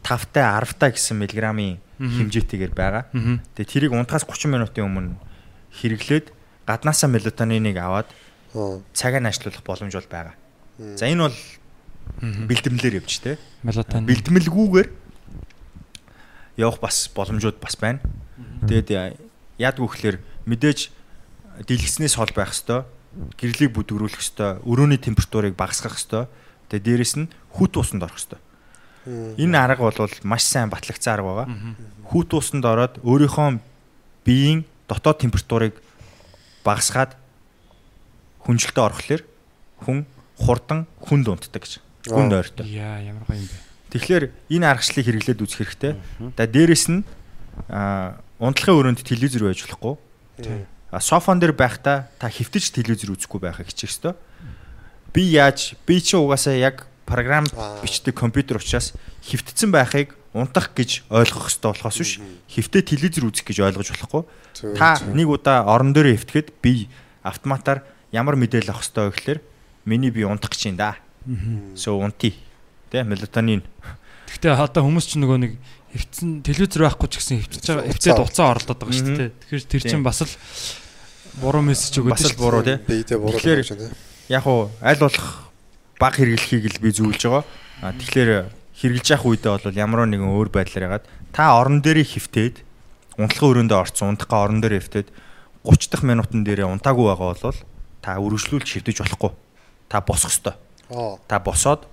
5-та 10-та гэсэн миллиграммын хэмжээтэйгээр байгаа. Тэгээ тэрийг унтахаас 30 минутын өмнө хэрэглээд гаднаасаа мелатониныг аваад Аа. цагаа наашлуулах боломж бол байгаа. За энэ бол бэлтгэлээр явж тэ. Мелатонин. Бэлтгэлгүйгээр явах бас боломжууд бас байна. Тэгээд яадгүй гэхээр мэдээж дэлгэцнээс хол байх хэвээр гэрлийг бүдгрүүлэх хэвээр өрөөний температурыг багасгах хэвээр тэгээд дээрэс нь хүүт уусанд орох хэвээр. Энэ арга бол маш сайн батлагдсан арга байгаа. Хүүт уусанд ороод өөрийнхөө биеийн дотоод температурыг багасгаад хүнжилтэд орохлоор хүн хурдан хүнд унтдаг гэж. Хүнд Аа. ойртой. Яа, ямар гоё юм бэ. Тэгэхээр энэ аргачлалыг хэрэглээд үзэх хэрэгтэй. За дээрэс нь а унтлагын өрөөнд телевизор байж болохгүй. А софон дээр байхдаа та хөвтөж телевизор үзэхгүй байхыг хичээх ёстой. Би яаж би чи угаасаа яг програм бичдэг компьютер учраас хөвтцэн байхыг унтах гэж ойлгох ёстой болохоос биш хөвтөө телевизор үзэх гэж ойлгож болохгүй. Та нэг удаа орон дээр хөвтгээд би автоматар ямар мэдээлэл авах ёстой вэ гэхээр миний би унтах гэж юм да. So унти. Тэ мелатонин Гэхдээ одоо хүмүүс ч нөгөө нэг хөвцөн телевизэр байхгүй ч гэсэн хөвчөж байгаа хөвцөд уцаа оролдоод байгаа шүү дээ. Тэгэхээр тэр чинь бас л буруу мессеж өгöd бас л буруу тий. Тэгэхээр- гэж байна. яг уу аль болох баг хэрэглэхийг л би зөвлөж байгаа. А тэгэхээр хэрэглэж явах үедээ бол ямар нэгэн өөр байдлаар ягаад та орон дээрээ хөвтөөд унтлагын өрөөндөө орцсон унтахгаа орон дээр хөвтөөд 30 дахь минутын дээрээ унтаагүй байгаа бол та үргэлжлүүлж хөвтөж болохгүй. Та босох ёстой. Аа. Та босоод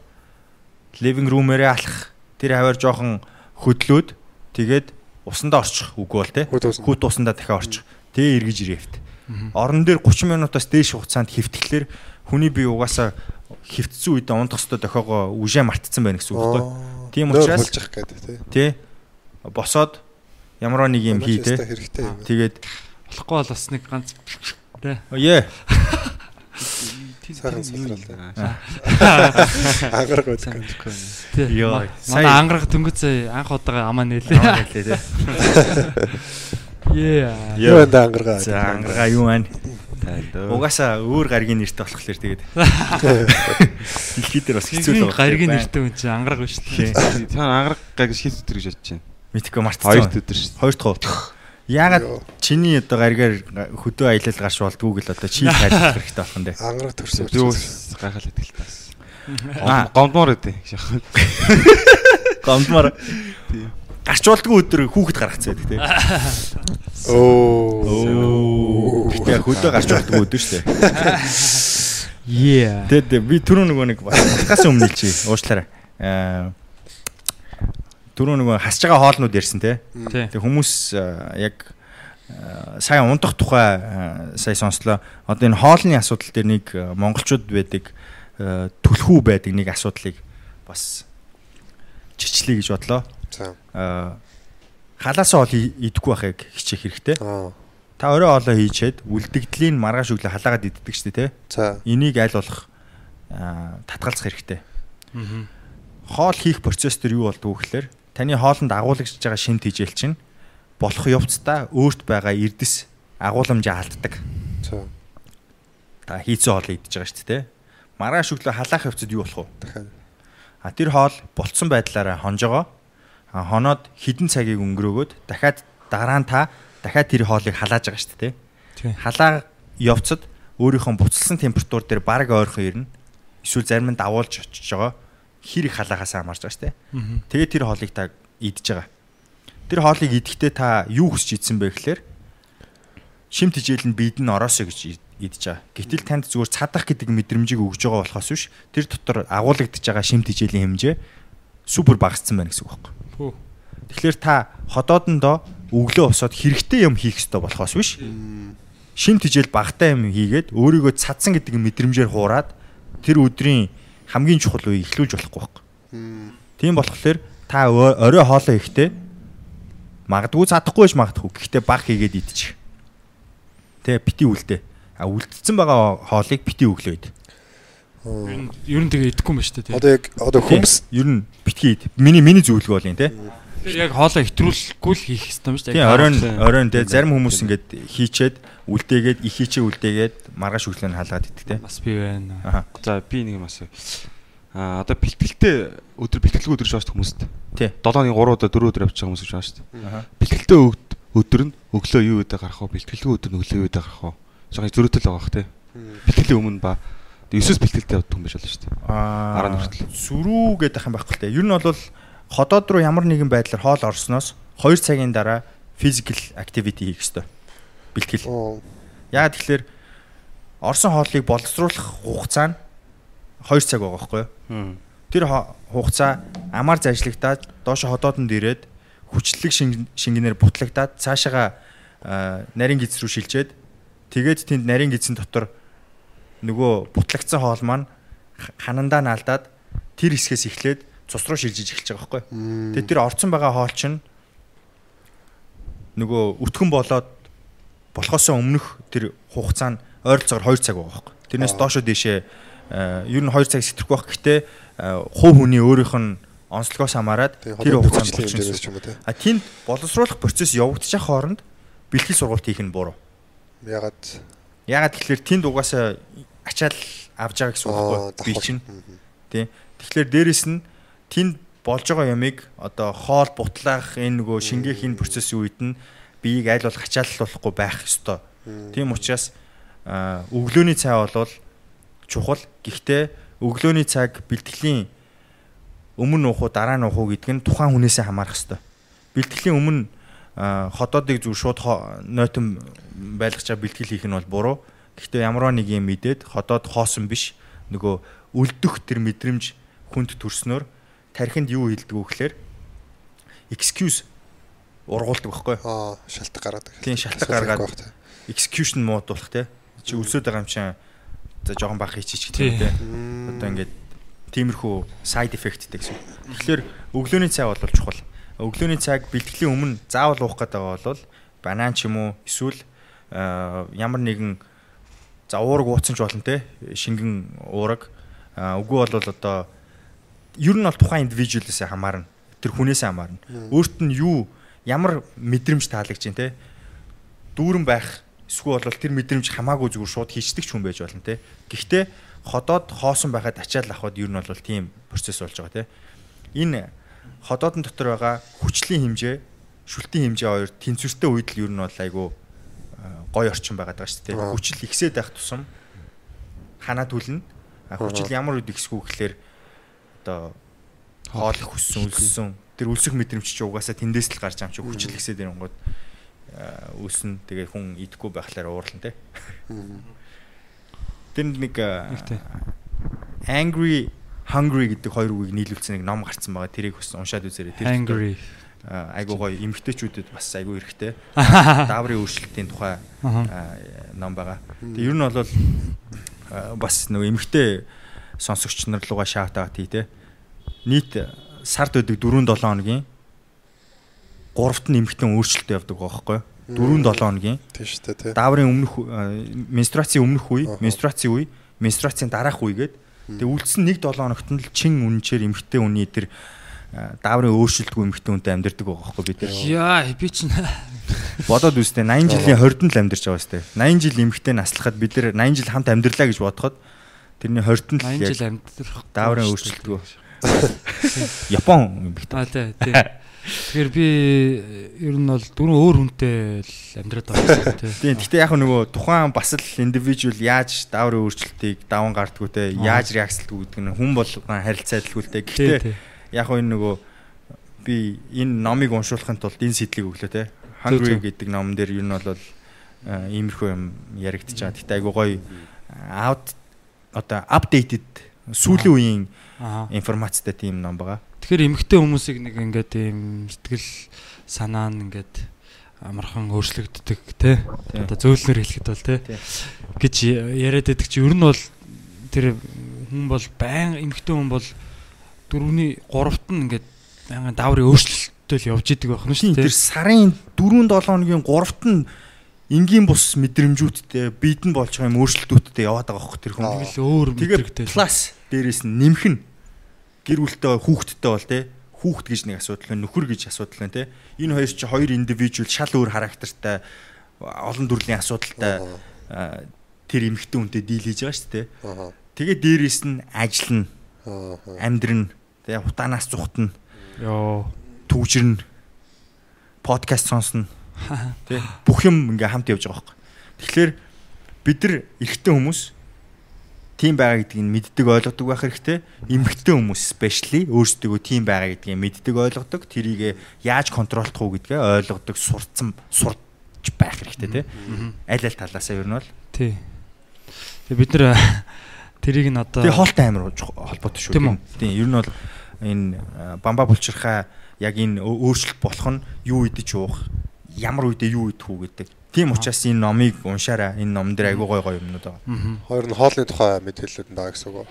living room-ээрээ алах. Тэр хавар жоохон хөдлөөд тэгээд усандаа орчих үгүй бол те. Хүүт усандаа дахиад орчих. Тэгээ эргэж ирээвт. Орон дээр 30 минутаас дээш хугацаанд хөвтгөхлөөр хүний бие угаасаа хөвтсөн үедээ унтах хөстө дохиогоо үжээ мартцсан байна гэсэн үг байхгүй. Тийм учраас хулжих гэдэг тий. тий босоод ямар нэг юм хий юм. Тэгээд болохгүй бол бас нэг ганц тэ. яа (laughs) Сайхан сулрал. Аа. Ангараг. Тэ. Йоо, Манай ангараг дөнгөцөө анх удаага амаа нээлээ. Амаа хэлээ те. (laughs) Yeah. Юу энэ ангаргаа. За ангаргаа юу байна? Угаасаа өөр гаргийн нэртэй болохоор тэгээд (laughs) дэлхий дээр бас хэцүү л байна. гаргийн нэртэй хүн чинь ангараг биш Тий. үү? Тэр ангараг гаг шийд өдөр гэж бодож байна. Мэдхгүй мартсан. Хоёр өдөр шүү. Хоёр дахь уу? Яагаад чиний одоо гаргаар хөдөө аялал гарч болдгоо гэл одоо чи (laughs) тайлбарлах хэрэгтэй болох юм дээ. Ангараг төрсөн. Гайхалтай тэгэл таас. Аа. Гомдмоор үдэ. Гомдмор. Гарч болдгоо өдөр хүүхэд гаргацсан байдаг тийм. Оо. Гэтэ хөдөө гарч болдгоо өдөр шүү дээ. (laughs) Yeah. Тэгээд би түрүү нөгөө нэг бас подкаст өмнө чи уучлаарай. Аа түрүү нөгөө хасж байгаа хоолнууд ярьсан те. Тий. Тэг хүмүүс аа, яг аа, сая унтах тухай аа, сая сонслоо. Одоо энэ хоолны асуудал дээр нэг аа, монголчууд байдаг аа, түлхүү байдаг нэг асуудлыг бас чичлэе гэж бодлоо. За. Аа, халаасаа и- идэхгүй байхыг хичээх хэрэгтэй. Аа. Та орой хоолоо хийчээд үлдэгдлийн маргааш өглөө халаагаад иддэг шүү дээ те. За. Энийг аль болох аа, татгалзах хэрэгтэй. Мгм. Хоол хийх процесс төр юу болдгоо гэхээр таны хоолнд агуулгаж байгаа шимт хижээл чинь болох явцдаа өөрт байгаа эрдэс агуулмжаа алддаг. Та хийцэн хоол идэж байгаа шүү дээ. Маргааш өглөө халаах явцад юу болох вэ? Дахиад. А тэр хоол болцсон байдлаараа хонжогоо а хоноод хідэн цагийг өнгөрөөгөөд дахиад дараа нь та дахиад тэр хоолыг халааж байгаа шүү дээ. Халаа явцад өөрийнхөө буцалсан температур дээр баг ойрхон ирнэ. Эсвэл зарим нь давуулж очиж байгаа хэр их халаагаас хамаарч байгаа шүү дээ. Мгм. Тэгээд тэр хоолыг та идж байгаа. Тэр хоолыг идэхдээ та юу хүсч идсэн бэ гэхээр шимт хижээл нь бид нь ороосоо гэж ид- идж байгаа. Гэтэл танд зүгээр цадах гэдэг мэдрэмжийг өгж байгаа болохоос биш тэр дотор агуулгадж байгаа шимт хижээлийн хэмжээ супер багассан байна гэсэн үг байхгүй. Тэгэхээр та ходоодондоо өглөө босоод хэрэгтэй юм хийх ёстой болохоос биш шимт хижээл багтаа юм хийгээд өөрийгөө цадсан гэдэг мэдрэмжээр хуураад тэр өдрийн хамгийн чухал үеийг эхлүүлж болохгүй байхгүй. Тийм болохоор та орой хоолоо ихдээ магадгүй цадахгүй байж магадгүй. Гэхдээ баг хийгээд идчих. Тэ бити үлдээ. А үлдсэн байгаа хоолыг бити өглөө ид. Ер нь ер нь тэгээ идэхгүй юм ба шүү дээ. Одоо яг одоо хүмс Ер нь битгий ид. Миний миний зөвлөгөө бол юм те. Тэр яг хоолоо хэтрүүлэхгүй л хийх хэрэгтэй юм шүү Тийм оройн тийм. оройн те Тийм. зарим хүмүүс ингээд хийчээд үлдээгээд их хийчээ үлдээгээд маргааш өглөө нь халгаад идэх те. Бас би байна. За би нэг юм асуу. Аа одоо бэлтгэлтэй өдөр бэлтгэлгүй өдөр шааш хүмүүст. Тий. 7-ны 3 удаа 4 өдөр авчих хүмүүс дээ. Аха. Бэлтгэлтэй өд- өдөр нь өглөө юу өдөө гарах вэ? Бэлтгэлгүй өдөр нь өглөө юу өдөө гарах вэ? Жохоо зөрөөтөл байгаа бах тий. Бэлтгэлийн өмнө ба 9-с бэлтгэлтэй явдаг байж болно шүү дээ. Аа Араа нүртэл. сүрүү гэдэг юм байхгүй л те. Ер нь бол ходоод руу ямар нэгэн байдлаар хоол орсноос 2 цагийн дараа physical activity хийх ёстой. Бэлтгэл. Яагаад тэгэхээр орсон хоолыг боловсруулах хугацаа нь 2 цаг байгаа байхгүй юу? Тэр хугацаа амар зажиглагтаад доош ходоодонд ирээд хүчлэг шин- шингэнээр бутлагдаад цаашаага аа, нарийн гиз рүү шилжээд тэгээд тэнд нарийн гизэн дотор нөгөө бутлагдсан хоол маань ханандаа наалдаад тэр хэсгээс эхлээд цус руу шилжиж эхэлж байгаа байхгүй? Тэгээд тэр орцсон байгаа хоол чинь нөгөө өтгөн болоод болохоос өмнөх тэр хугацаа нь ойролцоогоор 2 цаг байгаа байхгүй. Тэрнээс доошо дээшээ э, ер нь 2 цаг сэтрэхгүй байх гэхдээ э, хувь хүний өөрийнх нь онцлогоос хамаарат Тэр хугацаанд болчихсон. юм те. А тэнд боловсруулах процесс явагдчих хооронд бэлтгэл сургалт хийх нь буруу. Ягаад Ягаад тэгэхээр тэнд угаасаа ачаал авж байгаа гэсэн үг байхгүй би чинь. Тий. Тэгэхээр дээрэс нь тэнд болж байгаа ямыг одоо хоол бутлаах энэ нөгөө шингээх энэ процессын үед нь биеийг аль болох ачааллуулахгүй байх ёстой. Тийм учраас аа, өглөөний цай болвол чухал. Гэхдээ өглөөний цаг бэлтгэлийн өмнө уух уу дараа нь уух уу гэдг нь тухайн хүнээсээ хамаарах ёстой. Бэлтгэлийн өмнө ходоодыг зүг шууд нойтон байлгach чаа бэлтгэл хийх нь бол буруу. Гэхдээ ямарваа нэг юм мэдээд ходоод хоосон биш нөгөө үлдэх тэр мэдрэмж хүнд төрснөөр тархинд юу хэлдэг вэ гэхээр excuse ургуулдаг байхгүй юу? аа шалтгаан гаргадаг. Тийм, шалтгаан гаргаад execution муудуулах те. Чи өлсөд байгаа юм чинь за жоохон баг хийчих гэх юм те. Одоо ингээд тиймэрхүү side effectтэй гэсэн. Тэгэхээр өглөөний цай бол чухал. Өглөөний цаг бэлтгэлийн өмнө заавал уух гэдэг бол банан ч юм уу эсвэл ямар нэгэн за уураг ууцсан ч болно те. Шингэн уураг. Үгүй бол одоо ер нь бол тухайн индивидуалээс хамаарна. Тэр хүнээс хамаарна. Өөрт нь юу ямар мэдрэмж таалагдж байна те. Дүүрэн байх эсвэл бол тэр мэдрэмж хамаагүй зүгээр шууд хийчдэг ч хүн байж болно те. Гэхдээ ходоод хоосон байхад ачаал авахд ер нь бол тийм процесс болж байгаа те. Энэ ходоодон дотор байгаа хүчлийн хэмжээ, шүлтийн хэмжээ хоёр тэнцвэртэй үед л ер нь бол айгүй гой орчин байгаад байгаа шүү дээ. Хүчил ихсээд байх тусам ханаа түлнэ. Хүчил ямар үед ихсгүй гэхээр одоо хоол их өссөн, өлссөн. Тэр өлсөх мэдрэмж чи угаасаа тэндээс л гарч байгаа юм чи хүчил ихсээд ирэнгууд өлснө. Тэгээ хүн идэхгүй байхлаар уурлан те. Тэр нэг а, angry hungry гэдэг хоёр үгийг нийлүүлсэн нэг ном гарцсан байгаа. Тэрийг бас уншаад үзээрэй. Тэр Angry. а, айгуу гоё эмгтээчүүдэд бас айгуу хэрэгтэй. (laughs) Дааврын өөрчлөлтийн тухай ном байгаа. Тэгээ ер нь бол бас нөгөө эмгтээ сонсогч нар руугаа шаут аваад тий те. Нийт сард өдөг 4-7 хоногийн 3-т нь эмгтэн өөрчлөлтөө явдаг байхгүй юу? 4-7 хоногийн Тийм шүү дээ тий. дааврын өмнөх менструацийн өмнөх үе, менструацийн үе, менструацийн дараах үе гээд тэгээ үлдсэн 1-7 хоногт нь л чин үнэнчээр эмгтээ үний тэр дааврын өөрчлөлтгүй эмгтээ үнтэй амьдардаг байгаа байхгүй бид тэр. Яа, би чинь Бодоод үстэй 80 жилийн 20-д л амьдарч байгаа үстэй. 80 жил эмгтээ наслахад бид нар 80 жил хамт амьдарлаа гэж бодоход тэрний 20-д нь 80 л жил амьдрах. дааврын өөрчлөлтгүй. Япон эмгтээ. Аа тий, тий. Тэгэхээр би ер нь бол дөрөв өөр хүнтэй л амьдраад байгаа тий. Тийм. Гэхдээ яг нөгөө тухайн бас л индивидуал яаж дааврын өөрчлөлтийг даван гардггүй те яаж реакцлдгүй гэдэг нь хүн болгон харилцаа. Тий, Гэхдээ яг энэ нөгөө би энэ номыг уншуулахын тулд энэ сэдлийг өглөө те. Hungry гэдэг ном дээр ер нь бол а, иймэрхүү юм яригдчих байгаа. Гэхдээ айгу гоё out одоо updated сүүлийн үеийн информацтай тийм ном байгаа. Тэгэхээр эмгтэй хүмүүсийг нэг ингээд ийм сэтгэл санаа нь ингээд амархан өөрчлөгддөг. Тийм. Одоо зөөлнөр хэлэхэд бол. Тийм. гэж яриад байдаг чи ер нь бол тэр хүн бол байн эмгтэй хүн бол дөрөвний гуравт нь ингээд байнгын дааврын өөрчлөлттэй л явж идэг байх нь Тийм шүү тэр дээ. сарын 4-7 хоногийн 3-т нь энгийн бус мэдрэмжүүдтэй бид нь болж байгаа юм өөрчлөлтүүдтэй яваад байгаа хөх тэр хүн. Тэгэл өөр Тэгээ мэдрэгтэй. плюс дээрэс нь нэмэх нь гэр бүлтэй хүүхэдтэй бол те хүүхэд гэж нэг асуудал байна, нөхөр гэж асуудал байна те. Энэ хоёр чи хоёр индивидуал шал өөр характертай олон төрлийн асуудалтай тэр эмэгтэй хүнтэй дийл хийж байгаа шүү дээ. Аа. Тэгээд дээрээс нь ажил нь Аа. амьдрын тэгээ хутаанаас зүхтэн Йоо. түүжирнэ подкаст сонсно тий бүх юм ингээ хамт явж байгаа байхгүй. Тэгэхээр бид нар эрэгтэй хүмүүс тийм байгаа гэдгийг мэддэг ойлгодог байх хэрэгтэй. Эмэгтэй хүмүүс спешиали өөрсдөө тийм байгаа гэдгийг мэддэг ойлгодог. Тэрийг яаж контролдох уу гэдгээ ойлгодог, сурцсан сурч байх хэрэгтэй тий. Аль аль талаасаа ер нь бол Тий. Тэгээ бид нэр (laughs) тэрийг нь одоо Тэгээ хоолтой чухал- холбоотой шүү. Тийм үү? Тийм. Ер нь бол энэ бамба булчирхаа яг энэ өө- өөрчлөлт болох нь юу идэж уух, ямар үедээ юу идэх үү гэдэг. Тийм учраас энэ номыг уншаарай. Энэ ном дээр айгүй гой гой юмнууд байгаа. Хоёр нь хоолны тухай мэдээлэлүүд байгаа гэсэн үг.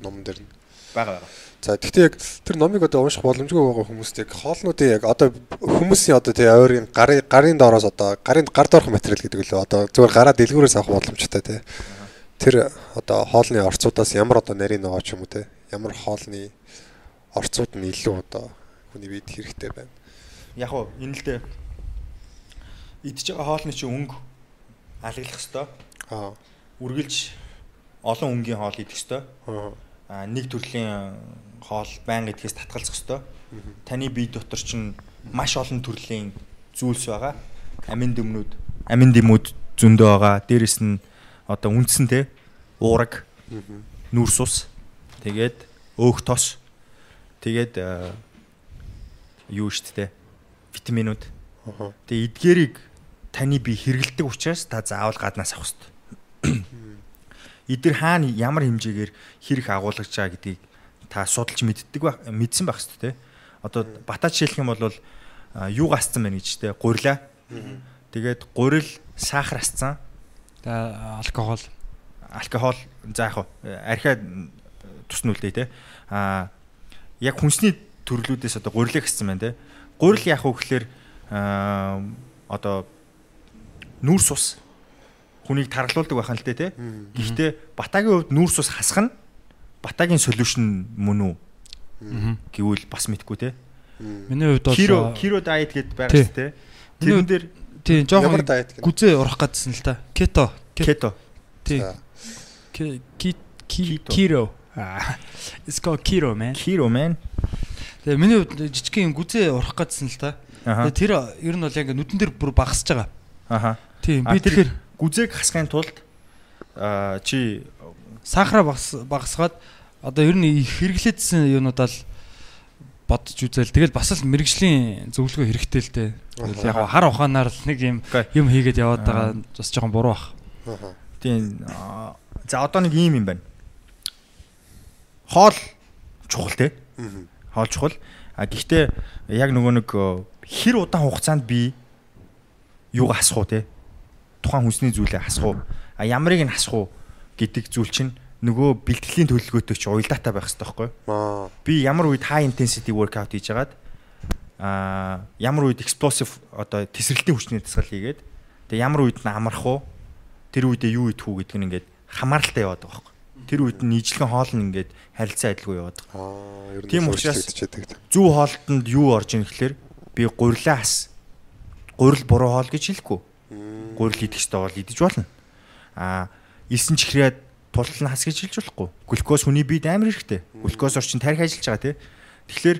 Номон дээр нь. Бага бага. За тэгтээ яг тэр номыг одоо унших боломжгүй байгаа хүмүүст яг хоолнуудын яг одоо хүмүүсийн одоо тий ойрын гарын гарын доороос одоо гарын гар доорх материал гэдэг лөө одоо зүгээр гараа дэлгүүрээс авах боломжтой тий. Тэр одоо хоолны орцуудаас ямар одоо нарийн ногоо ч юм уу тий. Ямар хоолны орцууд нь илүү одоо хүний биед хэрэгтэй байна. Яг уу энэ л дээ идж байгаа хоолны чинь өнгө алгалах хэвээр Аа. үргэлж олон өнгийн хоол идэх хэвээр Аа. нэг төрлийн хоол байнга идэхээс татгалзах хэвээр таны бие дотор чинь маш олон төрлийн зүйлс байгаа. Амин дөмнүүд амин дэмүүд зөндөө байгаа. Дээрэс нь одоо үндсэн те уураг нүүрс ус тэгээд өөх тос тэгээд юу штэ те витаминууд. Тэгээ эдгээрийг таны бие хэрэгэлдэг учраас та заавал гаднаас авах хэрэгтэй (clears throat) эдгээр хаана ямар хэмжээгээр хэрэг агуулгаж байгаа гэдгийг та судалж мэддэг ба мэдсэн байх хэрэгтэй. Одоо батаж хэлэх юм бол юу гасцсан байна гэж те гурилаа. Тэгээд гурил сахар асцсан, тэгээ алкогол алкогол за яг архиа тусна үлдээ те. А яг хүнсний төрлүүдээс одоо гурилыг гасцсан байна те. Гурил яг уу гэхээр а одоо нүүрс ус хүнийг таргалуулдаг байхan л дээ те. Гэхдээ батагийн хувьд нүүрс ус хасах нь батагийн солиушн мөн үү гэвэл бас мэдгүй те. Миний хувьд бол Киро киро дайет гэд байгаа Тий. шүү те. Миний Тэрэн дээр тий жоохон гүзээ урах гадсан л та. Кето. кето Тий. Киро. Аа. (laughs) It's called keto man. киро man. Тэгээ миний хувьд жижигхэн гүзээ урах гадсан л та. Тэр ер нь бол яг нүдэн дээр бүр багасж байгаа. Аха. Тийм би тэгэхээр гүзээг хасахын тулд а чи сахараа багас багасгаад одоо ер нь хэрэглээдсэн юунуудаа л бодож үзэл тэгэл бас л мэрэгжлийн зөвлөгөө хэрэгтэй л дээ. Яг хар ухаанаар л нэг юм юм хийгээд яваад байгаа бас жоохон буруу бах. Аа. тийм за одоо нэг юм юм байна. Хоол чухал те. Хоол чухал. А гэхдээ яг нөгөө нэг хэр удаан хугацаанд би юуг асах уу те. Тухайн хүнсний зүйлээ асах уу. А ямарыг нь асах уу гэдэг зүйл чинь нөгөө бэлтгэлийн төлөвлөгөөтэй чи уялдаатай байх хэрэгтэй байхгүй юу? Би ямар үед high intensity workout хийж хагаад а ямар үед explosive одоо тесрэлтийн хүчний дасгал хийгээд тэгээ ямар үед нь амарх уу тэр үедээ юу идэх үү гэдг нь ингээд хамааралтай яваад байгаа байхгүй. Тэр үед нь нийжлэгэн хоол нь ингээд харилцаа адилгүй яваад байгаа. Тийм учраас- Зүү хоолтонд юу орж ийн гэхэлэр би гурилаас гурил буруу хоол гэж хэлэхгүй. Гурил идэх ёстой бол идэж болно. А элсэн чихрээд тултал нь хас гэж хэлж болохгүй. Глюкоз хүний биед амар хэрэгтэй. Глюкоз орчин тарих ажиллаж байгаа тий. Тэгэхээр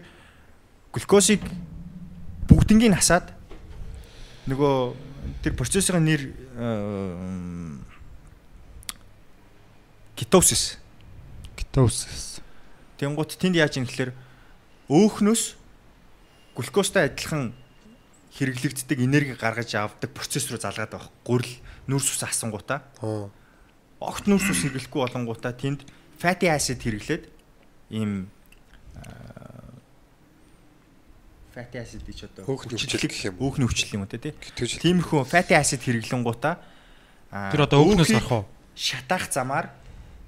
глюкозыг бүгднийг насаад нөгөө тэр процессын нэр э, кетозис. Кетоsis. Тэнгуут тэнд яаж юм гэхэлэр өөхнөөс глюкозтай адилхан хэрэглэгддэг энерги гаргаж авдаг процесс руу залгаад байгаа. Гурил нүрс ус асангуудаа Аа. огт нүрс ус хэрэглэхгүй болонгуудаа тэнд fatty acid хэрэглээд ийм fatty acid гэж одоо Өөхний хүчлэг гэх юм уу? Өөхний хүчлэл юм уу те Тиймэрхүү fatty acid хэрэглэнгуудаа аа, Тэр одоо өөхнөөс гарах уу? Шатаах замаар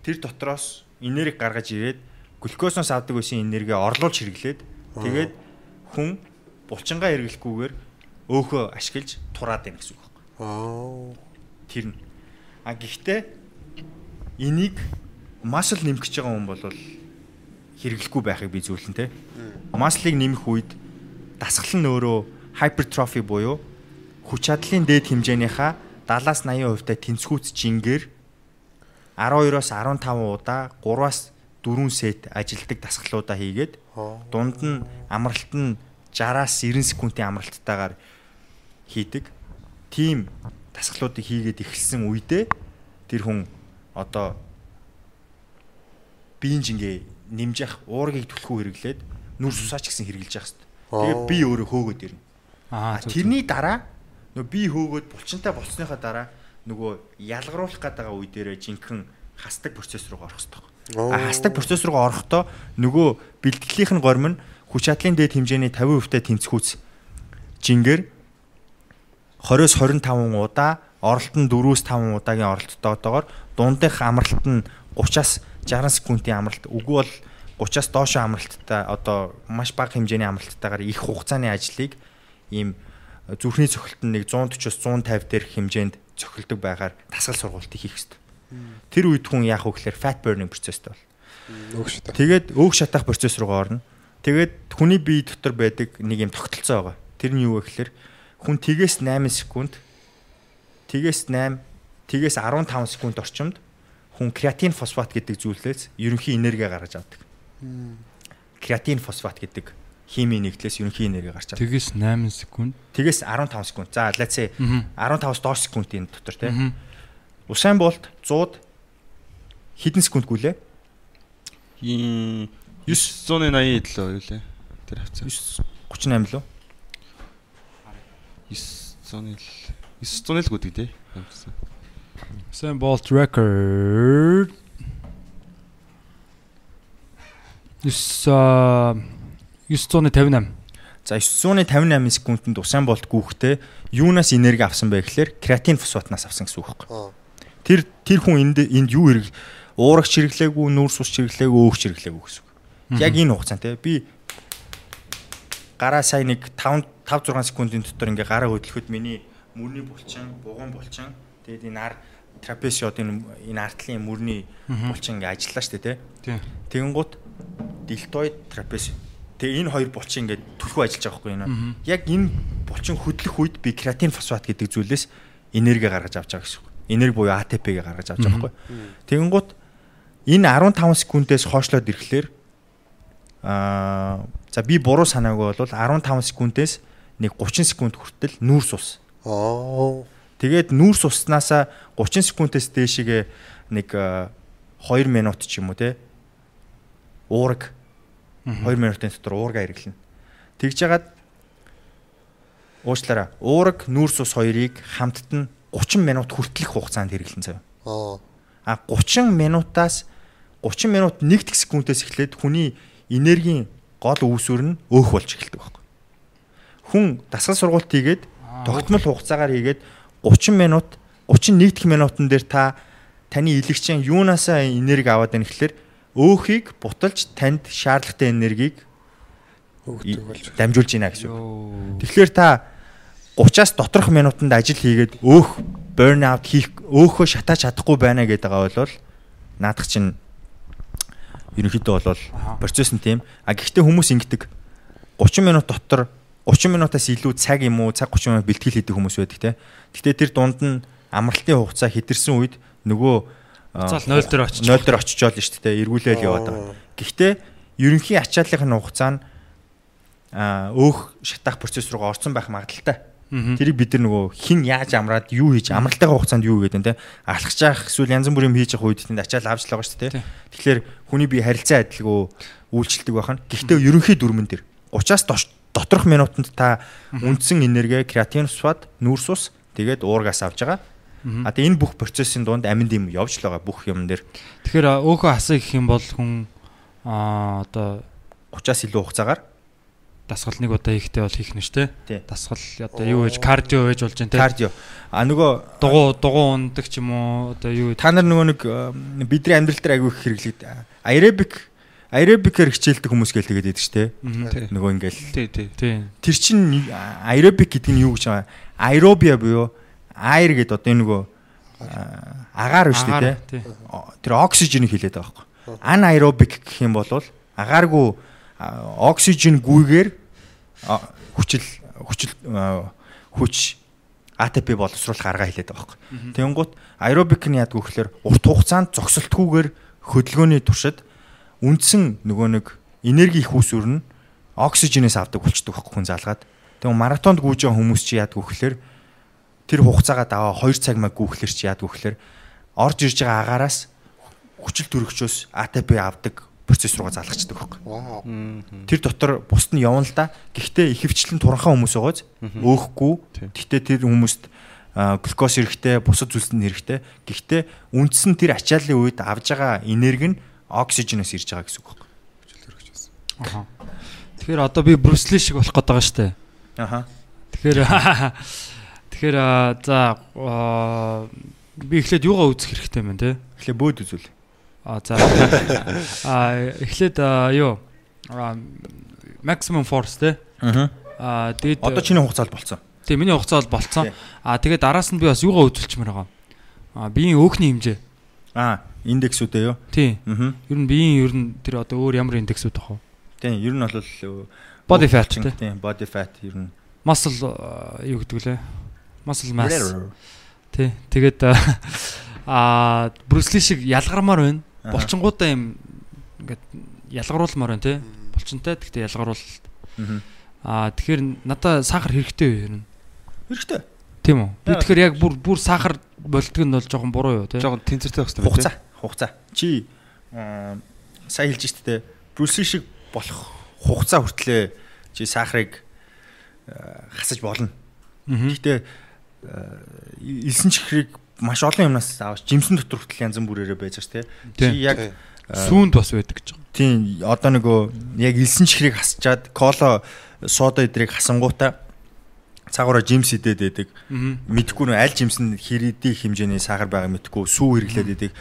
тэр дотроос энерги гаргаж ирээд глюкозноос авдаг байсан энерги орлуулж хэрэглээд тэгээд хүн булчингаа хэрэглэхгүйгээр өөхөө ашиглаж тураад байна гэсэн үг байна. Аа. Тэр нь. А гэхдээ энийг масл нэмэх гэж байгаа хүн бол хэрэглэхгүй байхыг би зөвлөн те. Маслыг нэмэх үед дасгал нь өөрөө hypertrophy буюу хүч чадлын дээд хэмжээнийхаа 70-аас 80% та тэнцвүүц жингээр 12-оос 15 удаа 3-аас 4 сет ажилдаг дасгалуудаа хийгээд дунд нь амралт нь 60-аас 90 секундын амралттайгаар хийдэг. Тим дасгалуудыг хийгээд эхэлсэн үедээ тэр хүн одоо биеийн жингээ нэмж явах уургийг түлхүү хэрэглээд нүр сусаач гэсэн хэрэглэж явах хэрэгтэй. Тэгээ би өөрөө хөөгөөд ирнэ. Аа тэрний дараа нөгөө би хөөгөөд булчинтай болсныхаа дараа нөгөө ялгаруулах байгаа үе дээрээ жинхэнэ хастаг процесс руу орох хэрэгтэй. А хастаг процесс руу орохдоо нөгөө бэлтгэлийнх нь горим нь хүч чадлын дээд хэмжээний 50% та тэнцвүүц жингээр 20-с 25 удаа оролт нь 4-с 5 удаагийн оролттойгоор дундынх амралт нь 30-аас 60 секундын амралт үгүй бол 30-аас доош амралттай одоо маш бага хэмжээний амралттайгаар их хугацааны ажлыг ийм зүрхний цохилт нь нэг 140-оос 150 дээрх хэмжээнд цохилдог байгаар тасгал сургалтыг хийх хэрэгтэй. Тэр үед хүн яах вэ гэхээр fat burning процесстэй бол. Өөх дээ. Тэгээд өөх шатах процесс руугаа орно. Тэгээд хүний бие дотор байдаг нэг юм тогтолцоо байгаа. Тэр нь юу вэ гэхээр хүн тгээс 8 секунд тгээс 8 тгээс 15 секунд орчимд хүн креатин фосфат гэдэг зүйлээс ерөнхий энерги гаргаж авдаг. Креатин фосфат гэдэг химийн нэгдлээс ерөнхий энерги гарч авдаг. Тэгээс 8 секунд. Тгээс 15 секунд. За let's say Мгм. 15-аас доош секундын дотор тийм. Усайн болт 100-д хэдэн секунд гүлээ? 987 юу лээ. Тэр хавцаа. 38 лөө. 900 900 л гүдэг тий. Sam Bolt record 9 958. За 958 секундэд усайн болт гүөхтэй юунаас энерги авсан бэ гэхээр креатин фосфатнаас авсан гэсэн үг байхгүй. Тэр тэр хүн энд энд юу хэрэг уурах чирглээгүй, нүүрс ус чирглээгүй, өөх чирглээгүй гэсэн үг. Яг энэ хугацаанд те би гараа сая нэг 5 5 6 секундын дотор ингээ гараа хөдлөхөд миний мөрний булчин, бугуун булчин тэгээд энэ ар трапециод энэ энэ артлын мөрний булчин ингээ ажиллаа штэ тий. Тэгэнгუთ дельтоид трапеци. Тэгээ энэ хоёр булчин ингээ түлхүү ажиллаж байгаа хгүй энэ. Яг энэ булчин хөдлөх үед би креатин фосфат гэдэг зүйлээс энерги гаргаж авч байгаа гэсэн үг. Энерги буюу ATP-г гаргаж авч байгаа хгүй. Тэгэнгუთ энэ 15 секундээс хойшлоод ирэхлээр аа за би буруу санаагүй бол 15 секундээс нэг 30 секунд хүртэл нүүрс ус. Аа. Тэгээд нүүрс уснасаа 30 секундээс дээшигээ нэг а, 2 минут ч юм уу те уураг 2 минутын дотор уурга хэрэглэнэ. Тэгж жагаад уучлаарай. Уураг нүүрс ус хоёрыг хамтд нь 30 минут хүртэлх хугацаанд хэрэглэн заяа. Аа. А 30 минутаас 30 минут 1 секундээс эхлээд хүний энергийн гол үүсвэр нь өөх болж эхэлдэг байхгүй. Хүн дасгал сургалт хийгээд тогтмол хугацаагаар хийгээд 30 минут 31 дэх минутан дээр та таны илэгчийн юунаасаа энерги аваад байна гэхэлэр өөхийг буталж танд шаардлагатай энергийг дамжуулж гинэ гэсэн үг. Тэгэхээр та 30-аас доторх минутанд ажил хийгээд өөх burnout хийх өөхөө шатааж чадахгүй байна гэдэг байгаа бол наадах чинь ерөнхийдөө бол процесс нь тийм. А гэхдээ хүмүүс ингэдэг. 30 минут дотор 30 минутаас илүү цаг юм уу цаг 30 минут бэлтгэл хийдэг хүмүүс байдаг те. Гэхдээ тэр дунд нь амралтын хугацаа хэтэрсэн үед нөгөө а, Хугацаа л 0 дээр очиж 0 дээр очичоод л шүү дээ. Эргүүлээл яваад байгаа. Гэхдээ ерөнхий ачааллын хугацаа нь өөх шатах процесс руугаа орсон байх магадaltaй. Тэрийг бид нар нөгөө хин яаж амраад юу хийж амралтын хугацаанд юу гэдэг нь те алхаж явах эсвэл янз бүрийн хийж явах үед тэнд ачаал авч л байгаа шүү дээ. Тэгэхээр хүний бие харилцаа адилгүй үйлчлдэг байх нь. Гэхдээ ерөнхий дүрмэн дээр 30-аас дош- доторх минутанд та үндсэн энерги креатин фосфат нүүрс ус тэгээд уургаас авж байгаа. А тэгээ энэ бүх процессын дунд аминд юм явж л байгаа бүх юм дээр Тэгэхээр өөхөө хасаа гэх юм бол хүн аа одоо 30-аас илүү хугацаагаар дасгал нэг удаа хийхдээ бол хийх нь ш тэ. Тий. Дасгал одоо юу гэж кардио гэж болж байна тэ. кардио. А нөгөө Дугуй дугуй ундаг ч юм уу одоо юу та нар нөгөө нэг бидний амьдрал дээр айгүй их хэрэглээд аэробик аэробикээр хичээлдэг хүмүүс гээл тэгээд байдаг шүү дээ. Нөгөө ингээл Тий, тий. Тий. тэр чинь аэробик гэдэг нь юу гэж байгаа? Аэробия буюу аир гэдэг одоо энэ нөгөө агаар биш үү? Тий. Тэр оксиженийг хилээд байгаа байхгүй. Анаэробик гэх юм бол агааргүй оксижен гүйгээр хүчил хүчил хүч ATP боловсруулах арга хэлээд байгаа байхгүй. Тэнгуут аэробик нь яадаг вэ гэхээр урт хугацаанд зогсолтгүйгээр хөдөлгөөний туршид үндсэн нөгөө нэг энерги их үүсвэр нь оксиженээс авдаг болчдөг байхгүй хүн заалгаад. Тэгвэл маратонд гүйж байгаа хүмүүс чи яадаг вэ гэхээр тэр хугацаагаа даваа 2 цаг маг гүйхлэр чи яадаг вэ гэхээр орж ирж байгаа агаараас хүчил төрөгчөөс ATP авдаг процесс руугаа залгачдаг байхгүй. Тэр дотор бусд нь явна л да. Гэхдээ ихэвчлэн туранхаа хүмүүс байгааз өөхгүй. Гэхдээ тэр хүмүүст глюкоз хэрэгтэй, бусад зүйлсэнд хэрэгтэй. Гэхдээ үндсэн тэр ачааллын үед авж байгаа энерги нь оксиженээс ирж байгаа гэсэн үг байхгүй. Аха. Тэгэхээр одоо би Брюсли шиг болох гээд байгаа штэ. Аха. Тэгэхээр (laughs) Тэгэхээр за би эхлээд юугаа үзэх хэрэгтэй юм те? Тэгэхээр бөөд үзүүл. А за. А эхлээд юу? Maximum force те. Аха. А дээд Одоо чиний хугацаанд болцсон. тийм миний хугацаа бол болцсон. А тэгээд араас нь би бас юугаа үзүүлчмээр байгаа. А биеийн өөхний хэмжээ. Аа, индексүүдээ юу? Тийм. Аа. Ер нь биеийн ер нь тэр одоо өөр ямар индексүүд ах вэ? Тийм, ер нь бол э, Body fat. Тийм, body fat ер нь. Muscle аа, юу гэдэг лээ? Muscle mass. Тий. Тэгээд (laughs) аа Брюсли шиг ялгармаар байна. Аха. Булчингуудаа юм ингээд ялгаруулмаар байна тий. Булчинтай гэхдээ ялгаруул. Аа тэгэхээр надаа сахар хэрэгтэй юу ер нь? Хэрэгтэй. Тийм үү? Би тэгэхээр яг бүр бүр сахар болтго нь бол жоохон буруу юу тий. Жохон тэнцвэртэй байх хэрэгтэй Хугацаа, хугацаа. Чи аа сайн хэлж штэ тэ. Брюсли шиг болох хугацаа хүртлээ чи сахарыг хасаж болно. Гэхдээ элсэн чихрийг маш олон юмнаас авч жимсэн дотор хүртэл янз бүрээрээ байж байгаа тий. Чи яг Сүүнд бас байдаг гэж байгаа. Тийм одоо нөгөө яг элсэн чихрийг хасчаад кола сода эдрийг хасангуудаа цагаараа жимс идээд байдаг. Мэдхгүй нөө аль жимс нь хэрэгдэх хэмжээний сахар байгаа мэдхгүй сүү хэрэглээд байдаг.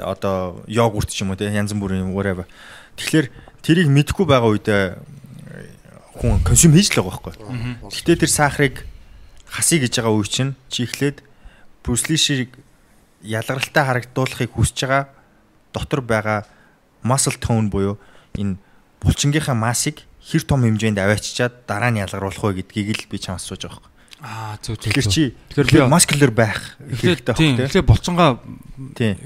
Одоо йогурт ч юм уу те янз бүрийн whatever. Тэгэхээр тэрийг мэдхгүй байгаа үедээ хүн консюм хийж л байгаа байхгүй. Гэхдээ тэр сахарыг хасъя гэж байгаа үе чинь чи эхлээд Брюсли шиг ялгаралтай харагдуулахыг хүсэж байгаа дотор байгаа muscle tone буюу энэ булчингийнхаа массыг хэр том хэмжээнд авааччаад дараа нь ялгаруулах вэ гэдгийг л би чамаас сууж байгаа байхгүй. Аа зөв зөв. Тэгэхээр чи Тэгэхээр би- тэгэхээр muscular байх хэрэгтэй тийм байхгүй эхлээд булчингаа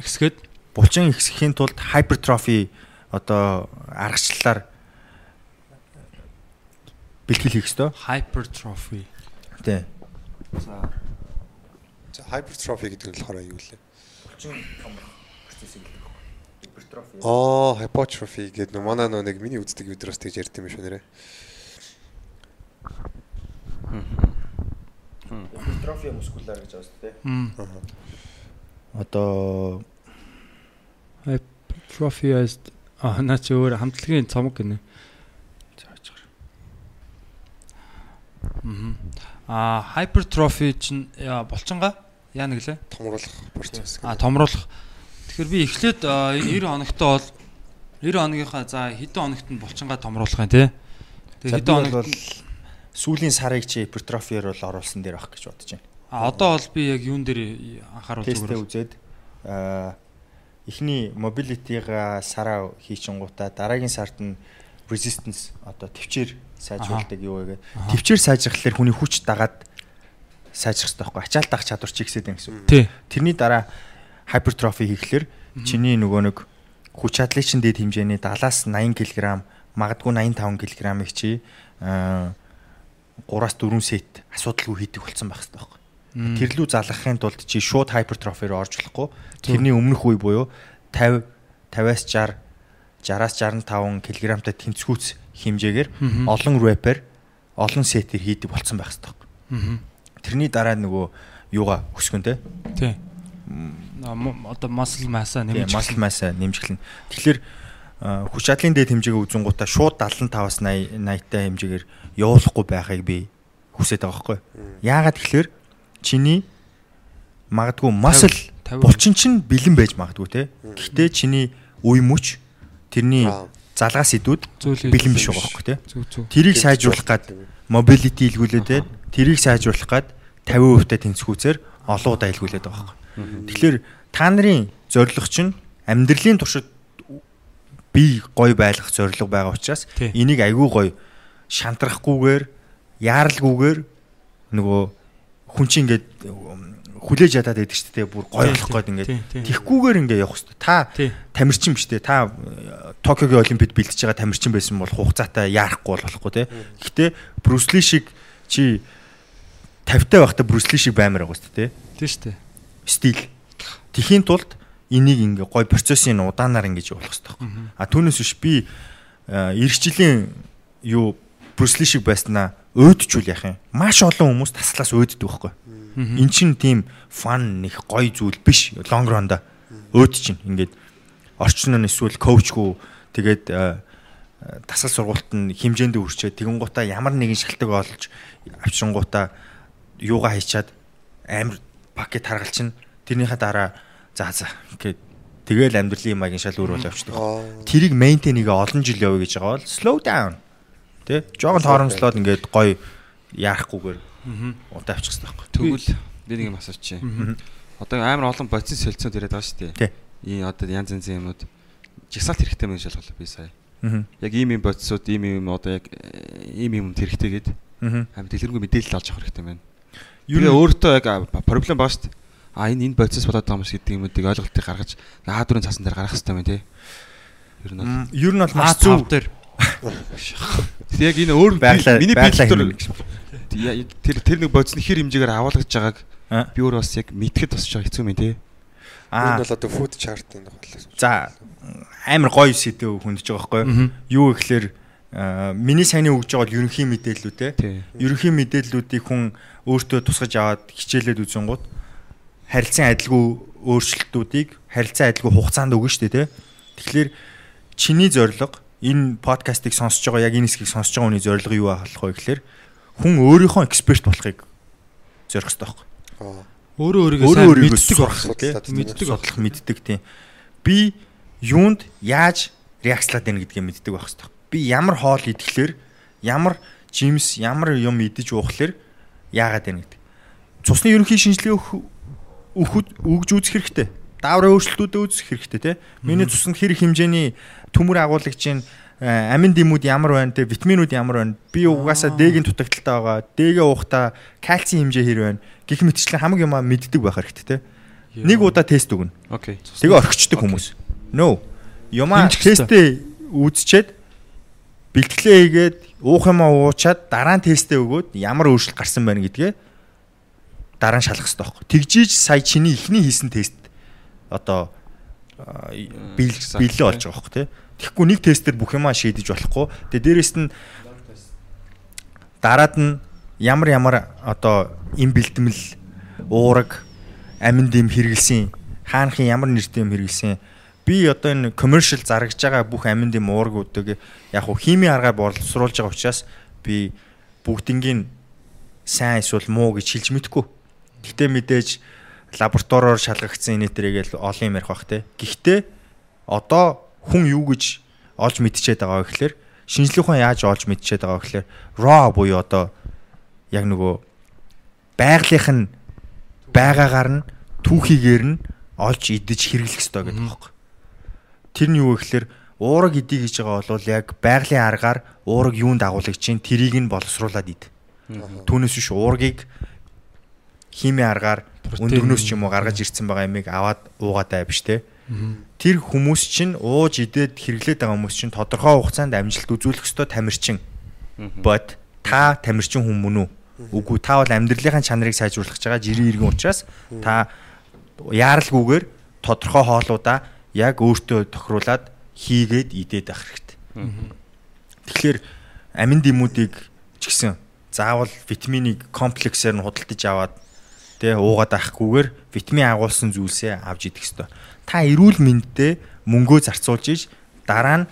ихсгээд Булчин ихсэхийн тулд hypertrophy одоо аргачлалаар бэлтгэл хийх ёстой. hypertrophy. Тийм. За hypertrophy гэдэг нь болохоор юу лээ? Аа, hypertrophy гэдэг нь манай нөө нэг миний үздэг видеоос тэгж ярьд юм шүү нэрэ. Hypertrophy muscular гэж байна тийм. Мм. Одоо Hypertrophiized аа наа чи өөр хамтлагийн цомог гинэ. Мм. Аа hypertrophy чинь яа, булчингаа яа нэг лээ. Томруулах процесс. А томруулах. Тэгэхээр би эхлээд энэ 90 хоногтой бол 90 хоногийнхаа за хэдэн хоногт нь булчингаа томруулах юм те. Тэгээ хэдэн хоногт бол сүүлийн сарыг чи hypertrophy-ээр бол оруулсан дээр авах гэж бодож байна. а одоо бол би яг юун дээр Тестээ зүгээр. үзээд аа эхний mobility-га сараа хийчихэнгуудаа дараагийн сард нь resistance одоо төвчээр сайжруулдаг юу вэ гэдэг. Төвчээр сайжрахлаар хүний хүч дагаад сайжрах хэрэгтэй байхгүй. Ачаал дах чадвар чи ихсээд байна гэсэн. Тэрний дараа hypertrophy хийхлээр чиний нөгөө нэг хүч чадлын чин дэд хэмжээний 70-аас 80 кг, магадгүй 85 кг-ыг чи аа 3-аас 4 сет асуудалгүй хийдэг болсон байх хэрэгтэй байхгүй. Тэр лүү залгахын тулд чи шууд hypertrophy руу орж болохгүй. Тэрний өмнөх үе буюу 50 50-аас 60 60-аас 65 кг-тай тэнцвүүц хэмжээгээр олон рэпер олон сетээр хийдэг болсон байх хэрэгтэй байхгүй. Тэрний дараа нөгөө юугаа өсгөн те. Тий. Одоо muscle Тийм, нэмж muscle mass нэмжиглэн. Тэгэхээр хүч чадлын дээд хэмжээгээ үзэнгуудаа шууд 75-аас 80 80-тай хэмжээгээр явуулахгүй байхыг би хүсэж байгаа байхгүй. Яагаад тэгэхээр чиний магадгүй muscle 50. булчин чинь бэлэн байж магадгүй те. Гэхдээ чиний үе мөч тэрний Аа. залгаас идүүд бэлэн биш байгаа байхгүй те. Тэрийг сайжруулах гад mobility илгүүлээд те. Тэрийг сайжруулах гад 50% та тэнцвүүцээр олон удаа илгүүлээд байгаа байхгүй. Тэгэхээр та нарын зорилго чинь амьдралын туршид би гоё байлгах зорилго байгаа учраас энийг айгүй гоё шантрахгүйгээр яаралгүйгээр нөгөө хүн чинь ингээд хүлээж ядаад байдаг шүү дээ. Бүр гоё болох гээд ингээд тихгүүгээр ингээд явах хэрэгтэй. Та Тий. тамирчин биш дээ та Токиогийн олимпиад бэлдэж байгаа тамирчин байсан бол хугацаатай яарахгүй бол болохгүй те. Гэхдээ Брюсли шиг чи 50 таа байхдаа Брюсли шиг баймаар байгаа шүү дээ. Тийм шүү дээ. Стил тхийн тулд энийг ингээ гой процессын удаанаар ингэж явуулах хэрэгтэй байхгүй. А түүнээс биш би э, эх жилийн юу Брюсли шиг байснаа өөдчүүл яах юм. Маш олон хүмүүс таслаас өөддөг байхгүй. Эн чин тийм фан нэг гой зүйл биш. Long run-да өөд чин ингээд орчин нь эсвэл коучгүй тэгээд тасал сургуульд нь хэмжээндээ хүрчээ тэгэн гутаа ямар нэгэн шалтгаан олж авчингуудаа юугаа хийчаад амар пакет харгалчин тэрнийхээ дараа за за гэд тэгэл амьдралын маягийн шал өөр бол явчихдаг. Тэрийг мейнтейнийг олон жил явъя гэж байгаа бол slow down. Тэ? Жогон торомслоод ингээд гоё яахгүйгээр удаа авчих хэрэгтэй байхгүй. Тэгвэл би нэг юм асууч чи. Одоо амар олон бодис солилцоод яриад байгаа шүү дээ. Ийм одоо янз янзын юмнууд жигсаалт хэрэгтэй мэн шалгалаа би сая. Аа. Яг ийм ийм бодисууд ийм ийм одоо яг э, ийм юмд хэрэгтэй гээд Аа. амар дэлгэрэнгүй мэдээлэл олж авах хэрэгтэй байна. Юу өөртөө яг проблем байгаа шүү дээ. А энэ энэ бодис болоод байгаа юм шиг гэдэг юмуудыг ойлголтыг гаргаж аа дөрөв цаасан дээр гаргах хэрэгтэй байна тий. Ер нь бол. Ер нь бол маш зөв дээр яг энэ өөр миний. Я- тэр тэр нэг бодис нь хэр хэмжээгээр аваалгаж байгааг Аа. би өөр бас яг мэдхэд бас жоо хэцүү юм тий. Энэ Аа. бол одоо food chart-ын болоос. За амар гоё сэдв хүндэж байгаа байхгүй юу гэхээр аа, миний сайн өгж байгаа бол ерөнхий мэдээллүүд те. Ерөнхий мэдээллүүдийг хүн өөртөө тусгаж аваад хичээлээд үзэнгууд харилцан адилгүй өөрчлөлтүүдийг харилцан адилгүй хугацаанд өгнө шүү дээ те. Тэгэхээр чиний зорилго энэ подкастыг сонсож байгаа яг энэ хэсгийг сонсож байгаа хүний зорилго юу байх вэ гэхээр хүн өөрийнхөө эксперт болохыг зорих хэрэгтэй байхгүй. Өөрөө өөрийгөө сайн мэддэг сурах байх. тий судалдаг, мэддэг судлах мэддэг тийм би юунд яаж реакцлаад байна гэдгийг мэддэг байх хэрэгтэй би ямар хоол идэхлээр ямар жимс ямар юм идэж уухлаар яагаад байна гэдэг. Цусны ерөнхий шинжилгээ өгөх өгөхөд өгж үзэх хэрэгтэй. Дааврын өөрчлөлтүүдэд үзэх хэрэгтэй тий миний цуснд хэр их хэмжээний төмөр агуулгын амин дэмүүд ямар байна те витаминууд ямар байна би угаасаа D-ийн дутагдaltaй байгаа D-гээ уухта кальцийн хэмжээ хэр байна. Гэх мэтчлэн хамаг юмаа мэддэг байх хэрэгтэй те. Нэг удаа тест өгнө. Окей. тэгээ орхичдаг хүмүүс. No юмаа тестээ үзчихэд бэлтгэлээ хийгээд уух юмаа уучаад дараа нь тестээ өгөөд ямар өөрчлөлт гарсан байна гэдгээ дараа нь шалгах хэрэгтэй байхгүй. Тэгжиж сая чиний ихний хийсэн тест одоо биллээ болж байгаа байхгүй тий. Тэгэхгүй нэг тестээр бүх юмаа шийдэж болохгүй. Тэгээ дээрэс нь дараад нь ямар ямар одоо им бэлтгэл уураг амин дэм хэрэгэлсэн хаанхын ямар нэртэй юм хэрэгэлсэн би одоо энэ commercial зарагж байгаа бүх амин дэм уургуудыг яг хуу хими аргаар боловсруулж байгаа учраас би бүгднийг сайн эсвэл муу гэж хэлж мэдэхгүй. Гэхдээ мэдээж лабораториор шалгагдсан энэ төрөйгээл олон юм ярих бах те. Гэхдээ одоо хүн юу гэж олж мэдчихэд байгаа вэ гэхээр шинжлэх ухаан яаж олж мэдчихэд байгаа вэ гэхээр raw буюу одоо яг нөгөө байгалийнх нь байгаагаар нь түүхийгээр нь олж идэж хэрэглэх ёстой гэдэг байна. Тэр нь юу вэ гэхээр уураг идэх гэж байгаа бол яг байгалийн аргаар уураг юунд агуулгаж чинь тэрийг нь боловсруулад ид. Түүнээс биш уургийг хими аргаар өндөрнөөс ч юм уу гаргаж ирсэн байгаа ямиг аваад уугаад байв биш те. Тэр хүмүүс чинь ууж идээд хэрэглээд байгаа хүмүүс чинь тодорхой хугацаанд амжилт үзүүлэх ёстой тамирчин. But та тамирчин хүн мөн үү? Үгүй та бол амьдралынхаа чанарыг сайжруулах гэж байгаа жирийн иргэн учраас та яаралгүйгээр тодорхой хоолуудаа яг өөртөө тохируулаад хийгээд идээд байх хэрэгтэй. Тэгэхээр амин дэмүүдийг ч гэсэн заавал витаминыг комплексээр нь худалдаж аваад тэ уугаад авахгүйгээр витамин агуулсан зүйлсээ авч идэх ёстой. Та эрүүл мэндэд мөнгөө зарцуулж иж дараа нь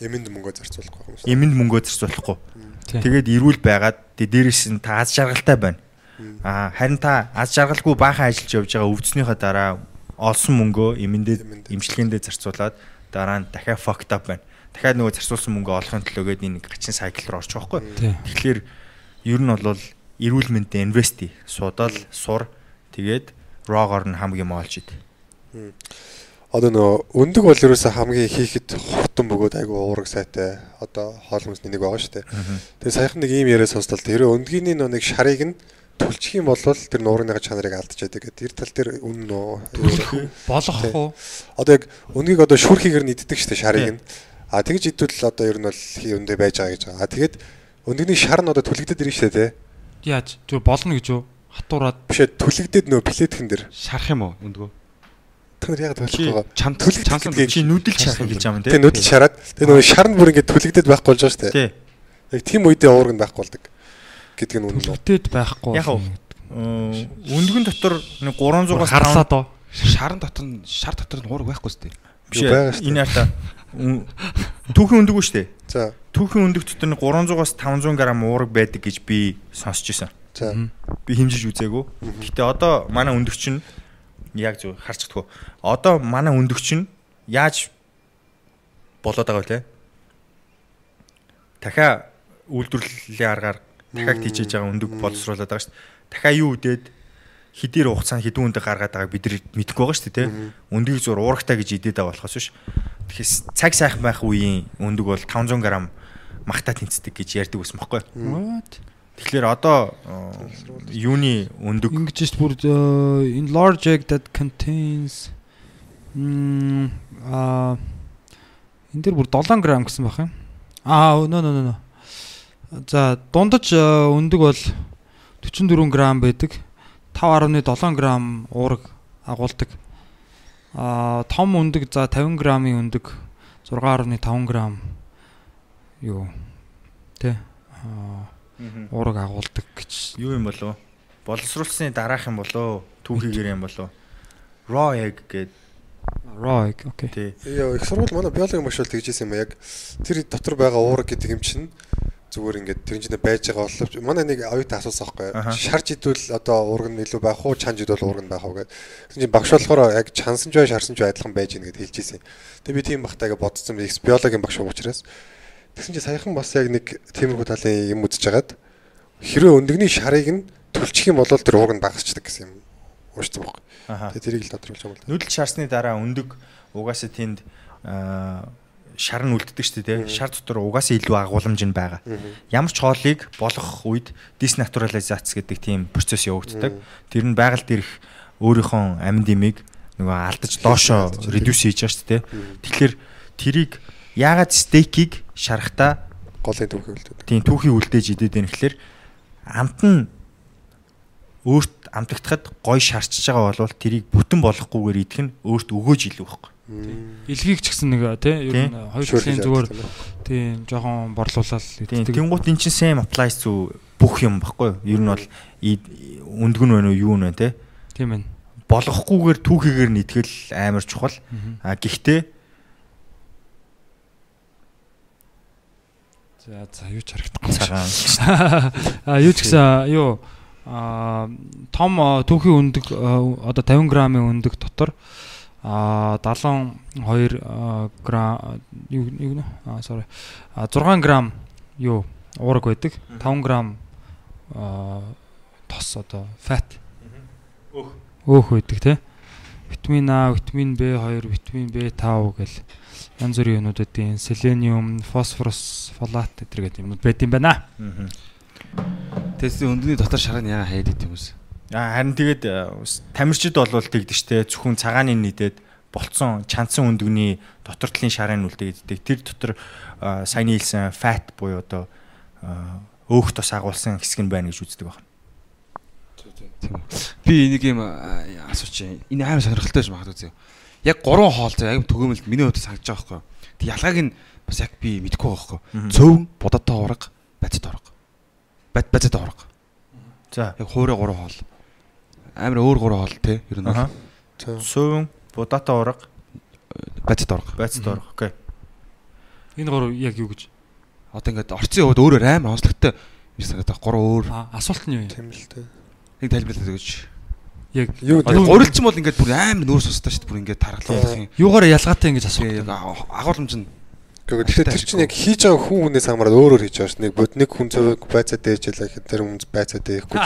Эмэнд мөнгө зарцуулахгүй юм шиг. эмэнд мөнгөө зарцуулахгүй. Тэгээд эрүүл байгаад дээрээс нь та аз жаргалтай байна. Аа харин та аз жаргалгүй баахан ажиллаж явж байгаа өвдснийхаа дараа олсон мөнгөө эмэндээ имчилгээндээ зарцуулаад дараа нь дахиад fucked up байна. Дахиад нөгөө зарцуулсан мөнгөө олохын төлөөгээд энэ гачин сайкл руу орчих واخгүй. Тэгэхээр ер нь бол эрүүл мэндэд инвест хий. Судал, сур тэгээд raw-гоор нь хамгийн моолж ид. Одоо нөгөө өндөг бол ерөөсө хамгийн хийхэд хурдан бөгөөд айгүй уураг сайтай. Одоо хоол хүнсний нэг байгаа шүү дээ. Тэгээ саяхан нэг ийм яриа сонслоо. Тэр өндгийн нэг шарыг нь түлчих юм бол тэр нуурныхаа чанарыг алдчихад гэдэг. Тэр тал дээр үн нөө Болох уу? одоо яг өндгийг одоо иддэг шүү дээ шарыг нь. А тэгж идвэл одоо ер нь бол хий өндөө байж байгаа гэж байгаа. А тэгээд өндөгний шар нь одоо түлэгдэд шүү дээ. тий. Яаж? Түр болно гэж юу? Хатуураад Биш ээ түлэгдэд нөө плетхэн дэр. Шарах юм уу өндгөө? Тэр яг төлөхгүй байгаа. Чам Түлэгдэх чамсан Чи нүдэл шарах гэж байгаа юм Тэгээ нүдэл шараад тэгээ нөгөө шар нь бүр ингээд түлэгдэд байхгүй болж байгаа шүү дээ. Тий. Яг тийм үедээ уург нь байхгүй болдог гэдэг нь үнэн. төлөвдөд байхгүй. Яг уу. Өндгөн дотор нэг 300-аас харлаа доо. шарын дотор нь шар дотор нь уураг байхгүй сте. биш шүү дээ. энэ харта түүхэн өндөг үү штэ. За Түүхэн өндөг дотор нэг 300-аас 500 г уураг байдаг гэж би сонсч ирсэн. за Би хэмжиж үзээгүй. Гэтэ одоо манай өндөгч нь яг зөв харж чадахгүй. Одоо манай өндөгч нь яаж болоод байгаа вэ? Дахиа үйлдвэрлэлийн аргаар дахиад тийжээж байгаа өндөг боловсруулад байгаа шүү дээ. Дахиа юу үдээд хэдийн хугацаанд хэдэн өндө гаргаад байгааг бид нар мэдэхгүй байгаа шүү дээ. Өндгийг зур уурагтай гэж идээд байгаа болохоос биш. Тэгэхээр цаг сайхан байх үеийн өндөг бол 500 г махта тэнцдэг гэж ярьдаг байсан байхгүй юу? What? Тэгэхээр одоо э, юуны өндөг Ингэж шүү бүр э, in large egg that contains м а энэ дэр бүр 7 г гэсэн байх юм. Аа нөө нөө нөө. За дундаж э, өндөг бол 44 г байдаг. 5.7 г уураг агуулдаг. Аа том өндөг за 50 г-ийн өндөг 6.5 г юу тэ аа уураг агуулдаг гэж юу юм болов? Боловсруулсны дараах юм болов? Түүхийгэр юм болов? Raw egg гэдэг raw egg окей. тий. Яа их сургууль манай биологийн багш бол тэгжсэн юм а яг тэр дотор байгаа уураг гэдэг юм чинь зүгээр ингээд тэр чинь байж байгаа боловч манай нэг оюутан асуусан байхгүй шарж идвэл одоо уураг нь илүү байх уу чанж идвэл уураг нь байх уу гэдэг. Тэр чинь багш болохоор яг чансан ч бай шарсан ч адилхан байж гин гэд хэлчихсэн. Тэгээ би тийм бахтайгаа бодсон би биологийн багш учраас тэгсэн чинь саяхан бас яг нэг тиймэрхүү талын юм үзэж хагаад хэрвээ өндөгний шарыг нь түлчих юм бол тэр уураг нь багасчдаг гэсэн юм уушсан байхгүй. Тэгээ тэрийг л тодруулж байгаа юм л да. Нүүдэл шарсны дараа өндөг угаасаа тэнд шар нь үлддэг шүү дээ. Шар дотор угаасаа илүү агуулмж нь байгаа. Ямар ч хоолыг болгох үед диснаturализац гэдэг тийм процесс явагддаг. Тэр нь байгальд ирэх өөрийнхөө амьд имийг нөгөө алдаж доошоо редюс хийж байгаа шүү дээ. Тэгэхээр тэрийг яагаад стейкийг шарахтаа голын төвхийг үлдээд. тийм түүхий үлдээж идээд байна гэхэлэр амт нь өөрт амтагдахад гой шарчж байгаа бол тэрийг бүтэн болохгүйгээр идэх нь өөрт өгөөж илүү байхгүй. Илгийг ч гэсэн нэг тий ер нь хоёр талын зүгээр тийм жоохон борлуулаад иддэг. тэнгуут эн чинь same applies to бүх юм байхгүй юу? Ер нь бол өндгөн байна уу юу вэ те? Тийм ээ. Болгохгүйгээр түүхийгээр нь итгэл амар чухал. А гэхдээ За за юу ч харагдахгүй. цагаан (laughs) А юу ч гэсэн юу а том түүхийн өндөг одоо 50 г-ийн өндөг дотор а 72 а, грамм юу юу нэ? А sorry. А 6 г юу? Уураг байдаг. 5 г а тос одоо fat Өөх. өөх байдаг те. Витамин А витамин B2 витамин B5 гэл. Янз бүрийн юмнууд байдیں۔ Селениум, фосфорус, фолат гэдэг юмнууд байд юм байна. Тэс өндөгний дотор нь яга хаяад идэв юмс. Харин тэгээд э, тамирчид болвол тэгдэж штэ зөвхөн цагааны нийдэд болцсон чанцсан өндөгний дотор талын шарын үлдээд иддэг. Тэр дотор а, саяны хэлсэн fat буюу одоо а, өөх тос агуулсан хэсэг нь байна гэж үздэг байна. Би нэг юм а, асууч. Энэ амар сонирхолтой юм магадгүй зөө. Яг гурван хоол зөө яг төгөөмөлд миний хувьд санагдаж байгаа байхгүй. Тэг ялгааг нь бас яг би мэдэхгүй байгаа байхгүй. Цөв, бодотой ураг, бацд ураг. Бад бацд ураг. За. Яг хуурай гурван хоол. Амар өөр гурван хоол те. Ер нь. Сүүн, будата ураг, бацд ураг. байцд ураг. Окей. Энэ гурав яг юу гэж? Одоо ингээд орцын хувьд өөрөөр амар онцлогтой юм санагдаад байгаа. Гурван өөр асуулт нь юу юм? Тийм л дээ. нэг тайлбарлаад өгөөч. Яг гурилч бол ингээд бүр амар нүүр сустай шүү дээ. Бүр ингээд тархалуулах юм. юугаараа ялгаатай ингэж Тэгээ яг асуулт. а- агуулмж нь Гэхдээ тэр чинь яг хийж байгаа хүн хүнээс хамаараад өөр өөр хийж байгаа шүү. Нэг бод нэг хүн цовыг байцаа дээж ялаа гэхэд тэр хүн байцаа дээхгүй.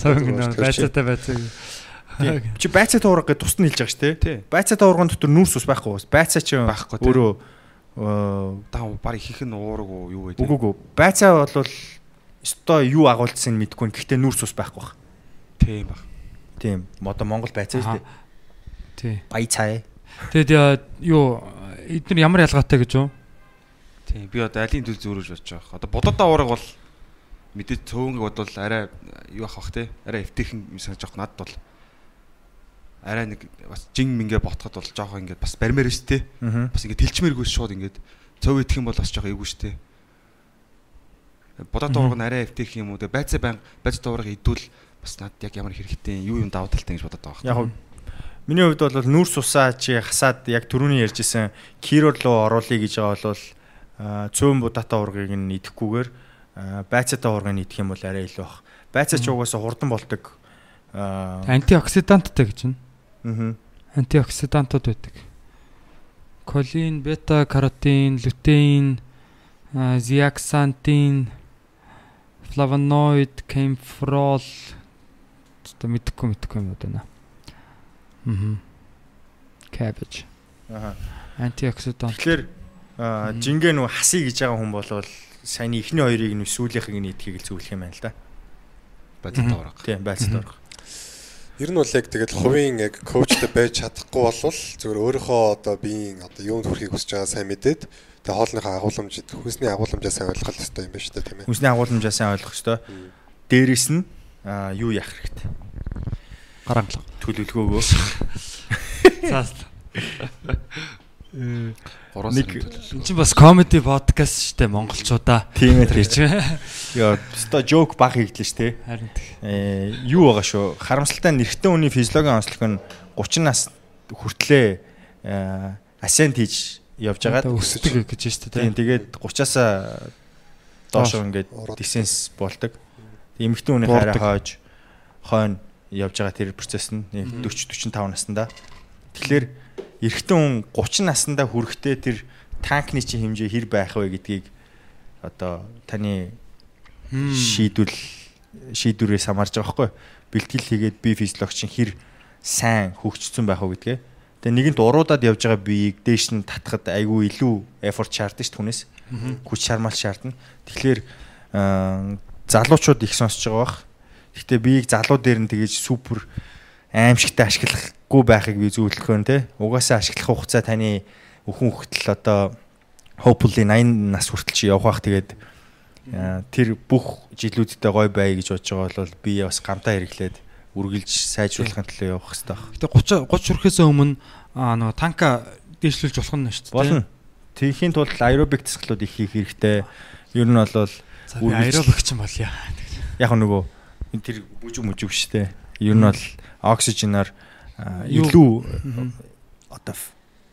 Цог Тэр нөө байцаатай байцаа. Чи байцаа туурга гэж тусна хэлж байгаа шүү Тий. дээ. Байцаа туурган дотор нүүрс ус байхгүй бас. Байцаа чи Байхгүй, тий. өөрөө Даа баг ихэнх нь уураг уу юу вэ? үгүй үгүй. Байцаа бол өстой юу агуулсан мэдгүй. Гэхдээ нүүрс ус байхгүй баг. Тийм баг. Тийм. Одоо Монгол байцаа шүү дээ. Тий. Байцаа. Тэгэд яа, юу эдгээр ямар ялгаатай гэж юу? Тийм би одоо алийн төл зөөрөж бодож байгаа. Одоо бододоо уураг бол мэдээж цөөнгөг бодвол арай юу ах бах те. Арай эвтэйхэн санаж авах надад бол арай нэг бас жин мингээ ботход бол жоохоо ингээд бас баримаар шүү. Аа. Бас ингээд тэлчмээргүй шууд ингээд цөв идэх юм бол бас жоохоо эвгүй шүү те. Бодоод уураг нь арай эвтэйх юм уу те. Байцаа баян байцаа уураг идвэл бас надад яг ямар хэрэгтэй юу юм давуу талтай гэж бодоод байгаа. Яг миний хувьд бол нүүрс усаа чи хасаад яг түрүүний ярьжсэн кирол руу оруулъя гэж байгаа бол цөөн будаатай ургыг нь идэхгүйгээр аа, байцаатай ургыг нь идэх юм бол арай илүү бах. Байцаа ч угаасаа хурдан болдог. Аа. Антиоксиданттай гэж байна. мгм. Антиоксидантууд байдаг. Колин, бета каротин, лютеин, зиаксантин, флавоноид, кемфрол одоо мэдхгүй мэдхгүй юм байна. Мм. Cabbage. Аа. Антиоксидант. Тэгэхээр аа, жингээ нүү хасъя гэж байгаа хүн бол саяны ихний хоёрыг нь сүүлийнхийг нь идэхийг л зөвлөх юм байна л да. Байцаа уураг. Тийм байцаатай урга. Ер нь бол яг тэгэл хувийн яг коучтой байж чадахгүй болвол зөвхөн өөрийнхөө одоо биеийн одоо юунд хүрэхийг хүсэж байгаа сайн мэдээд тэгээ хоолныхоо агуулмж хүнсний агуулмжаа сайн ойлгох хэрэгтэй юм байна шүү дээ тийм ээ. Хүнсний агуулмжаа сайн ойлгох ёстой. Дээрээс нь аа, юу яах хэрэгтэй? гарангалга. Төлөвлөгөөгөө (laughs) Цаас. (laughs) Нэг-. Энд чинь бас comedy podcast штэ монголчуудаа. Тийм ээ, чинь Яа, (laughs) өстой жок баг хийгдлээ ш, тэ. харин тэг. Э, юу байгаа шүү. Харамсалтай нь эрэгтэй хүний физиологийн онцлог нь 30 нас хүртлээ э, асент хийж явж байгаа. өсдөг гэж штэ Тийм, тий. тэгээд 30-аас доош ингээд дисенс болдог. Эмэгтэй хүний хараа хойж хойно явж байгаа тэр процесс нь 40 45 наснда. Тэгэхээр эрэгтэй хүн 30 наснда хүрэхдээ тэр танкны чинь хэмжээ хэр байх вэ гэдгийг одоо таны шийдвэл шийдвэрээс хамаарж байгаа байхгүй бэлтгэл хийгээд бие физиологч чинь хэр сайн хөгжсөн байх вэ гэдгээ. Тэгээ нэгэнт уруудаад явж байгаа биеийг дээш нь татхад айгүй илүү effort шаардна шүү дээ хүнээс. Хүч шармал шаардна. Тэгэхээр аа, залуучууд их сонсож байгаа бах. Гэхдээ биеийг залуу дээр нь тэгэж супер аимшигтай ашиглахгүй байхыг би зөвлөх гэн те. Угаасаа ашиглах хугацаа таны өхөн хөлтөл одоо hopefully 80 нас хүртэл чи явах бах тэгээд тэр бүх жилүүдтэй гой бай гэж бодож байгаа бол би бас гамтаа хэрэглээд үргэлж сайжруулахын төлөө явах хэрэгтэй баг. Гэтэ 30 30 хүрэхээс өмнө нөгөө танка дээшлүүлж болох нь шүү дээ. Болно. Тэхийн тулд аэробик засгалууд их хийх хэрэгтэй. Ер нь бол аэробик ч юм бол яа. яг нөгөө тэр бүжиг мүжиг штэ. Ер нь бол оксиженаар илүү одоо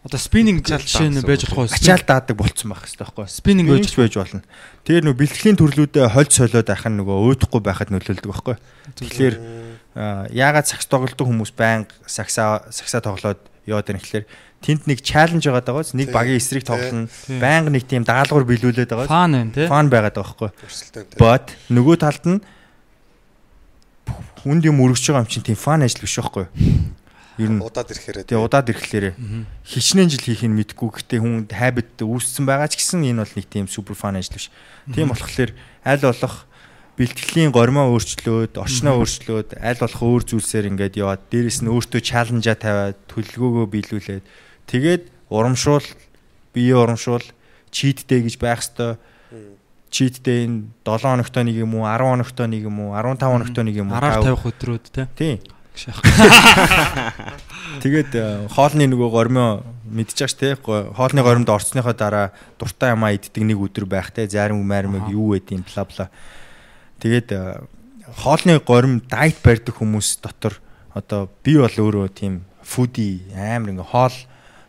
Одоо спиннинг жишээ нь байж болох уу? ачаал даадаг болцсон байх хэрэгтэй байхгүй. Спиннинг байж Спиннинг байж болно. Тэгээ нөгөө бэлтгэлийн төрлүүдээ хольж солиод байх нь нөгөө өөдөхгүй байхад нөлөөлдөг байхгүй. Тэгэхээр аа, яагаад сакс тоглодог хүмүүс байнга саксаа саксаа тоглоод яваад байна гэхэлэр тэнд нэг чаленж байгаа дагааз нэг багийн эсрэг тоглоно. Байнга нэг тийм даалгавар биелүүлээд байгаа. фан байна тий. Фан байгаад байгаа байхгүй. Тийм. But нөгөө талд нь хүнд юм өргөж байгаа юм чинь тийм фан ажил биш байхгүй. Ер нь Удаад ирэхээр Тэгээ удаад ирэхлээрээ. Хичнээн жил хийх нь мэдгүй. Гэхдээ хүн habit үүссэн байгаа ч гэсэн энэ бол нэг тийм супер фан ажил биш. Тийм болохоор аль болох бэлтгэлийн гормоо өөрчлөөд, орчноо өөрчлөөд, аль болох өөр зүйлсээр ингээд яваад дээрэс нь өөртөө чаленжа тавиад төлөвлөгөөгөө биелүүлээд. Тэгээд урамшуул, бие урамшуул, cheat day гэж байх хэвээр cheat day нь 7 хоногт нэг юм уу, 10 хоногт нэг юм уу, 15 хоногт нэг юм уу. Араар тав- тавих өдрүүд тий. Тийм. (laughs) Тэгээд э, хоолны нөгөө гормоо мэдчихэж го- хоолны горимд орцсныхоо дараа дуртай ямаа иддэг нэг өдөр байх те зарим маармыг юу гэдэм бла бла. Тэгээд э, хоолны горим дайт барьдаг хүмүүс дотор одоо би бол өөрөө тийм фуди амар ингээ хоол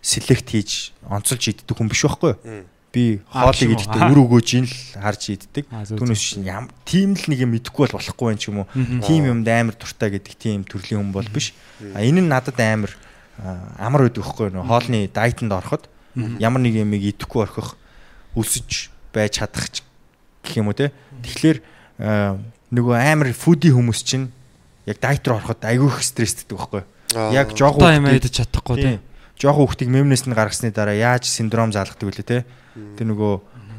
селект хийж онцолж иддэг хүн биш байхгүй юу? Би хоолыг тийм идэхдээ үр өгөөж ин л харж иддэг. Түүнээс чинь ям тийм л нэг юм мэдэхгүй бол болохгүй байх юм уу? Тим юмд амар дуртай гэдэг тийм төрлийн хүн бол биш. А энэ нь надад амар амар байдаг хгүй нөө хоолны дайетанд ороход ямар нэг юмыг идэхгүй орхих өлсөж байж чадах ч гэх юм уу те. Тэгэхээр нөгөө амар фуди хүмүүс чинь яг дайт руу ороход айгүй их стресстэй байхгүй. Аа. Яг жоох Одоо юм идэж чадахгүй Тийм. Тий. Жоох хүүхдийг мемнес нь гаргасны дараа яаж синдром заалгадаг вүлээ те. Тэр нөгөө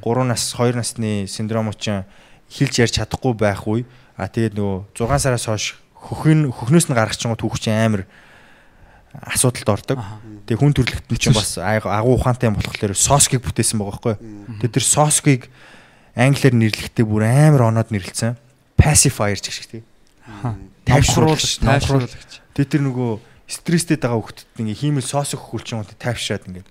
3 нас 2 насны синдромууд чинь хэлж ярьж чадахгүй байх үе. А тэгээд нөгөө 6 сараас хойш хөхн хөхнөөс нь гаргах чинь түүх чинь амар асуудалд ордог. Тэгээ хүн төрөлхтөн чинь бас агуу ухаантай болохоор соскийг бүтээсэн байгаа байхгүй. Тэгээд тэр соскийг англиар нэрлэхдээ бүр амар оноод нэрлэлсэн. Pacifier гэх шиг тийм. Тайвшруулагч, тайвшруулагч. Тэгээд тэр нөгөө стресстэй байгаа хүүхдэд ингээ хиймэл соос өгөх хүлчин унт тайвшраад ингээ.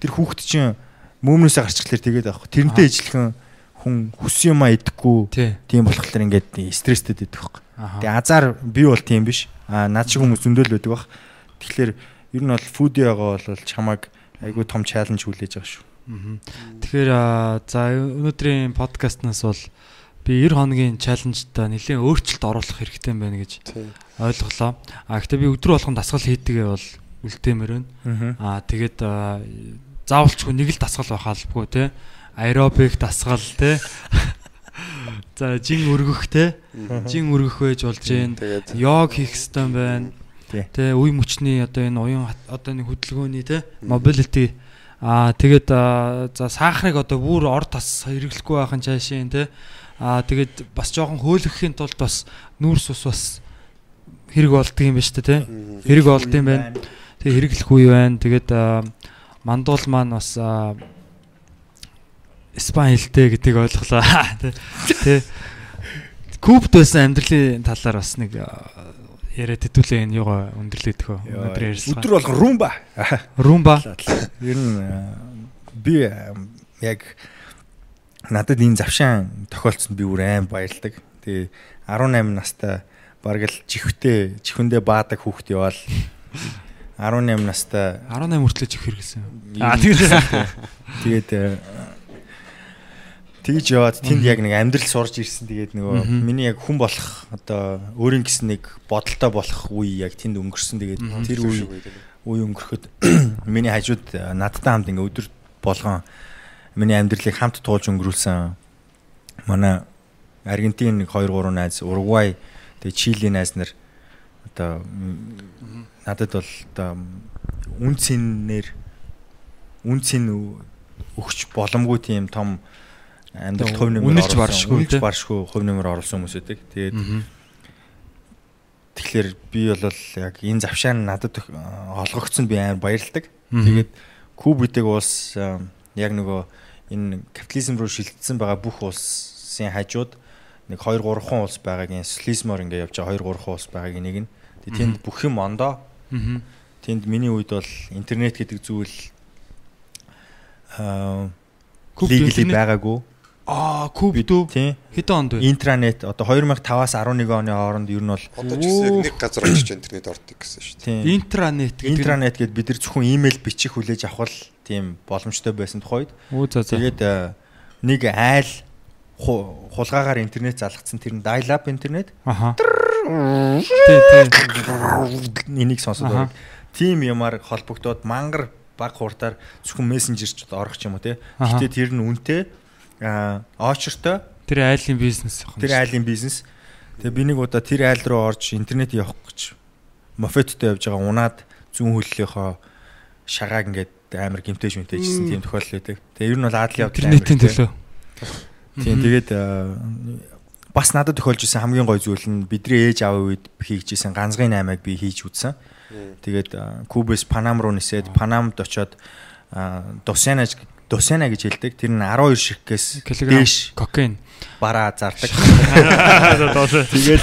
Тэр хүүхд чинь мөмнөөсөө гарчглаар тэгээд авах. Тэрнтэй ижилхэн хүн хүссэн юмаа идэхгүй Тий. тийм болохоор ингээд стресстэй байдаг байхгүй. Тэгээ азар би бол тийм биш. Аа над шиг хүмүүс зөндөл байдаг бах. Тэгэхээр ер нь бол фуди байгаа бол чамайг айгүй том чаленж хүлээж байгаа шүү. Тэгэхээр за өнөөдрийн подкастнаас бол би 90 хоногийн чаленжд нэлээд өөрчлөлт оруулах хэрэгтэй юм байна гэж ойлголоо. А гэхдээ би өдрө болгон дасгал хийдгээ бол үлдээмээр байна. Аа тэгээд аа, заавалчгүй нэг л дасгал байх албагүй те. Аэробик дасгал те. (laughs) За жин өргөх те. Жин өргөх байж болж. Тэгээд Йог хийх хэрэгтэй байна. Тэ үе мөчний одоо энэ уян одоо нэг хөдөлгөөний те mobility аа тэгээд за сахарыг одоо бүр ор тас хэрэглэхгүй байхын чаашийн те аа тэгээд бас жоохон хөөлөхийн тулд бас нүүрс ус бас хэрэг болдго юм ба штэ те хэрэг болд юм байна. Тэг хэрэглэх үе байна. Тэгээд мандуул маань бас Испани хэлтэй гэдгийг ойлголоо. (laughs) Тэ. Тэ. Кубд байсан амьдралын талаар бас нэг яриад хэдүүлээ энэ юугаа өндөрлөдөг хөө. Өнөөдөр ярьсан. Өдөр болгон румба. Румба. Ер нь би яг надад энэ завшаан тохиолдсонд би бүр аим баярлдаг. Тэгээ 18 настай бараг л чихвтэй чихвэндээ баадаг хүүхд яваал. 18 настай 18 хүртлээ чих хэрэгсэн. Аа тэгээд тэгээд э, тэгж яваад тэнд яг нэг амьдрал сурж ирсэн. Тэгээд нөгөө миний яг хүн болох одоо өөрийн гэсэн нэг бодолтой болох үе яг тэнд өнгөрсөн. Тэгээд тэр үе үе өнгөрөхөд (clears throat) миний хажууд надтай хамт ингээ өдөр болгон миний амьдралыг хамт туулж өнгөрүүлсэн манай Аргентин нэг 2 3 найз Уругвай тэгээд Чили найз нар одоо надад бол одоо үн цэнээр үн цэн өгч боломгүй тийм том амьдралт хувь нэмэр Үнэлж баршгүй, үнэлж баршгүй хувь нэмэр оруулсан хүмүүс үүдэг. Тэгээд тэгэхээр би бол яг энэ завшаа надад өх- олгогдсонд би амар баярлдаг. Тэгээд Куб гэдэг улс а, яг нөгөө энэ капитализм руу шилжсэн байгаа бүх улсын хажууд нэг 2 3 хан улс байгаагийн социализмор ингээ явж байгаа 2 3 хан улс байгаагийн нэг нь. Тэгээд тэнд бүх юм ондоо. Тэнд миний үед бол интернет гэдэг зүйл аа легли байгаагүй. Аа, куб дүү. Тийм. Хэдэн онд вэ? Интернет одоо 2005-аас 11 оны хооронд ер нь бол Одоо ч гэсэн нэг газар очиж интернет ордог гэсэн шүү дээ. Интранет гэдэг. интернет гэдээ бид нар зөвхөн имэйл бичих хүлээж авах тийм боломжтой байсан тухайд. Тэгээд э, нэг айл ху- хулгаагаар интернет залгацсан тэр нь dial up интернет энийг сонсоод байна. Тим юмар холбогдоод мангар баг хурдаар зөвхөн мессенжерч орох юм уу те. Гэтэ тэр нь үнэтэй очертой Тэр айлын бизнес тэр айлын бизнес. Тэгээ би нэг удаа тэр айл руу орж интернет явах гэж мофеттой явж байгаа унаад зүүн хөллийнхөө шагааг ингээд амар гимтэж мэнтэйжсэн тийм тохиолдол байдаг. Тэгээ ер нь бол адлын явдал интернетийн төлөө. Тийм тэгээд аа, бас надад тохиолж исэн хамгийн гой зүйл нь бидний ээж аавын үед хийгдсэн ганцгын 8-ыг би хийж үзсэн. Тэгээд аа, Кубээс Панам руу нисээд Панамд очоод аа, Досянаж Досяна гэж хэлдэг. Тэр нь 12 ширхгээс дээш кокаин. бараа зардаг. (laughs) Тэгээд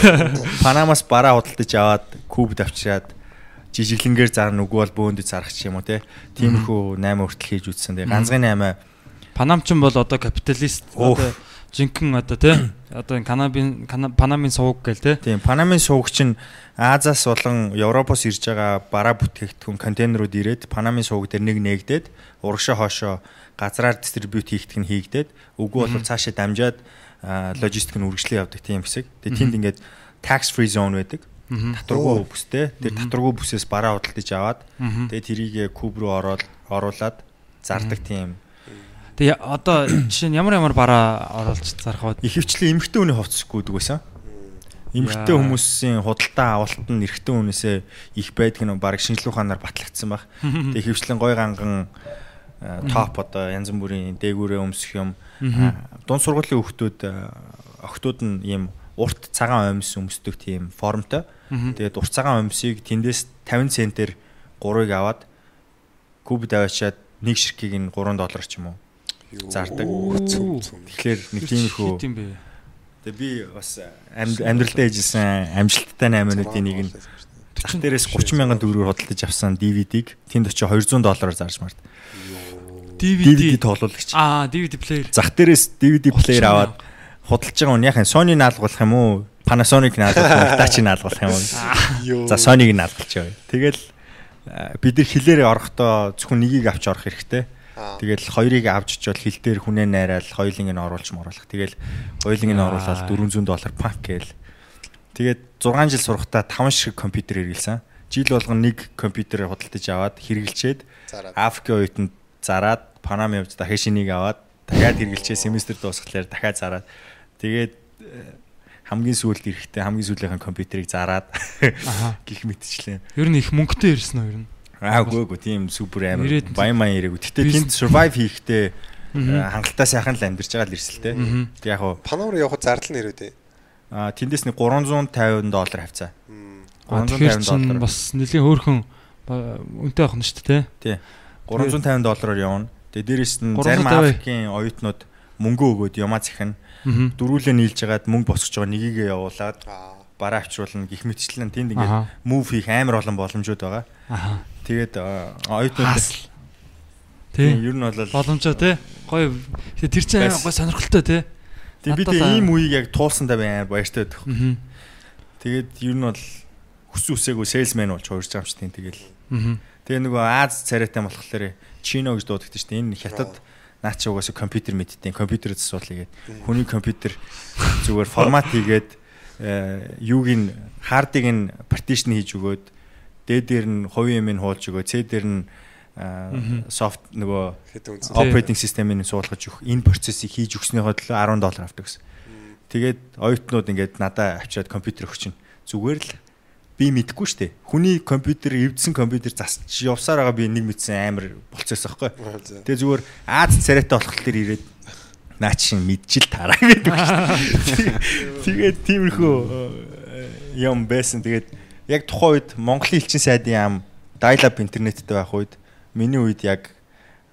Панамаас бараа худалдаж аваад Кубд авчираад жижиглэнгээр зарна үгүй бол бөөндөж зарах ч юм уу те. Тиймэрхүү 8 хүртэл хийж үзсэн. Тэгээ ганцгын 8 Панамчин бол одоо капиталист одоо жинхэнэ одоо тий одоо канабин Кана- панамын сувг гэл тий Тийм, Панамын сувгч нь Азаас болон Европоос ирж байгаа бараа бүтээгдэхүүн контейнерууд ирээд Панамын сувг дээр нэг нээгдээд урагшаа хоошоо газраар дистрибьют хийгдэх нь хийгдээд үгүй бол цаашаа дамжаад логистик нь үргэлжлэн явдаг тийм хэсэг. Тэгээ тэнд ингээд tax free zone байдаг. Татваргүй бүстэй. Тэр татваргүй бүсээс бараа худалдаж аваад тэгээ тэрийг куб руу ороод оруулаад зардаг тийм. Тэгээ одоо (clears throat) жишээ нь ямар ямар бараа оруулж зарах вэ ихэвчлэн эмэгтэй хүний хувцас гүйдэг байсан. Эмэгтэй хүмүүсийн худалдаа авалт нь эрэгтэй хүнээсээ их байдаг нь баг шинжлэх ухаанаар батлагдсан баг. Тэгээ хөвчлэн гой ганган а, топ одоо янз бүрийн дээгүүрээ өмсөх юм. А, Дунд сургуулийн хүүхдүүд охтууд нь ийм урт цагаан өмс өмсдөг тийм формтой. Тэгээд урт цагаан өмсийг тэндээс 50 центээр 3-ыг аваад куб даваачаад нэг ширхгийг нь 3 доллар ч юм уу зардаг. Тэгэхээр нэг тиймэрхүү. Тэгээ би бас амьдралдаа ээжсэн амжилттай 8 минутын нэг нь зах дээрээс 30 мянган төгрөгөөр худалдаж авсан DVD-г тэнд очиж 200 доллараар зарж мард. DVD DVD. тоглуулагч. Аа, DVD player. Зах дээрээс DVD плеер аваад худалдаж байгаа хүн яхаа Sony наалгуулах юм уу? Panasonic наалгуулах уу? Hitachi наалгуулах юм уу? За Sony-г наалгуулж яваа. Тэгэл бид нар хилээр орохдоо зөвхөн нэгийг авч орох хэрэгтэй. Тэгэл хоёрыг авч очивол хил дээр хүнээ найраал хоёулынг нь оруулж моруулах. Тэгэл хоёулынг нь оруулаад 400 доллар пак гээл. Тэгээд 6 жил сурахтаа 5 шиг компьютер хэрэгэлсэн. Жил болгон нэг компьютерээр худалдаж аваад хэрэглчээд. Африкийн оюутанд зараад Панам явж дахиад шинийг аваад дахиад хэрэглчээ семестр дуусхлаар дахиад зараад тэгээд э, хамгийн сүүлд ирэхдээ хамгийн сүүлийнхэн компьютерийг зараад (laughs) гих мэтчлээ. Ер нь их мөнгөтэй ирсэн үү ер нь? Аа үгүй үгүй тийм супер амар баян маян ирээгүй. Гэтэ тэнд survive хийхдээ э, хангалттай сайхан л амьдарч байгаа л ирсэлтэй. Тэг яг хуу Панамар явахад зардал нь ирээд. а, тэндээс нэг 350 доллар хавцаа. Аа, Тэгэхээр 350 чинь доллар. бас нэлийн хөөрхөн үнэтэй авах нь шүү дээ. Тий. 350 доллараар явна. Тэгээ дээрэс нь 350. зарим Африкийн оюутнууд мөнгө өгөөд ямаа захин Дөрүүлээ нийлж хагаад мөнгө босгож байгаа нёгийгээ явуулаад Аа. бараа авчруулна гих мэтчлэн тэнд ингээд мув хийх амар олон боломжууд байгаа. Аа. Тэгээд оюутнууд Тэ. ер нь бол Боломжоо те. Гоё. Тэр чинь гоё сонирхолтой те. тийм бид ийм үеийг яг туулсандаа амар баяртай байдаг. Аа. Тэгээд ер нь бол хүс үсээгүй сейлсмен болж хуурж байгаа юм шиг тийм тэгэл. Аа. Тэгээ нөгөө Аз царайтай болохоор Чино гэж дуудагдаж штэ энэ хятад наа чи угаасаа компьютер мэдтiin компьютер засуулъя гээд хүний компьютер зүгээр формат хийгээд э, юуг нь хардыг нь партишн хийж өгөөд дээд дээр нь хувийн юм нь хуулж өгөө цээ дээр нь софт нөгөө operating system-ийг суулгаж өгөх энэ процессыг хийж өгснөөхөө төлөө 10 доллар авдаг гэсэн. Тэгээд оюутнууд ингээд надаа авчираад компьютер өгч чинь зүгээр л би мэдэхгүй штэ. Хүний компьютер эвдсэн компьютер засч явсаар байгаа би нэг мэдсэн амар аахгүй. За. Тэгээ зүгээр Аз царайтай болохоор ирээд наа чинь мэдчил тараа гэдэг шүү. (laughs) Тэгээд тиймэрхүү э, юм байсан. Тэгээд яг тухайн үед Монголын элчин сайдын яам dial-up интернеттэй байх үед миний үед яг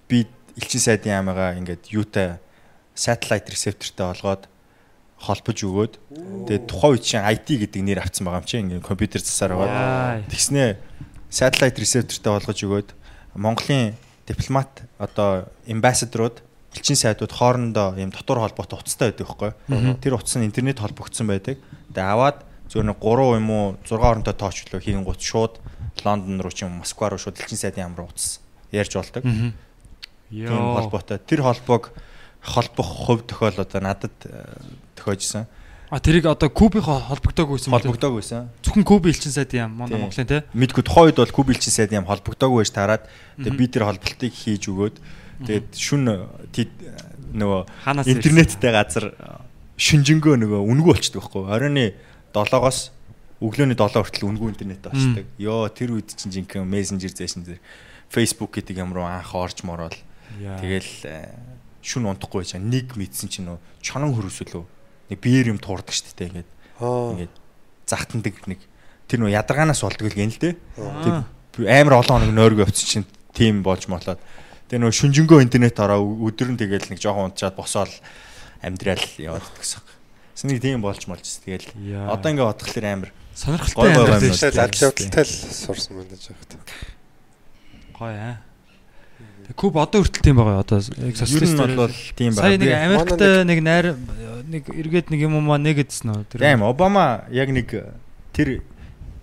би элчин сайдын яамгаа ингээд юутай satellite receptor-тай олгоод холбож өгөөд тэгээд тухайн үед чинь IT гэдэг нэр авсан байгаа юм чинь ингээд компьютер засаар байгаа. Яа. Тэгснээ satellite receptor-тай олгож өгөөд Монголын дипломат одоо ambassador-ууд элчин сайдууд хоорондоо ийм дотор холбоотой утастай байдаг байхгүй. Тэр утас нь интернет холбогдсон байдаг. Тэгээ аваад зөвхөн 3 юм уу 6 оронтой тоочлоо хийгэн гут шууд Лондон руу ч юм Москва руу шууд элчин сайдын ямар утас ярьж болдог. Тийм Йоо. холбоотой. Тэр холбоог холбох хувь тохиол одоо надад э, тохиожсэн. А тэрийг одоо кубийнхоо холбогдоогүй юм. Холбогдоог байсан. Зөвхөн куби элчин сайд юм. Монголын те. Мэдгүй тухайн үед бол куб элчин сайд юм холбогдоогүй байж таарад тэгээ би тэр холболтыг хийж өгөөд тэгээд шүн нөгөө интернеттэй газар шүнжэнгөө нөгөө үнгүй болчдөг байхгүй оройны 7-оос өглөөний 7 хүртэл үнгүй интернет болчдөг. Йоо тэр үед чинь жинхэнэ мессенжер зэшин зэрэг Facebook гэдэг юм руу анх орж мороол Яа. тэгэл э, шүн унтахгүй байж нэг мэдсэн чинь нөө чонон хөрөсөлөө нэг биеэр юм туурдаг шүү дээ ингээд ингээд захтандаг нэг тэр нөө ядаргаанаас болдог л гэн л дээ. Тэг амар олон хоног нойрог явцсан чинь тийм болж молоод тэгээ нөө шүнжэнгөө интернет ороо өдөр нь тэгэл нэг жоохон унтчаад босоол амьдрал яваад гэсэн. Сэнийг тийм болж молж тэгэл одоо ингээ бодглохлоор амар Сонирхолтой. Тэгэл шүү. ажил явдалтай л сурсан байна гэж байна. Гоё аа. Куб одоо хүртэл тийм байгаа одоо яг социалист бол тийм Сая нэг. Америкт нэг найр нэг эргээд нэг юм уу нэг гэдсэн үү? Тэр- Тийм Обама яг нэг тэр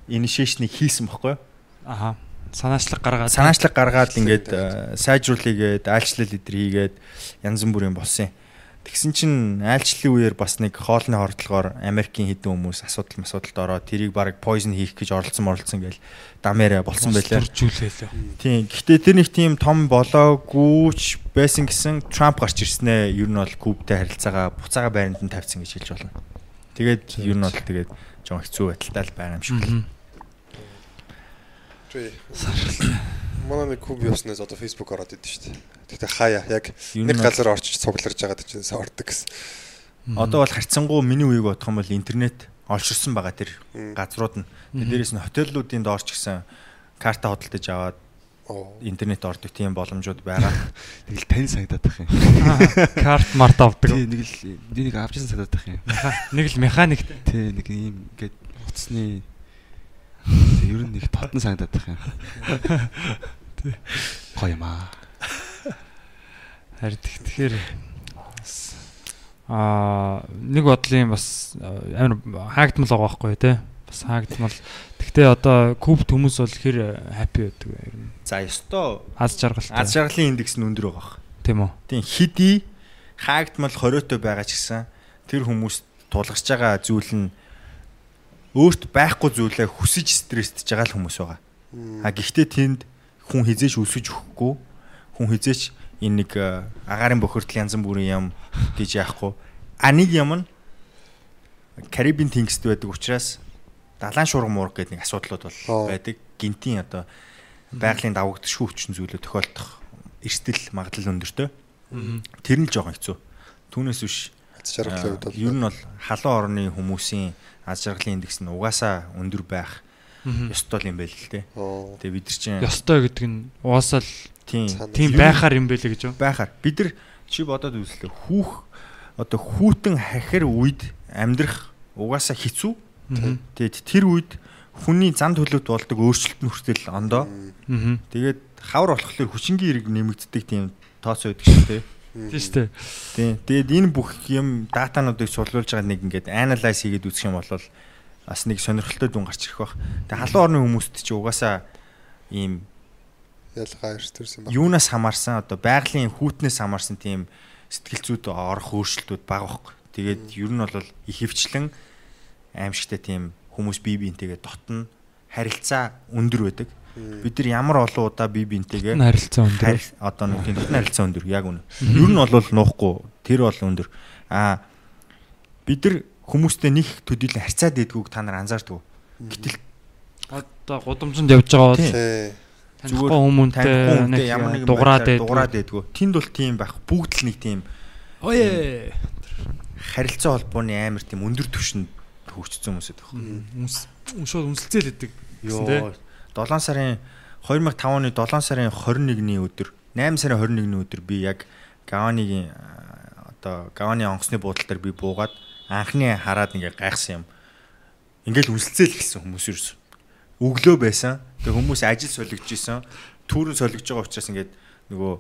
initiation-ыг хийсэн бохгүй юу? Аха. Санаачлаг гаргаад. санаачлаг гаргаад ингээд э, сайжруулъягээд айлчлал эдэр хийгээд янз бүрийн болсон юм. Тэгсэн чинь айлчлалын үеэр бас нэг хоолны хордлогоор Америкийн хэдэн хүмүүс асуудал масуудалд ороод тэрийг баг poison хийх гэж оролцсон оролцсон гээл дамээрэ болсон байлаа. Төржүүлээ. Тийм. Гэхдээ тэр нэг тийм том болоогүй ч байсан гэсэн Трамп гарч ирснээр ер нь бол Кубтай харилцаагаа буцаага байранд нь тавьсан гэж хэлж болно. Тэгээд ер нь бол тэгээд жоон хэцүү байдалтай л байгаа юм шиг л. Тий. Манай нэг куб яснаас одоо Facebook ороод идэв шүү дээ. Тэгтээ хаяа яг нэг газар орчиж цугларж байгаад чинь ордог гэсэн. Одоо бол харьцангуй миний үеиг бодох юм бол интернет олширсан байгаа тэр газрууд нь. Дээрээс нь хотеллуудын доорч гисэн карта хөдөлтөж аваад интернет ордог тийм боломжууд байгаа. (laughs) Нэг л тань санагдаад байх юм. Карт март авдаг. Тий нэг л би нэг авчихсан санагдаад байх юм. Нэг л механик. Тий нэг ийм ингээд утасны Тий, ер нь нэг татан санагдаад байх юм. Гоё юм аа. Харин тэг- тэгэхээр аа нэг бодлын бас а, амар хаагдмал байгаа байхгүй тий. Бас хаагдмал. Гэхдээ одоо куб хүмүүс бол хэр хаппи байдаг вэ? ер нь? За ёстой Аз жаргалтай. аз жаргалын индекс нь өндөр байгаа. тийм үү? Тийм хидий хаагдмал хориотой байгаа ч гэсэн тэр хүмүүс тулгарч байгаа зүйл нь өөрт байхгүй зүйлээ хүсэж стрессдж байгаа л хүмүүс байгаа. А гэхдээ тэнд хүн хизээч өсөж өгөхгүй хүн хизээч энэ нэг э, агаарын бохирдол янз бүрийн юм гэж яахгүй. А нэг юм нь Карибын тэнгист байдаг учраас далайн шуурга муурга гэдэг нэг асуудлууд бол байдаг. Гинтийн одоо байгалийн давагдшгүй хүчин зүйлүүд тохиолдох эрсдэл магадлал өндөртэй. Тэр нь л жоохон хэцүү. Түүнээс биш Аз жаргалын хувьд бол ер нь бол халуун орны хүмүүсийн аз жаргалын индекс нь угаасаа өндөр байх ёстой юм байл л те. Тэгээ бид нар чинь Ёстой гэдэг нь тийм Цаана. тийм байхаар юм байлээ гэж юу? байхаар бид нар чи бодоод үзлээ хүүх одоо хүүтэн хахир үед амьдрах угаасаа хэцүү. Тэгээд тэр үед хүний зан төлөвт болдог өөрчлөлт нь хүртэл ондоо. Тэгээд хавар болохоор хүчингийн эрг нэмэгддэг тийм тооц байдаг шүү дээ. Тийм шүү дээ. Тийм. Тэгээд энэ бүх юм датануудыг сулруулж байгаа нэг ингээд analyze хийгээд үзэх юм бол бас нэг сонирхолтой дүн гарч ирэх бах. Тэгээд халуун орны хүмүүст чи угаасаа ийм ялгаа ирсэн байна. юунаас хамаарсан одоо байгалийн хүүтнээс хамаарсан тийм сэтгэл зүйд орох өөрчлөлтүүд бага байхгүй. Тэгээд ер нь бол их хөвчлэн аимшигтай тийм хүмүүс бие биентэйгээ дотно харилцаа өндөр байдаг. Бид нар ямар олон удаа бие биентэйгээ харилцаа өндөр. одоо нэг тийм харилцаа өндөр яг үнэ. Ер нь бол нуухгүй тэр бол өндөр. Аа бид нар хүмүүстэй нэг төдийлөн харьцаад байдгүйг та нар анзаардаг. Гэтэл Одоо гудамжинд явж байгаа бол танихгүй хүмүүнтэй нэг ямар нэгэн дуграад дуграад байдгүй. Тэнд бол тийм байх. Бүгд л нэг тийм Ое. харилцаа холбооны амар тийм өндөр түвшинд хөгжсөн хүмүүсэд байна. Үнс шууд үнсэлцэл өгдөг. Йоо 7 сарын 2005 оны 7 сарын 21-ний өдөр 8 сарын 21-ний өдөр би яг Гаваныгийн а, одоо Гаваны онгоцны буудлын дээр би буугаад анхны хараад ингээ гайхсан юм. Ингээл үнсэлцэл эхэлсэн хүмүүс юусэн. Өглөө байсан. Тэгээ хүмүүс ажил солигдож исэн. Түүрэн солигдож байгаа учраас ингээд нөгөө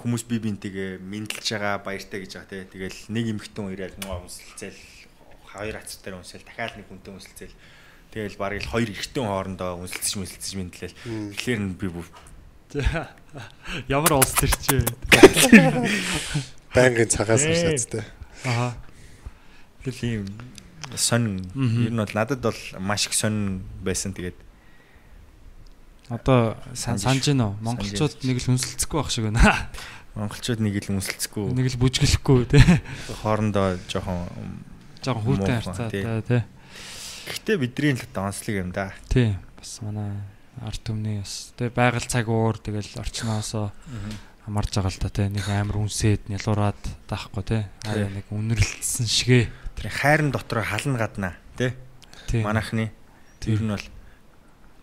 хүмүүс бие биентэйгээ мэдлж байгаа баяртай гэж байгаа те. Тэгэл нэг эмхтэн ирээд муу үнсэлцэл хоёр дээр үнсэл дахиад нэг хүнтэй үнсэлцэл Тэгэл барыг л хоёр эргэтэн хоорондоо үнсэлцэж мүсэлцэж мэдлээ. Тэгэхээр нь би бүр Ямар улс төр чи. Байнгын цагаас шаттай. Аа. тийм сонин ер нь бол надад бол маш их сонин байсан. Тэгээд Одоо санаж гин үү? Монголчууд нэг л үнсэлцэхгүй байх шиг байна. монголчууд нэг л үнсэлцэхгүй Нэг л бүжгэлэхгүй тий. хоорондоо жоохон Жаахан хүүтэй харцаатай тий. Гэхдээ бидний л одоо онцлог юм да. Тий. Бас манай арт түмний бас тий байгаль цаг уур тэгэл орчноосоо хамарж байгаа л та тий нэг амар үнсээд нялуураад таахгүй тий. Аа нэг үнэрлэлсэн шигэ. Тэр хайрын дотор хална гаднаа тий. Тий. Манайхны ер нь бол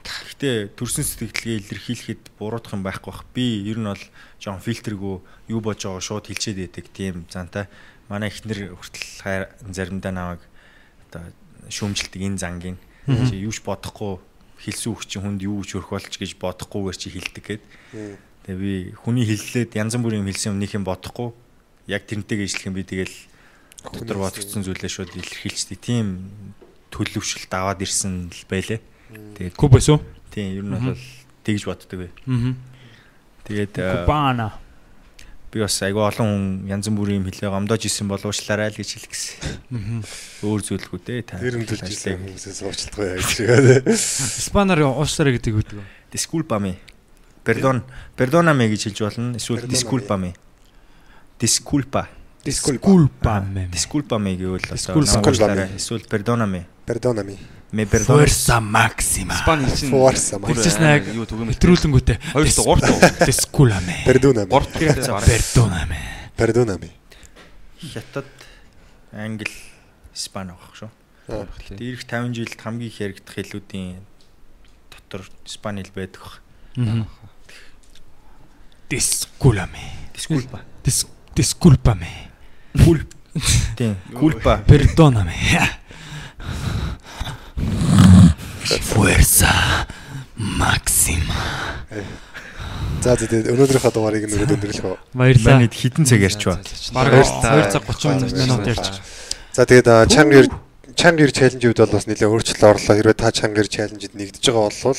Гэхдээ төрсэн сэтгэлгээ илэрхийлэхэд буруудах юм байхгүй бах. Би ер нь бол жоон фильтргүй юу бож байгаа шууд хэлчихэд байдаг тийм зантай. Манай ихнэр хүртэл хайр заримдаа намайг одоо шүүмжилдэг энэ зангийн чи юуч бодохгүй хэлсэн үг чинь хүнд юу ч өрөх болж гэж бодохгүйгээр чи хэлдэг гэд. Тэгээ би хүний хэллээд янз бүрийн юм хэлсэн юм нэг юм бодохгүй яг тэрнтэйгээ ижлэх юм би тэгэл дотор бодогдсон зүйлээ шууд илэрхийлчихдээ тийм төлөвшөлт аваад ирсэн л байлээ. Тэгээд Куб байсан тийм ер нь бол тэгж боддог бай. Аа. Тэгээд э, Кубана. Би бас айгүй олон хүн янз бүрийн юм хэлээ гомдож исэн болуушлаарай л гэж хэлэх гэсэн. Өөр зүйлгүй дээ та. Тэр ажиллая. ирсэн хүмүүсээс уучлахгүй яа гэж байгаа. Испанаар уушраа гэдэг үү? Disculpame. Perdón, perdóname гэж хэлж болно. Эсвэл Perdóname. disculpame. Disculpa. Disculpame. Disculpame гэвэл намуучлаарай. Эсвэл perdoname. Perdonami. Me perdona. Forza maxima. Спан хэлсэн. Forza maxima. Тэгсэн яг юу түгээмэл. хэтрүүлэнгүүтээ Хоёр дахь гурт уу? Disculpame. Perdonami. Гурт гэхээс бараг. Perdoname. Perdonami. Хятад, Англи, Испани авах шүү. Аа. Дээрх 50 жилд хамгийн их яригдах хэлүүдийн дотор Испани хэл байдаг. Disculpame. Disculpa. Dis- Disculpame. Кул. Тийм. Culpa. Perdóname. (laughs) Fuerza máxima. За за тэгээд өнөөдрийнхөө дугаарыг нь өрөөд өндөрлөх үү. Баярлалаа. Манайд хідэн цаг ярьч ба. Бараг Баярлалаа. 2 цаг 30 минут ярьж. За тэгээд чангэр чангэр чаленжийн үед бол бас нэлээд өөрчлөлт орлоо. Хэрвээ та чангэр чаленжид нэгдэж байгаа бол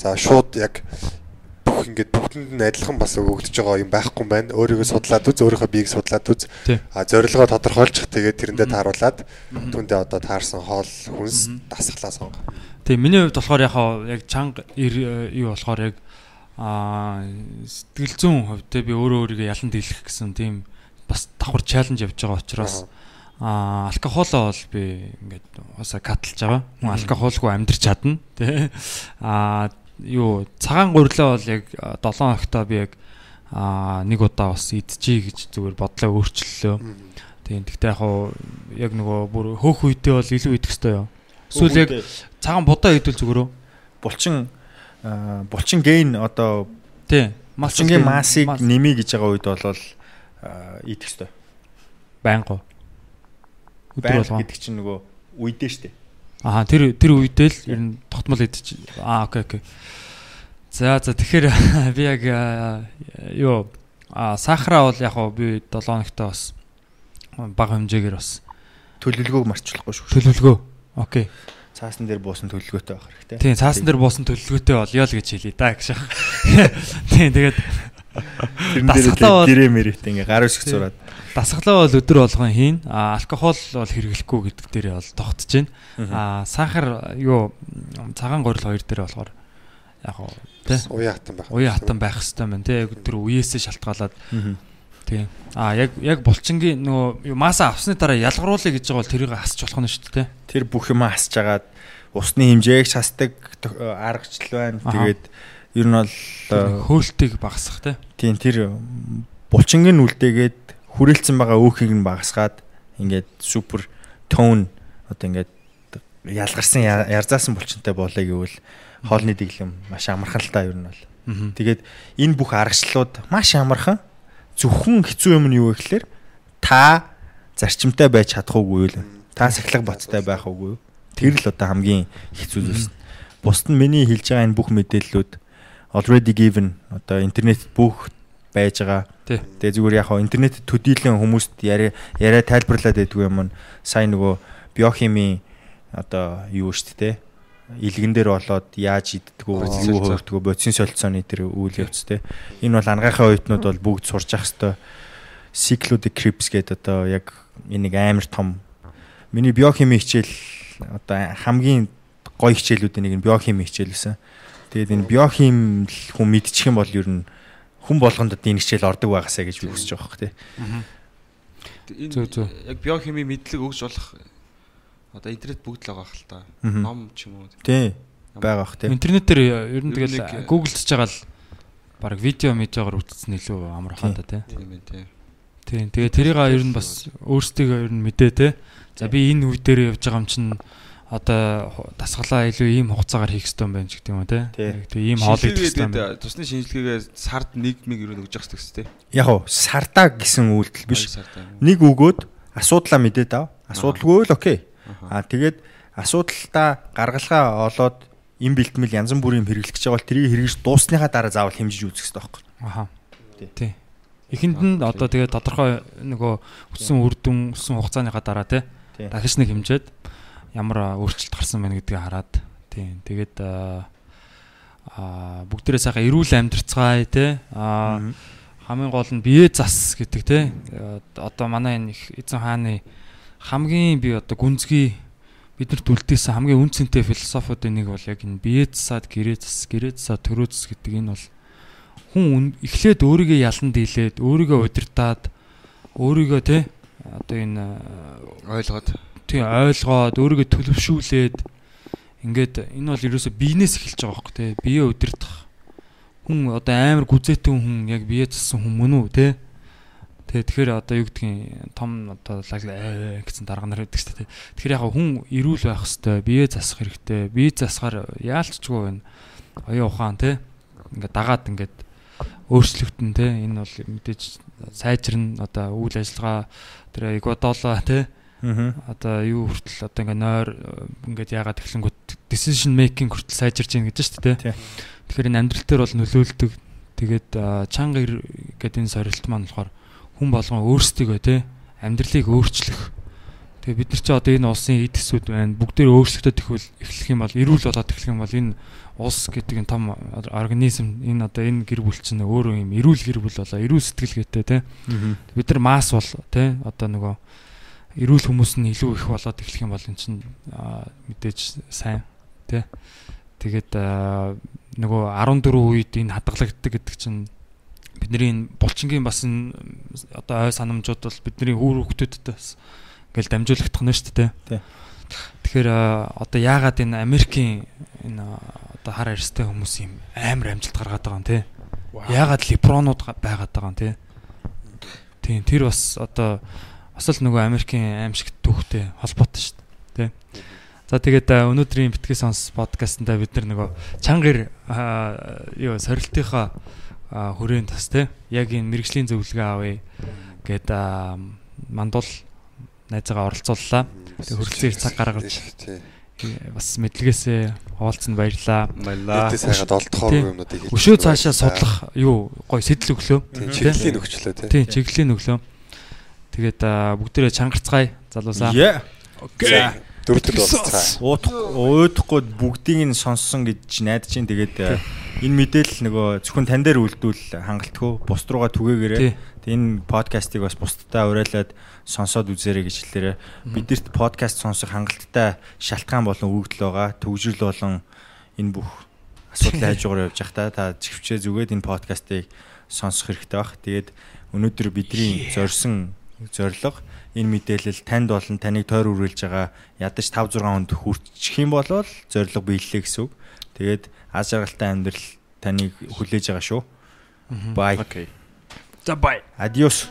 за шууд яг бүх ингээд бүгдэнд нь адилхан бас өгөгдөж байгаа юм байхгүй юм байна. Өөрийгөө судлаад үз, өөрийнхөө биеийг судлаад үз. А зорилгоо тодорхойлчих тэгээд тэрэндээ тааруулаад түндээ одоо таарсан хоол хүнс дасглаа сонго. Тэгээ миний хувьд болохоор яг яг чанга ир- юу болохоор яг аа сэтгэл зүйн хувьд те би өөрөө өөрийгөө ялан дийлэх гэсэн тийм бас давхар чаленж явж байгаа учраас аа алкохолоо бол би ингээд уусаа катлж байгаа. Хүн алкохолгүй амьдрч чадна тий. Аа юу цагаан гурилаа бол яг 7 хоногтоо би яг нэг удаа бас идчихье гэж зүгээр бодлоо өөрчлөлөө. Тийм гэхдээ яг хаа яг нөгөө бүр хөөх үедээ бол илүү идэх хэрэгтэй юу. Эсвэл яг цагаан будаа идвэл зүгээрөө. булчин булчин гейн одоо Тий. булчингийн массыг нэмий гэж байгаа үед бол идэх ёстой. байнга. Өдөр болгоо. гэдэг чинь нөгөө үедээ штэ. Аа тэр тэр үедээ л ер нь тогтмол идэж. Аа окей окей. За за тэгэхээр (laughs) би яг юу аа сахараа бол яг би 7 хоногтой бас бага хэмжээгээр бас Төлөвлөгөөг марцуулахгүй шүү. төлөвлөгөө. Окей. Цаасан дээр буусан төлөвлөгөөтэй байх хэрэгтэй. Тийм цаасан дээр буусан төлөвлөгөөтэй болёо л гэж хэлье да гэж. (laughs) Тийм тэгээд Бол- дээр гэрээ мэрэхтэй ингээ гар үсгэж зураад. дасгалаа бол өдөр болгон хийн. А алкогол бол хэрэглэхгүй гэдэг дээрээ бол тогтож байна. А сахар юу цагаан горил хоёр дээр болохоор яг гоо тий Уян хатан байх. уян хатан байх хэвээр байна тий тэр үеэсээ шалтгаалаад тий а яг яг булчингийн нөгөө маса авсны дараа ялгаруулъя гэж байгаа бол тэрийг хасч болох нь шүү дээ Тэр бүх юм хасж агаад усны хэмжээг шасдаг тох- аргачлал байна. Тэгээд ер нь бол э, хөөлтийг багасгах тий тийм тэр булчингийн үлдээгээд хүрээлцэн байгаа өөхийг нь багасгаад ингээд супер тон одоо ингээд ялгарсан ярзаасан булчинтай болоё гэвэл хоолны дэглэм маш амархан л та ер нь бол. Тэгээд энэ бүх аргачлалууд маш амархан зөвхөн хэцүү юм нь юу вэ гэхээр та зарчимтай байж чадах уугүй юу? Та сахилга баттай байх юу? Тэр л одоо хамгийн хэцүү зүйлс. Бусд нь миний хэлж байгаа энэ бүх мэдээллүүд already given. Одоо интернет бүх байж байгаа. Тэгээ зүгээр яг хаа интернет төдийлэн хүмүүст яриа яриа тайлбарлаад байдгүй юм сайн нөгөө биохими одоо юу шүү дээ илгэн дээр болоод яаж иддгүү Бодис юу хөвдгүү бодисын солилцооны тэр үйл явц те энэ бол ангийнхаа оюутнууд бол бүгд сурч явах хэвээр cyclodic creeps гэдэг одоо яг энэ нэг амар том. Миний биохими хичээл одоо хамгийн гоё хичээлүүдийн нэг нь биохими хичээл байсан. Тэгээд энэ биохим хүн мэдчих юм бол ер нь хүн болгонд одоо энэ хичээл ордог байгаасаа гэж би хүсэж байгаа хөх те. Зөө, зөө. Яг биохими мэдлэг өгж болох одоо интернет бүгд л байгаа хэл та. Ном ч юм уу. Тий. байгаа бах те. интернетээр ер нь Ер нь тэгэл гуглдж байгаа л баг видео медиагаар үзсэн илүү амархан да тий Тийм ээ тий. Тийм. Тэгээ тэрийг ер нь бас өөрсдөө ер нь мэдээ те. За би энэ үе дээр явж байгаа юм чинь одоо дасгалаа илүү ийм хугацаагаар хийх хэрэгтэй юм байна ч гэдэг юм уу те. Тий. Тэгээ ийм хоол идэх хэрэгтэй юм. байна. Тусны шинжилгээгээ сард 1 мэг юу өгж явах хэрэгтэй. Яг уу сардаа гэсэн үйлдэл биш. Нэг өгөөд асуудлаа мэдээд ав. Асуудалгүй л окей. Аа тэгээд асуудалтаа гаргалгаа олоод им бэлтгэл янз бүрийн гэж байгаа бол тэрийг хэрэгж дуусныхаа дараа заавал хэмжиж үзэх хэрэгтэй байхгүй. Аха. Тий. Тий. Эхэнд нь одоо тэгээ тодорхой нөгөө өссөн үр дүн өссөн хугацааныхаа дараа Тий. дахиж нэг хэмжээд ямар өөрчлөлт гарсан байна гэдгийг хараад тийм. Тэгээд аа бүгдээрээ сайхан эрүүл амьдрцгаая те. Аа хамгийн гол нь бие зас гэдэг те. Э, одоо манай энэ эзэн хааны хамгийн би одоо гүнзгий биднэрт үлдээсэн хамгийн үн цэнтэй философиудын нэг бол яг энэ бие засаад гэрээ зас гэрээ засаад төрөө зас гэдэг энэ бол хүн үн- эхлээд өөрийгөө ялан дийлээд өөрийгөө удирдаад өөрийгөө те одоо энэ а, ойлгоод тий ойлгоод өөрийгөө төлөвшүүлээд ингээд энэ бол ерөөсө биенээс эхэлж байгаа байхгүй те бие удирдах хүн одоо амар гүзээтэй хүн яг бие зассан хүн мөн үү те тэгээ тэгэхээр одоо юу гэдгийг том одоо лаг аа гэсэн дарга нар шүү дээ тэгэхээр яг хүн эрүүл байх хэвээр бие засах хэрэгтэй. Бие засахаар яалчгүй байна. Оюун ухаан те ингээд дагаад ингээд өөрчлөгдөн те энэ бол мэдээж сайжирна одоо үйл ажиллагаа тэр эквадоло те. Одоо юу хүртэл одоо ингээ нойр ингээд яагаад эхлэнгүүт decision making хүртэл сайжирч ийн гэж шүү дээ. Тэгэхээр энэ амьдрал дээр бол нөлөөлдөг. Тэгээд чанга гэдэг энэ сорилт маань болохоор хүн болгон өөрсдөө тий амьдралыг өөрчлөх. Тэгээ бид нар чи одоо энэ улсын эд төсүүд байна. Бүгдээр өөрсдөө тэхвэл эхлэх юм бол эрүүл болоод эхлэх юм бол энэ улс гэдэг энэ том организм энэ одоо энэ гэр бүл чинь өөрөө юм эрүүл гэр бүл болоо эрүүл сэтгэлгээтэй тий бид нар масс бол тий одоо нөгөө эрүүл хүмүүс нь илүү их болоод эхлэх юм бол эн чинь мэдээж сайн тий. Тэгээд нөгөө 14 үед энэ хадгалагддаг гэдэг чинь бидний энэ булчингийн бас энэ одоо ой санамжууд бол бидний хүүр хөвгтөдтэй бас ингээл дамжуулагдах нь шүү дээ. Тий. Тэгэхээр одоо яагаад энэ Америкийн энэ одоо хар арьстай хүмүүс юм амар амжилт гаргаад байгаа юм те. Яагаад либронууд га- байгаад байгаа юм те. Тийм тэр бас одоо бас л нөгөө Америкийн аимшигт түүхтэй холбоотой шүү дээ. Тэ. За тэгээд өнөөдрийн битгий сонс подкастнда бид нар нөгөө чангэр юу сорилтынхаа хүрээнд бас тэ яг энэ мэрэгжлийн зөвлөгөө авъя гэд мандуул найзаагаа оролцууллаа. Тэгээд хөрөлцөөр цаг гаргаж э, бас мэдлэгээсээ хуваалцсан баярлаа. Баялаа. Мэдээ сайгаад олдохоор юмнуудыг хэлж Өшөө цаашаа судлах юу гой сэтэл өглөө. Тийм, Тий. чиглэлийн өгчлөө тий. Тийм чиглэлийн өглөө. Тэгээд бүгдээрээ чангарцгаая залуусаа. За Дөрөвдөд болцгаа. Уутах уудахгүй бүгдийг нь сонссон гэж найдаж чинь тэгээд энэ мэдээлэл нөгөө зөвхөн тань дээр үлдвэл хангалтгүй бус руугаа. Тэгээд энэ подкастыг бас бусдаа уриалаад сонсоод үзээрэй гэж хэлээрэй. Бидэрт подкаст сонсох хангалттай шалтгаан болон өгөгдөл байгаа. Төгжрөл болон энэ бүх асуудлын (laughs) хажуугаар явж байхдаа та чивчээ зүгээд энэ подкастыг сонсох хэрэгтэй баг. Тэгээд өнөөдөр бидний зорьсон зорилго энэ мэдээлэл танд болон таныг тойр үргэлж байгаа ядаж 5 6 хонд хүрчих юм бол зорилго биеллээ гэсэн үг. Тэгээд аз жаргалтай амьдрал таныг хүлээж байгаа шүү. Бай. Окей. За бай. Адиос.